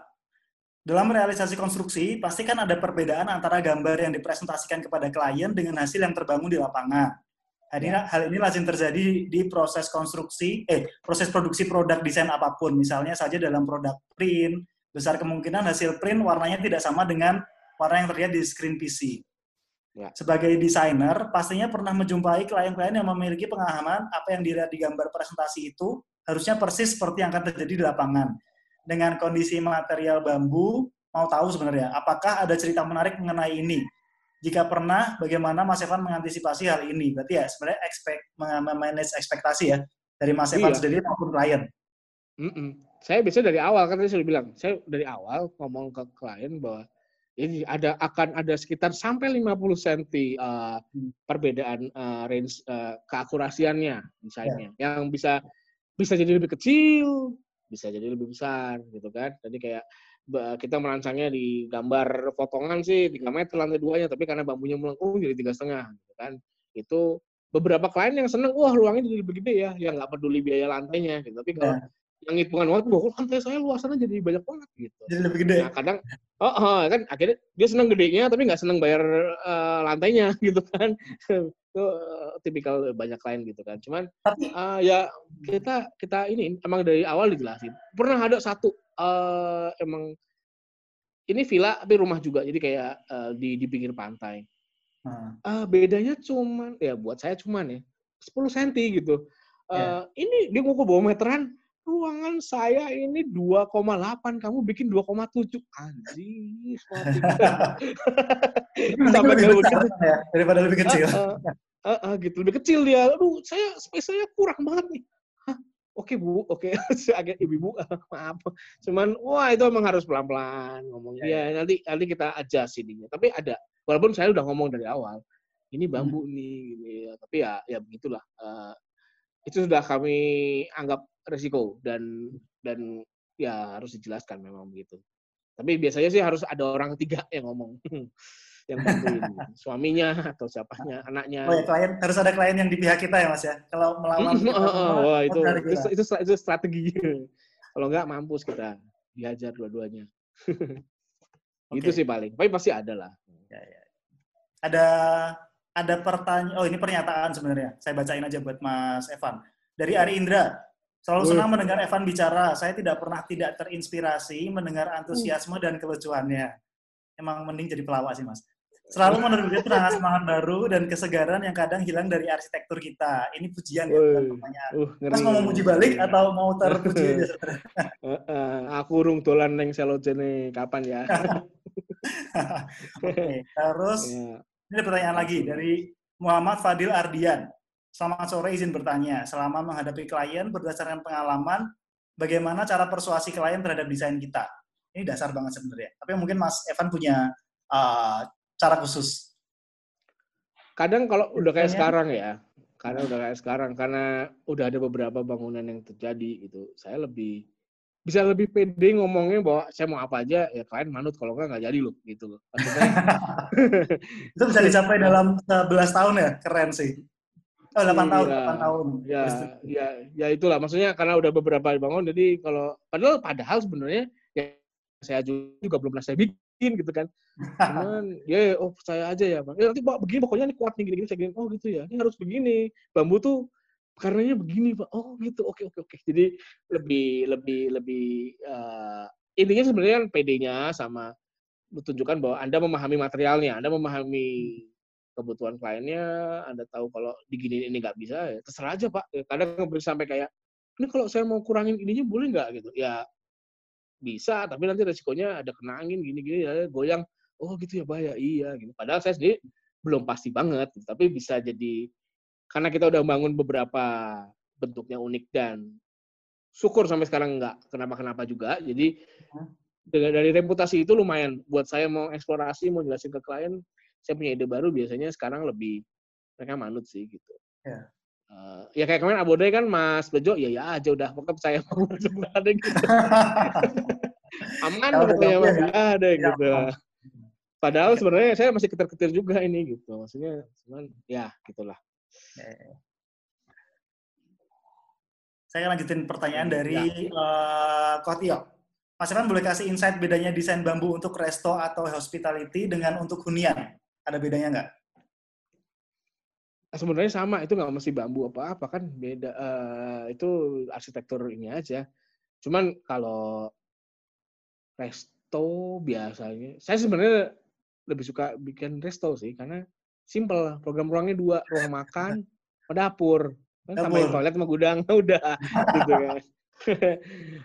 Dalam realisasi konstruksi, pasti kan ada perbedaan antara gambar yang dipresentasikan kepada klien dengan hasil yang terbangun di lapangan. Hal ini, hal ini lazim terjadi di proses konstruksi, eh, proses produksi produk desain apa pun. Misalnya saja dalam produk print, besar kemungkinan hasil print warnanya tidak sama dengan warna yang terlihat di screen PC. Ya. Sebagai desainer, pastinya pernah menjumpai klien-klien yang memiliki pemahaman apa yang dilihat di gambar presentasi itu harusnya persis seperti yang akan terjadi di lapangan. Dengan kondisi material bambu, mau tahu sebenarnya, apakah ada cerita menarik mengenai ini? Jika pernah, bagaimana Mas Evan mengantisipasi hal ini? Berarti ya sebenarnya expect, manage ekspektasi ya, dari Mas Evan Iya. sendiri maupun klien. Mm-mm. Saya biasanya dari awal kan tadi saya udah bilang, saya dari awal ngomong ke klien bahwa ini ada akan ada sekitar sampai 50 cm uh, perbedaan uh, range uh, keakurasiannya desainnya Ya. yang bisa bisa jadi lebih kecil, bisa jadi lebih besar gitu kan. Jadi kayak kita merancangnya di gambar potongan sih 3 meter lantai duanya, tapi karena bambunya melengkung jadi tiga setengah gitu kan. Itu beberapa klien yang seneng, wah ruangnya jadi gede ya, yang nggak peduli biaya lantainya gitu. Tapi kalau Ya. Yang hitungan waktu, wah lantai saya luasannya jadi banyak banget gitu. Jadi lebih gede. Nah kadang, oh, oh, kan akhirnya dia seneng gedenya tapi nggak seneng bayar eh, lantainya gitu kan. Itu eh, tipikal banyak klien gitu kan. Cuman eh, ya kita kita ini emang dari awal dijelasin. Pernah ada satu eh, emang ini villa tapi rumah juga jadi kayak eh, di di pinggir pantai. Eh, bedanya cuman ya buat saya cuman ya 10 cm gitu. Eh, Ya. Ini dia ngukur bawa meteran, ruangan saya ini 2,8, kamu bikin 2,7. Anjir. Sampai lebih besar ya, daripada lebih kecil. Heeh, heeh, gitu. Lebih kecil dia. Aduh, saya space saya kurang banget nih. Hah, Oke bu, oke. Agak ibu-ibu, maaf. Cuman, wah itu emang harus pelan-pelan ngomong. Ya, Ya, nanti nanti kita adjust ininya. Tapi ada, walaupun saya udah ngomong dari awal, ini bambu nih, gini. ya. Tapi ya, ya begitulah. Eh, itu sudah kami anggap resiko dan dan ya harus dijelaskan memang begitu. Tapi biasanya sih harus ada orang ketiga yang ngomong, yang bantuin suaminya atau siapanya, anaknya. Oh ya, klien harus ada klien yang di pihak kita ya Mas ya. Kalau melawan kita oh, oh, itu itu, itu, itu strategi. Kalau nggak mampus kita dihajar dua-duanya. Itu Oke. sih paling. Tapi pasti ada lah. Ya, ya. Ada ada pertanyaan. Oh ini pernyataan sebenarnya. Saya bacain aja buat Mas Evan. Dari Ari Indra. Selalu Wih. senang mendengar Evan bicara. Saya tidak pernah tidak terinspirasi mendengar antusiasme dan kelucuannya. Emang mending jadi pelawak sih Mas. Selalu menerbitkan semangat semangat baru dan kesegaran yang kadang hilang dari arsitektur kita. Ini pujian ya, pertanyaan. Uh. Mas mau memuji balik atau mau terpuji aja? Eh, eh, aku urung dolan neng selojene kapan ya? Oke, terus Ya. Ini ada pertanyaan lagi dari Muhammad Fadil Ardian. Selamat sore, izin bertanya. Selama menghadapi klien berdasarkan pengalaman, bagaimana cara persuasi klien terhadap desain kita? Ini dasar banget sebenarnya. Tapi mungkin Mas Evan punya uh, cara khusus. Kadang kalau udah kayak sekarang ya, karena udah kayak sekarang, karena udah ada beberapa bangunan yang terjadi gitu, saya lebih bisa lebih pede ngomongnya bahwa saya mau apa aja ya klien manut kalau enggak nggak jadi loh gitu loh. Itu bisa dicapai dalam 11 tahun ya? Keren sih. Oh, 8 tahun, Iya. 8 tahun. Ya, ya, ya itulah. Maksudnya karena udah beberapa dibangun, jadi kalau padahal padahal sebenarnya ya saya juga belum pernah saya bikin gitu kan. Cuman ya oh percaya aja ya, Bang. Ya, nanti Pak begini pokoknya ini kuat nih gini-gini saya gini. Oh gitu ya. Ini harus begini. Bambu tuh karenanya begini, Pak. Oh gitu. Oke oke oke. Jadi lebih lebih lebih eh, intinya sebenarnya kan PD-nya sama menunjukkan bahwa Anda memahami materialnya, Anda memahami kebutuhan kliennya, Anda tahu kalau diginiin ini nggak bisa, ya terserah aja Pak. Ya, Kadang ngeberi sampai kayak, ini kalau saya mau kurangin ininya boleh nggak gitu? Ya bisa, tapi nanti resikonya ada kena angin gini-gini, ya, goyang. Oh gitu ya bahaya, iya gitu. Padahal saya sendiri belum pasti banget, gitu. tapi bisa jadi karena kita udah bangun beberapa bentuknya unik dan syukur sampai sekarang nggak kenapa-kenapa juga. Jadi dengan dari reputasi itu lumayan buat saya mau eksplorasi, mau jelasin ke klien, saya punya ide baru biasanya sekarang lebih mereka manut sih gitu. Ya. Eh, ya kayak kemarin Abodai kan Mas Bejo, ya ya aja udah pokoknya percaya mau ada gitu. Aman udah pokoknya gabung Mas, ya, ada Ya, gitu. Padahal sebenarnya saya masih ketir-ketir juga ini gitu. Maksudnya cuman ya gitulah. Saya akan lanjutin pertanyaan Ya. dari eh Coach Tio. Mas Evan boleh kasih insight bedanya desain bambu untuk resto atau hospitality dengan untuk hunian? Ada bedanya nggak? Sebenarnya sama itu nggak mesti bambu apa apa kan beda eh, itu arsitektur ini aja cuman kalau resto biasanya saya sebenarnya lebih suka bikin resto sih karena simple program ruangnya dua ruang makan dapur kan tambahin toilet sama gudang udah gitu kan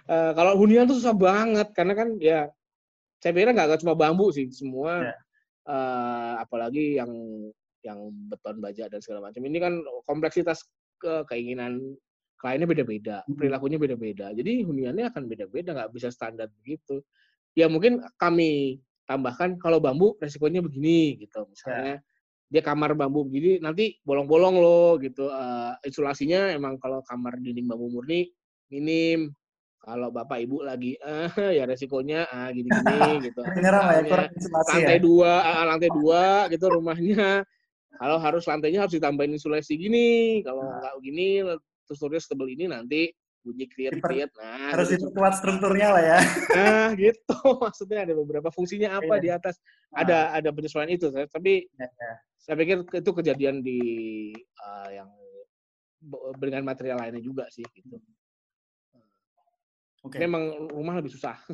Eh, kalau hunian tuh susah banget karena kan ya saya pikir nggak cuma bambu sih semua Ya. Eh, apalagi yang yang beton baja dan segala macam. Ini kan kompleksitas ke keinginan kliennya beda-beda Hmm. perilakunya beda-beda. Jadi huniannya akan beda-beda nggak bisa standar begitu. Ya mungkin kami tambahkan kalau bambu resikonya begini gitu. Misalnya dia kamar bambu begini nanti bolong-bolong loh gitu. Eh, insulasinya emang kalau kamar dinding bambu murni minim kalau bapak ibu lagi eh ya resikonya ah gini-gini gitu Menyerang lah ya, Misalnya, lantai ya. dua ah, lantai dua gitu rumahnya kalau harus lantainya harus ditambahin insulasi gini kalau Nah. nggak terus tulis tebel ini nanti bunyi kriet kriet nah Harus gitu. diperkuat strukturnya lah ya. nah gitu maksudnya ada beberapa fungsinya apa Iya. di atas Nah, ada ada penyesuaian itu saya- tapi ya, ya. saya pikir itu kejadian di uh, yang dengan material lainnya juga sih gitu Oke. memang rumah lebih susah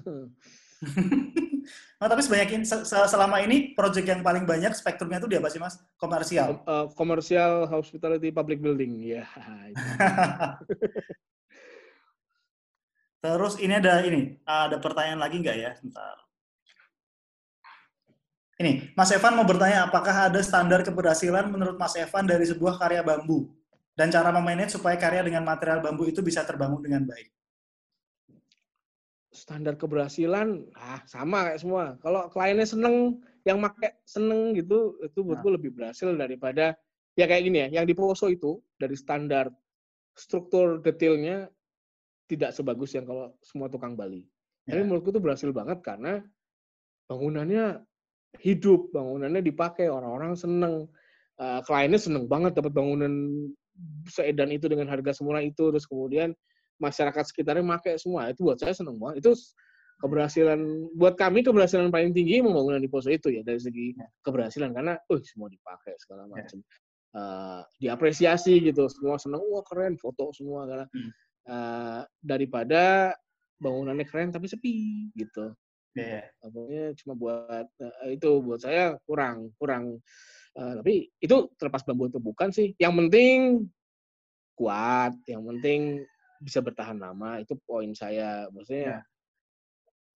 Nah, tapi sebanyak ini, se- se- selama ini project yang paling banyak spektrumnya itu di apa sih mas? Komersial. Kom- uh, commercial hospitality public building ya itu. Terus ini ada ini, ada pertanyaan lagi nggak ya? Bentar. Ini, Mas Evan mau bertanya apakah ada standar keberhasilan menurut Mas Evan dari sebuah karya bambu? Dan cara memanage supaya karya dengan material bambu itu bisa terbangun dengan baik. Standar keberhasilan ah sama kayak semua. Kalau kliennya seneng yang make seneng gitu itu buatku lebih berhasil daripada ya kayak gini ya yang di Poso itu dari standar struktur detailnya tidak sebagus yang kalau semua tukang Bali. Tapi Ya. menurutku itu berhasil banget karena bangunannya hidup bangunannya dipakai orang-orang seneng Eh, kliennya seneng banget dapat bangunan seedan itu dengan harga semurah itu terus kemudian masyarakat sekitarnya pakai semua. Itu buat saya seneng banget. Itu keberhasilan buat kami keberhasilan paling tinggi pembangunan di Poso itu ya dari segi keberhasilan. Karena oh semua dipakai segala macam Eh, diapresiasi gitu semua seneng wah keren foto semua karena eh, daripada bangunannya keren tapi sepi gitu. Ya, ya. Pokoknya cuma buat eh, itu buat saya kurang kurang Eh, tapi itu terlepas bambu atau bukan sih. Yang penting kuat yang penting bisa bertahan lama itu poin saya maksudnya Ya.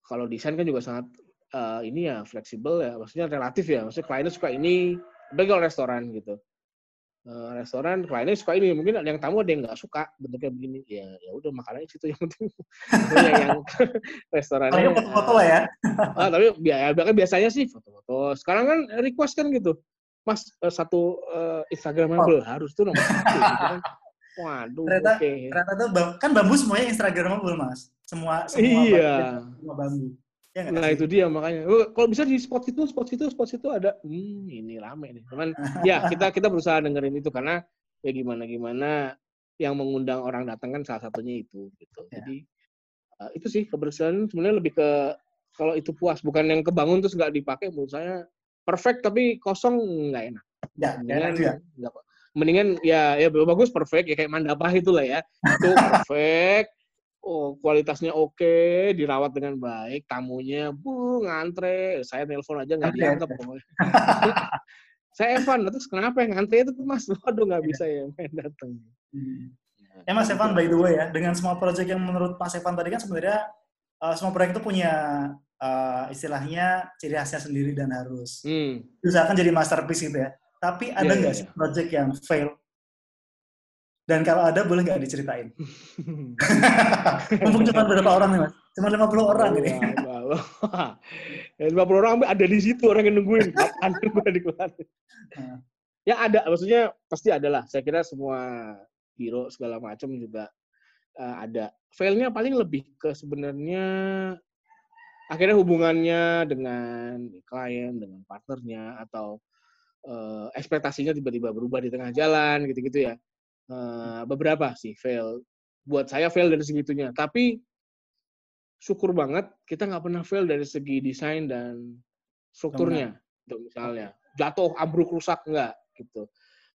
kalau desain kan juga sangat eh, ini ya fleksibel ya maksudnya relatif ya maksudnya kliennya suka ini tapi kalau restoran gitu Eh, restoran kliennya suka ini mungkin ada yang tamu ada yang nggak suka bentuknya begini ya ya udah makanannya situ yang penting Maksudnya yang restorannya Paling foto-foto lah ya. Ah, tapi biaya bahkan biasanya sih foto-foto. Sekarang kan request kan gitu. Mas eh, satu eh, Instagramable harus tuh nomor satu gitu kan. Waduh, Ternyata- oke. Ternyata tuh kan bambu semuanya Instagramable mas. Semua semua Iya. bambu- semua bambu. Ya Nah sih? itu dia makanya. Oh, Kalau bisa di spot situ, spot situ, spot situ ada, hmm ini rame nih. Cuman ya kita kita berusaha dengerin itu karena ya gimana gimana yang mengundang orang datang kan salah satunya itu gitu Ya. jadi uh, itu sih kebersihan sebenarnya lebih ke kalau itu puas bukan yang kebangun terus nggak dipakai menurut saya perfect tapi kosong nggak enak Ya, mendingan enak juga. nggak mendingan ya ya bagus perfect ya kayak mandapah itulah ya. Itu perfect oh kualitasnya oke dirawat dengan baik tamunya bu ngantre. Saya telepon aja nggak dianggap pokoknya. Saya Evan terus kenapa yang ngantre itu tuh mas? Waduh nggak bisa ya main datang Hmm. Ya Mas Evan, by the way ya, dengan semua proyek yang menurut Mas Evan tadi kan sebenarnya uh, semua proyek itu punya uh, istilahnya ciri khasnya sendiri dan harus. Hmm. diusahakan jadi masterpiece gitu ya. Tapi ada Iya, nggak iya, sih proyek yang fail? Dan kalau ada boleh nggak diceritain? Mumpung cuma beberapa orang nih Mas, cuma 50 orang Oh, ini. Ya, 50 orang ada di situ orang yang nungguin kapan gue dikeluarin. Ya ada, maksudnya pasti ada lah. Saya kira semua hero segala macam juga eh, ada. Failnya paling lebih ke sebenarnya akhirnya hubungannya dengan klien, dengan partnernya atau eh, ekspektasinya tiba-tiba berubah di tengah jalan gitu-gitu ya. Eh, beberapa sih fail. Buat saya fail dari segitunya. Tapi syukur banget kita nggak pernah fail dari segi desain dan strukturnya. Gitu, misalnya jatuh, ambruk, rusak nggak gitu.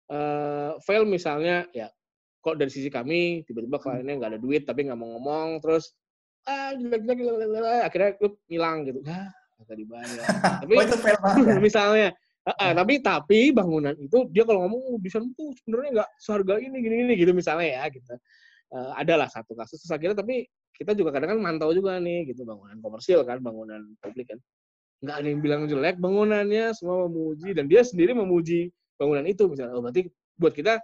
Eh, fail misalnya ya kok dari sisi kami tiba-tiba kliennya nggak ada duit tapi nggak mau ngomong terus ah jelek jelek akhirnya klub hilang gitu ah nggak dibayar tapi Oh itu fail banget ya? misalnya ah, tapi tapi bangunan itu dia kalau ngomong oh, desain tuh sebenarnya nggak seharga ini gini gini gitu misalnya ya gitu. Eh, adalah satu kasus terus akhirnya tapi kita juga kadang kan mantau juga nih gitu bangunan komersil kan bangunan publik kan. Nggak ada yang bilang jelek bangunannya semua memuji dan dia sendiri memuji bangunan itu misalnya. Oh berarti buat kita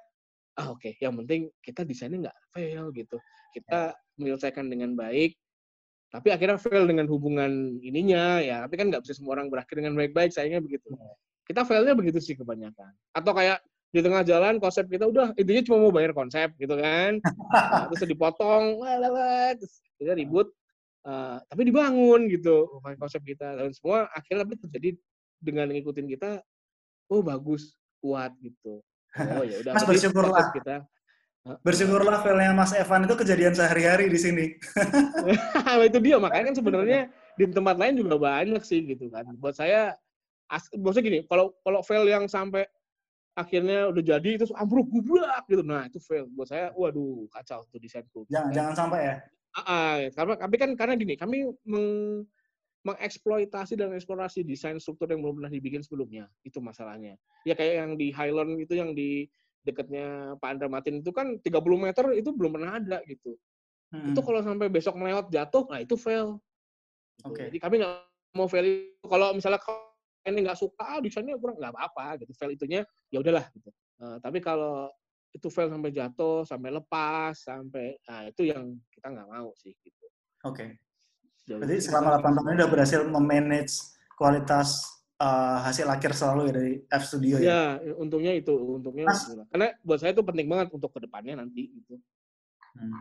ah oke yang penting kita desainnya nggak fail gitu. Kita menyelesaikan dengan baik tapi akhirnya fail dengan hubungan ininya ya. Tapi kan nggak bisa semua orang berakhir dengan baik-baik sayangnya begitu kita failnya begitu sih kebanyakan. Atau kayak di tengah jalan konsep kita udah intinya cuma mau bayar konsep gitu kan. Nah, terus dipotong wah, terus kita ribut eh, tapi dibangun gitu konsep kita. Dan semua akhirnya tapi terjadi dengan ngikutin kita oh bagus kuat gitu. Oh ya udah Mas, bersyukurlah. kita. Bersyukurlah failnya Mas Evan itu kejadian sehari-hari di sini. itu dia makanya kan sebenarnya di tempat lain juga banyak sih gitu kan. Buat saya as, maksudnya gini kalau kalau fail yang sampai akhirnya udah jadi terus ambruk gubrak gitu nah itu fail buat saya waduh kacau tuh desainku Jangan, jangan sampai ya. Ah, karena tapi kan karena gini kami meng, mengeksploitasi dan eksplorasi desain struktur yang belum pernah dibikin sebelumnya itu masalahnya ya kayak yang di Highland itu yang di dekatnya Pak Andra Matin itu kan 30 meter itu belum pernah ada gitu Hmm. itu kalau sampai besok melewat jatuh nah itu fail Gitu. Oke. jadi kami nggak mau fail itu kalau misalnya ini nggak suka desainnya kurang nggak apa-apa gitu fail itunya ya udahlah gitu Eh, tapi kalau itu fail sampai jatuh sampai lepas sampai nah itu yang kita nggak mau sih gitu Oke. Berarti lebih selama besar. 8 tahun ini udah berhasil memanage kualitas uh, hasil akhir selalu ya dari F Studio ya. ya untungnya itu untungnya Mas- karena buat saya itu penting banget untuk ke depannya nanti gitu Hmm.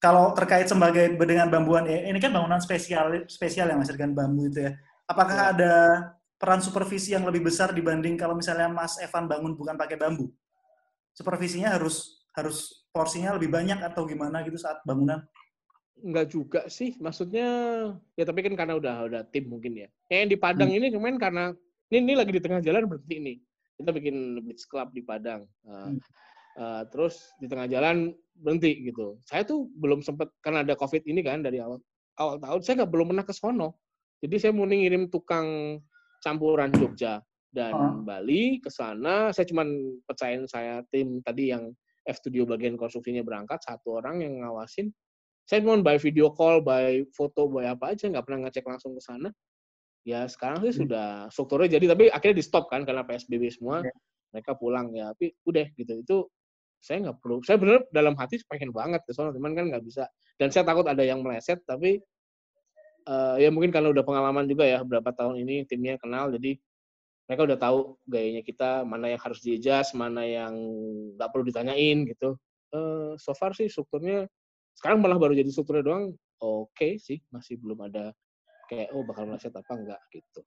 Kalau terkait sebagai dengan bambuan ya, ini kan bangunan spesial spesial yang menghasilkan bambu itu ya. Apakah Ya. ada peran supervisi yang lebih besar dibanding kalau misalnya Mas Evan bangun bukan pakai bambu? Supervisinya harus harus porsinya lebih banyak atau gimana gitu saat bangunan? Enggak juga sih, maksudnya ya tapi kan karena udah udah tim mungkin ya. Yang di Padang Hmm. ini cuman karena ini, ini lagi di tengah jalan berhenti nih. Kita bikin beach club di Padang. Uh, Hmm. uh, terus di tengah jalan berhenti gitu. Saya tuh belum sempet karena ada COVID ini kan dari awal awal tahun saya nggak belum pernah ke sono. Jadi saya mau ngirim tukang campuran Jogja dan Oh. Bali ke sana. Saya cuman percayain saya tim tadi yang F Studio bagian konstruksinya berangkat satu orang yang ngawasin saya cuma by video call, by foto, by apa aja, nggak pernah ngecek langsung ke sana. Ya sekarang sih Hmm. sudah strukturnya jadi, tapi akhirnya di stop kan karena PSBB semua, Oke. mereka pulang ya. Tapi udah gitu, itu saya nggak perlu. Saya bener dalam hati pengen banget ke sana, cuman kan nggak bisa. Dan saya takut ada yang meleset, tapi eh, ya mungkin karena udah pengalaman juga ya berapa tahun ini timnya kenal, jadi mereka udah tahu gayanya kita, mana yang harus di-adjust, mana yang nggak perlu ditanyain gitu. Eh, so far sih strukturnya sekarang malah baru jadi strukturnya doang oke sih masih belum ada kayak oh bakal meleset apa enggak gitu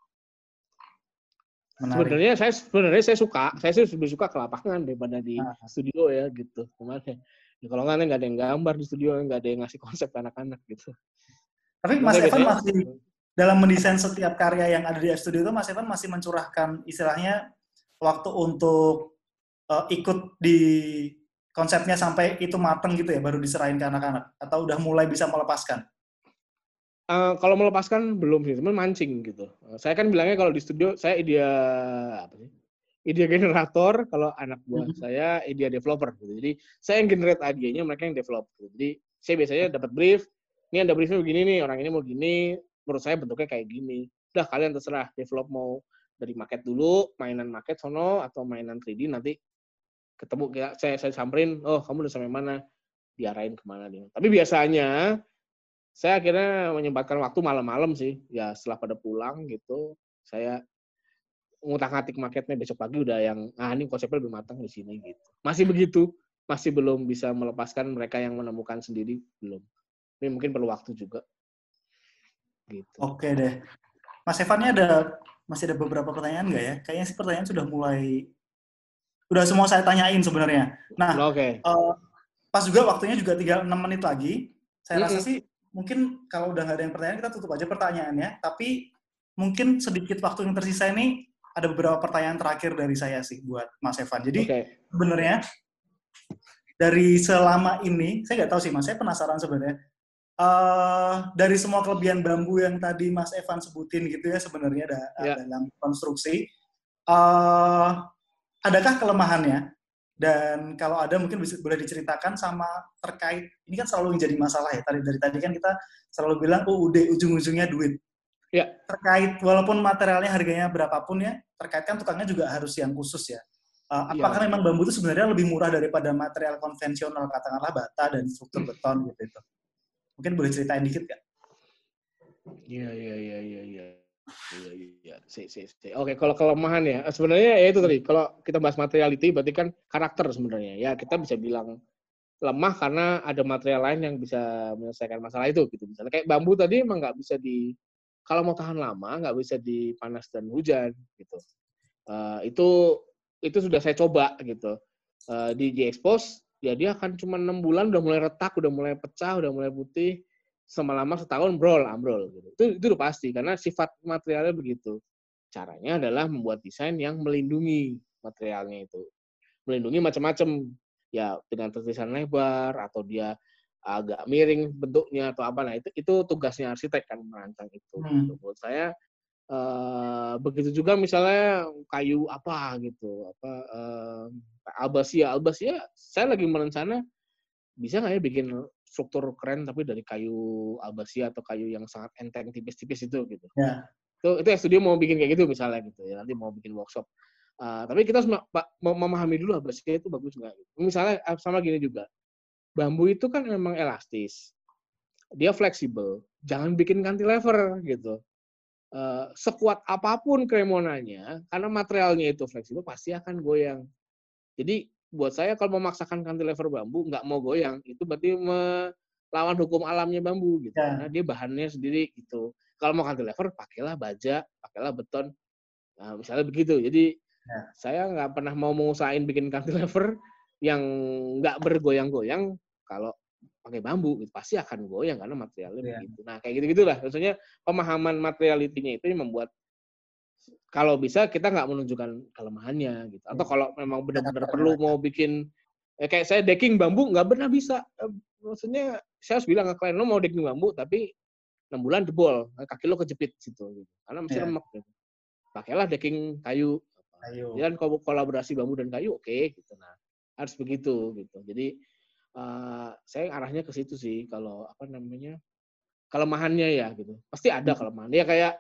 Menarik. Sebenarnya saya sebenarnya saya suka, saya sih lebih suka ke lapangan daripada di Ah. studio ya gitu. Cuman ya, ya kalau nggak nggak ada yang gambar di studio, nggak ada yang ngasih konsep ke anak-anak gitu. Tapi Cuma Mas Evan masih dalam mendesain setiap karya yang ada di F Studio itu Mas Evan masih mencurahkan istilahnya waktu untuk eh, ikut di konsepnya sampai itu mateng gitu ya baru diserahin ke anak-anak atau udah mulai bisa melepaskan. Eh, kalau melepaskan belum sih, cuman mancing gitu. Eh, saya kan bilangnya kalau di studio saya idea apa sih? Idea generator, kalau anak buah Mhm. saya idea developer gitu. Jadi saya yang generate idenya, mereka yang develop. Gitu. Jadi saya biasanya dapat brief, ini ada briefnya begini nih, orang ini mau gini, menurut saya bentuknya kayak gini. Udah kalian terserah develop mau dari market dulu, mainan market sono atau mainan 3D nanti ketemu kayak saya saya samperin, oh kamu udah sampai mana? Diarahin ke mana dia. Tapi biasanya saya akhirnya menyempatkan waktu malam-malam sih ya setelah pada pulang gitu saya ngutak ngatik marketnya besok pagi udah yang ah ini konsepnya lebih matang di sini gitu masih begitu masih belum bisa melepaskan mereka yang menemukan sendiri belum ini mungkin perlu waktu juga gitu Oke deh. Mas Evan ini ada masih ada beberapa pertanyaan nggak ya? Kayaknya sih pertanyaan sudah mulai udah semua saya tanyain sebenarnya. Nah, oke Eh, pas juga waktunya juga tinggal 6 menit lagi. Saya rasa sih mungkin kalau udah nggak ada yang pertanyaan kita tutup aja pertanyaannya. Tapi mungkin sedikit waktu yang tersisa ini ada beberapa pertanyaan terakhir dari saya sih buat Mas Evan. Jadi oke sebenarnya dari selama ini saya nggak tahu sih Mas, saya penasaran sebenarnya. Eh, dari semua kelebihan bambu yang tadi Mas Evan sebutin gitu ya sebenarnya da- Ya. dalam konstruksi, eh, adakah kelemahannya? Dan kalau ada mungkin bisa, boleh diceritakan sama terkait ini kan selalu menjadi masalah ya. Tadi dari tadi kan kita selalu bilang oh udah ujung-ujungnya duit. Ya. Terkait walaupun materialnya harganya berapapun ya, terkait kan tukangnya juga harus yang khusus ya. Uh, Iya. apakah memang bambu itu sebenarnya lebih murah daripada material konvensional katakanlah bata dan struktur Hmm. beton gitu itu? Mungkin boleh ceritain dikit nggak? Iya iya iya iya iya. Iya iya. Si, si, si. Oke, kalau kelemahan ya sebenarnya ya itu tadi. Kalau kita bahas materiality berarti kan karakter sebenarnya. Ya kita bisa bilang lemah karena ada material lain yang bisa menyelesaikan masalah itu gitu. Misalnya kayak bambu tadi emang nggak bisa di kalau mau tahan lama nggak bisa di panas dan hujan gitu. Eh, itu itu sudah saya coba gitu. Eh, di di expose ya dia akan cuma enam bulan udah mulai retak, udah mulai pecah, udah mulai putih selama setahun brol ambrol gitu. Itu itu udah pasti karena sifat materialnya begitu. Caranya adalah membuat desain yang melindungi materialnya itu. Melindungi macam-macam ya dengan tertulisan lebar atau dia agak miring bentuknya atau apa nah itu itu tugasnya arsitek kan merancang itu. Hmm. Gitu. Menurut saya eh, begitu juga misalnya kayu apa gitu apa eh, albasia albasia saya lagi merencana bisa nggak ya bikin struktur keren tapi dari kayu albasia atau kayu yang sangat enteng tipis-tipis itu gitu. Ya. Itu itu ya studio mau bikin kayak gitu misalnya gitu ya nanti mau bikin workshop. Uh, tapi kita harus memahami dulu albasia itu bagus nggak. Gitu. Misalnya uh, sama gini juga, bambu itu kan memang elastis, dia fleksibel. Jangan bikin cantilever gitu. Uh, sekuat apa pun kremonanya, karena materialnya itu fleksibel pasti akan goyang. Jadi buat saya kalau memaksakan cantilever bambu nggak mau goyang itu berarti melawan hukum alamnya bambu gitu Ya. karena dia bahannya sendiri gitu kalau mau cantilever pakailah baja pakailah beton nah, misalnya begitu jadi Ya. saya nggak pernah mau mengusahain bikin cantilever yang nggak bergoyang-goyang kalau pakai bambu gitu. pasti akan goyang karena materialnya Ya. begitu nah kayak gitu gitulah maksudnya pemahaman materialitinya itu yang membuat kalau bisa kita nggak menunjukkan kelemahannya gitu. Atau Ya. kalau memang benar-benar perlu mau bikin eh, kayak saya decking bambu nggak benar bisa. Maksudnya saya harus bilang ke klien lo mau decking bambu tapi enam bulan jebol, kaki lo kejepit situ gitu. Karena masih Ya. remek gitu. Pakailah decking kayu. Ayo. Dan kolaborasi bambu dan kayu oke gitu. Nah, harus begitu gitu. Jadi eh, saya arahnya ke situ sih kalau apa namanya? kelemahannya ya gitu. Pasti ada Hmm. kelemahan. Ya kayak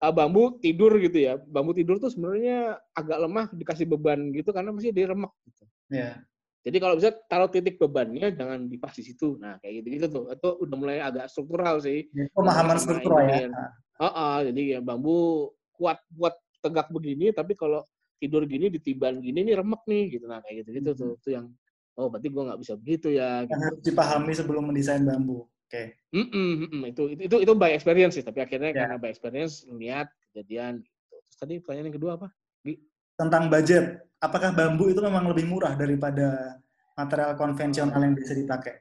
uh, bambu tidur gitu ya. Bambu tidur tuh sebenarnya agak lemah dikasih beban gitu karena masih dia remek gitu. Ya. Jadi kalau bisa taruh titik bebannya jangan di pas di situ. Nah, kayak gitu-gitu tuh. Itu udah mulai agak struktural sih. Ya, Pemahaman struktural ya. engineer. Heeh, jadi ya bambu kuat kuat tegak begini tapi kalau tidur gini ditiban gini nih remek nih gitu. Nah, kayak gitu-gitu tuh. Itu yang oh berarti gua nggak bisa begitu ya Yang gitu. harus dipahami sebelum mendesain bambu. Oke. Mm-mm, mm-mm. itu, itu itu itu by experience sih tapi akhirnya Ya. karena by experience lihat kejadian gitu. Terus tadi pertanyaan yang kedua apa? Di- tentang budget. Apakah bambu itu memang lebih murah daripada material konvensional yang bisa dipakai?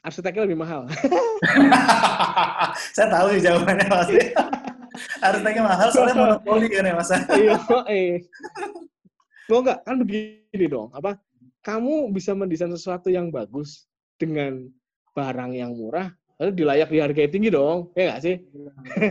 Arsiteknya lebih mahal. Saya tahu sih jawabannya pasti. Arsiteknya mahal soalnya monopoli kan ya Mas. Iya, eh. Lo enggak, kan begini dong. Apa? Kamu bisa mendesain sesuatu yang bagus dengan barang yang murah, lalu dilayak dihargai tinggi dong. Ya nggak sih?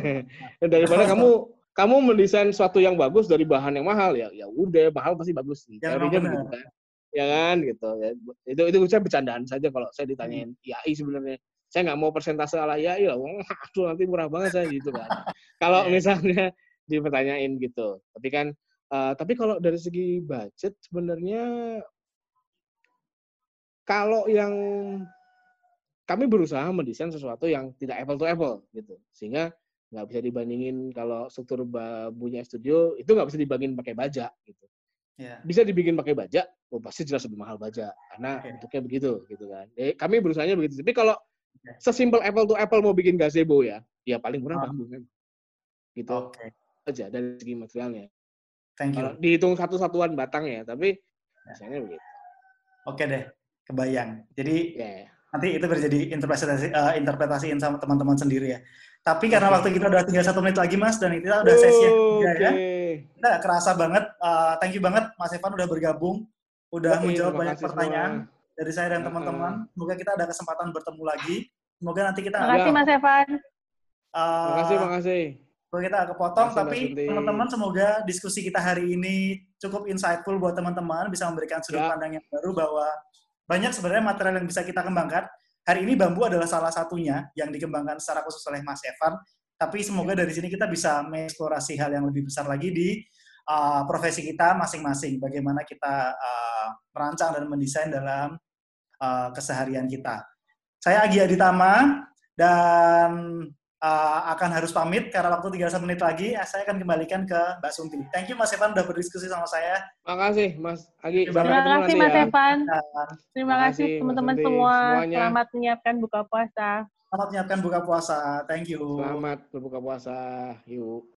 Daripada kamu kamu mendesain sesuatu yang bagus dari bahan yang mahal ya ya udah mahal pasti bagus. Yang Teorinya memang begitu kan? Ya kan gitu. Ya itu itu saya bercandaan saja kalau saya ditanyain IAI sebenarnya. Saya nggak mau persentase ala IAI lah wah aduh nanti murah banget saya gitu kan. Kalau Iya. misalnya dipertanyain gitu. Tapi kan eh, tapi kalau dari segi budget sebenarnya kalau yang kami berusaha mendesain sesuatu yang tidak apple to apple gitu sehingga nggak bisa dibandingin kalau struktur bambunya studio itu nggak bisa dibandingin pakai baja gitu Ya. bisa dibikin pakai baja, oh pasti jelas lebih mahal baja karena Oke. bentuknya begitu gitu kan. Eh, kami berusahanya begitu. Tapi kalau Oke. sesimpel apple to apple mau bikin gazebo ya, ya paling murah Ah. bambu kan. Gitu Oke, aja dari segi materialnya. thank you. Kalau dihitung satu satuan batang ya, tapi misalnya begitu. Oke deh, kebayang. Jadi Ya. nanti itu terjadi interpretasi eh, interpretasiin sama teman-teman sendiri ya. Tapi karena waktu kita udah tinggal satu menit lagi mas dan kita udah sesi yang ketiga ya, Oke. kita nggak kerasa banget. Eh, thank you banget Mas Evan udah bergabung, udah Oke, menjawab banyak pertanyaan semua. dari saya dan teman-teman. Semoga kita ada kesempatan bertemu lagi. Semoga nanti kita Terima kasih Ya. Mas Evan. eh, Makasih, makasih. Semoga kita agak potong, Makasih, tapi teman-teman semoga diskusi kita hari ini cukup insightful buat teman-teman, bisa memberikan sudut Ya. pandang yang baru bahwa banyak sebenarnya material yang bisa kita kembangkan. Hari ini bambu adalah salah satunya yang dikembangkan secara khusus oleh Mas Evan, tapi semoga dari sini kita bisa mengeksplorasi hal yang lebih besar lagi di uh, profesi kita masing-masing, bagaimana kita uh, merancang dan mendesain dalam uh, keseharian kita. Saya Agi Aditama, dan uh, akan harus pamit karena waktu tinggal satu menit lagi. Saya akan kembalikan ke Mbak Sunti. Thank you Mas Evan udah berdiskusi sama saya. Makasih, Mas Agi. Terima Terima kasih nanti Mas ya. Evan. Terima Terima kasih teman-teman semua. Semuanya. Selamat menyiapkan buka puasa. selamat menyiapkan buka puasa. Thank you. Selamat berbuka puasa. Yuk.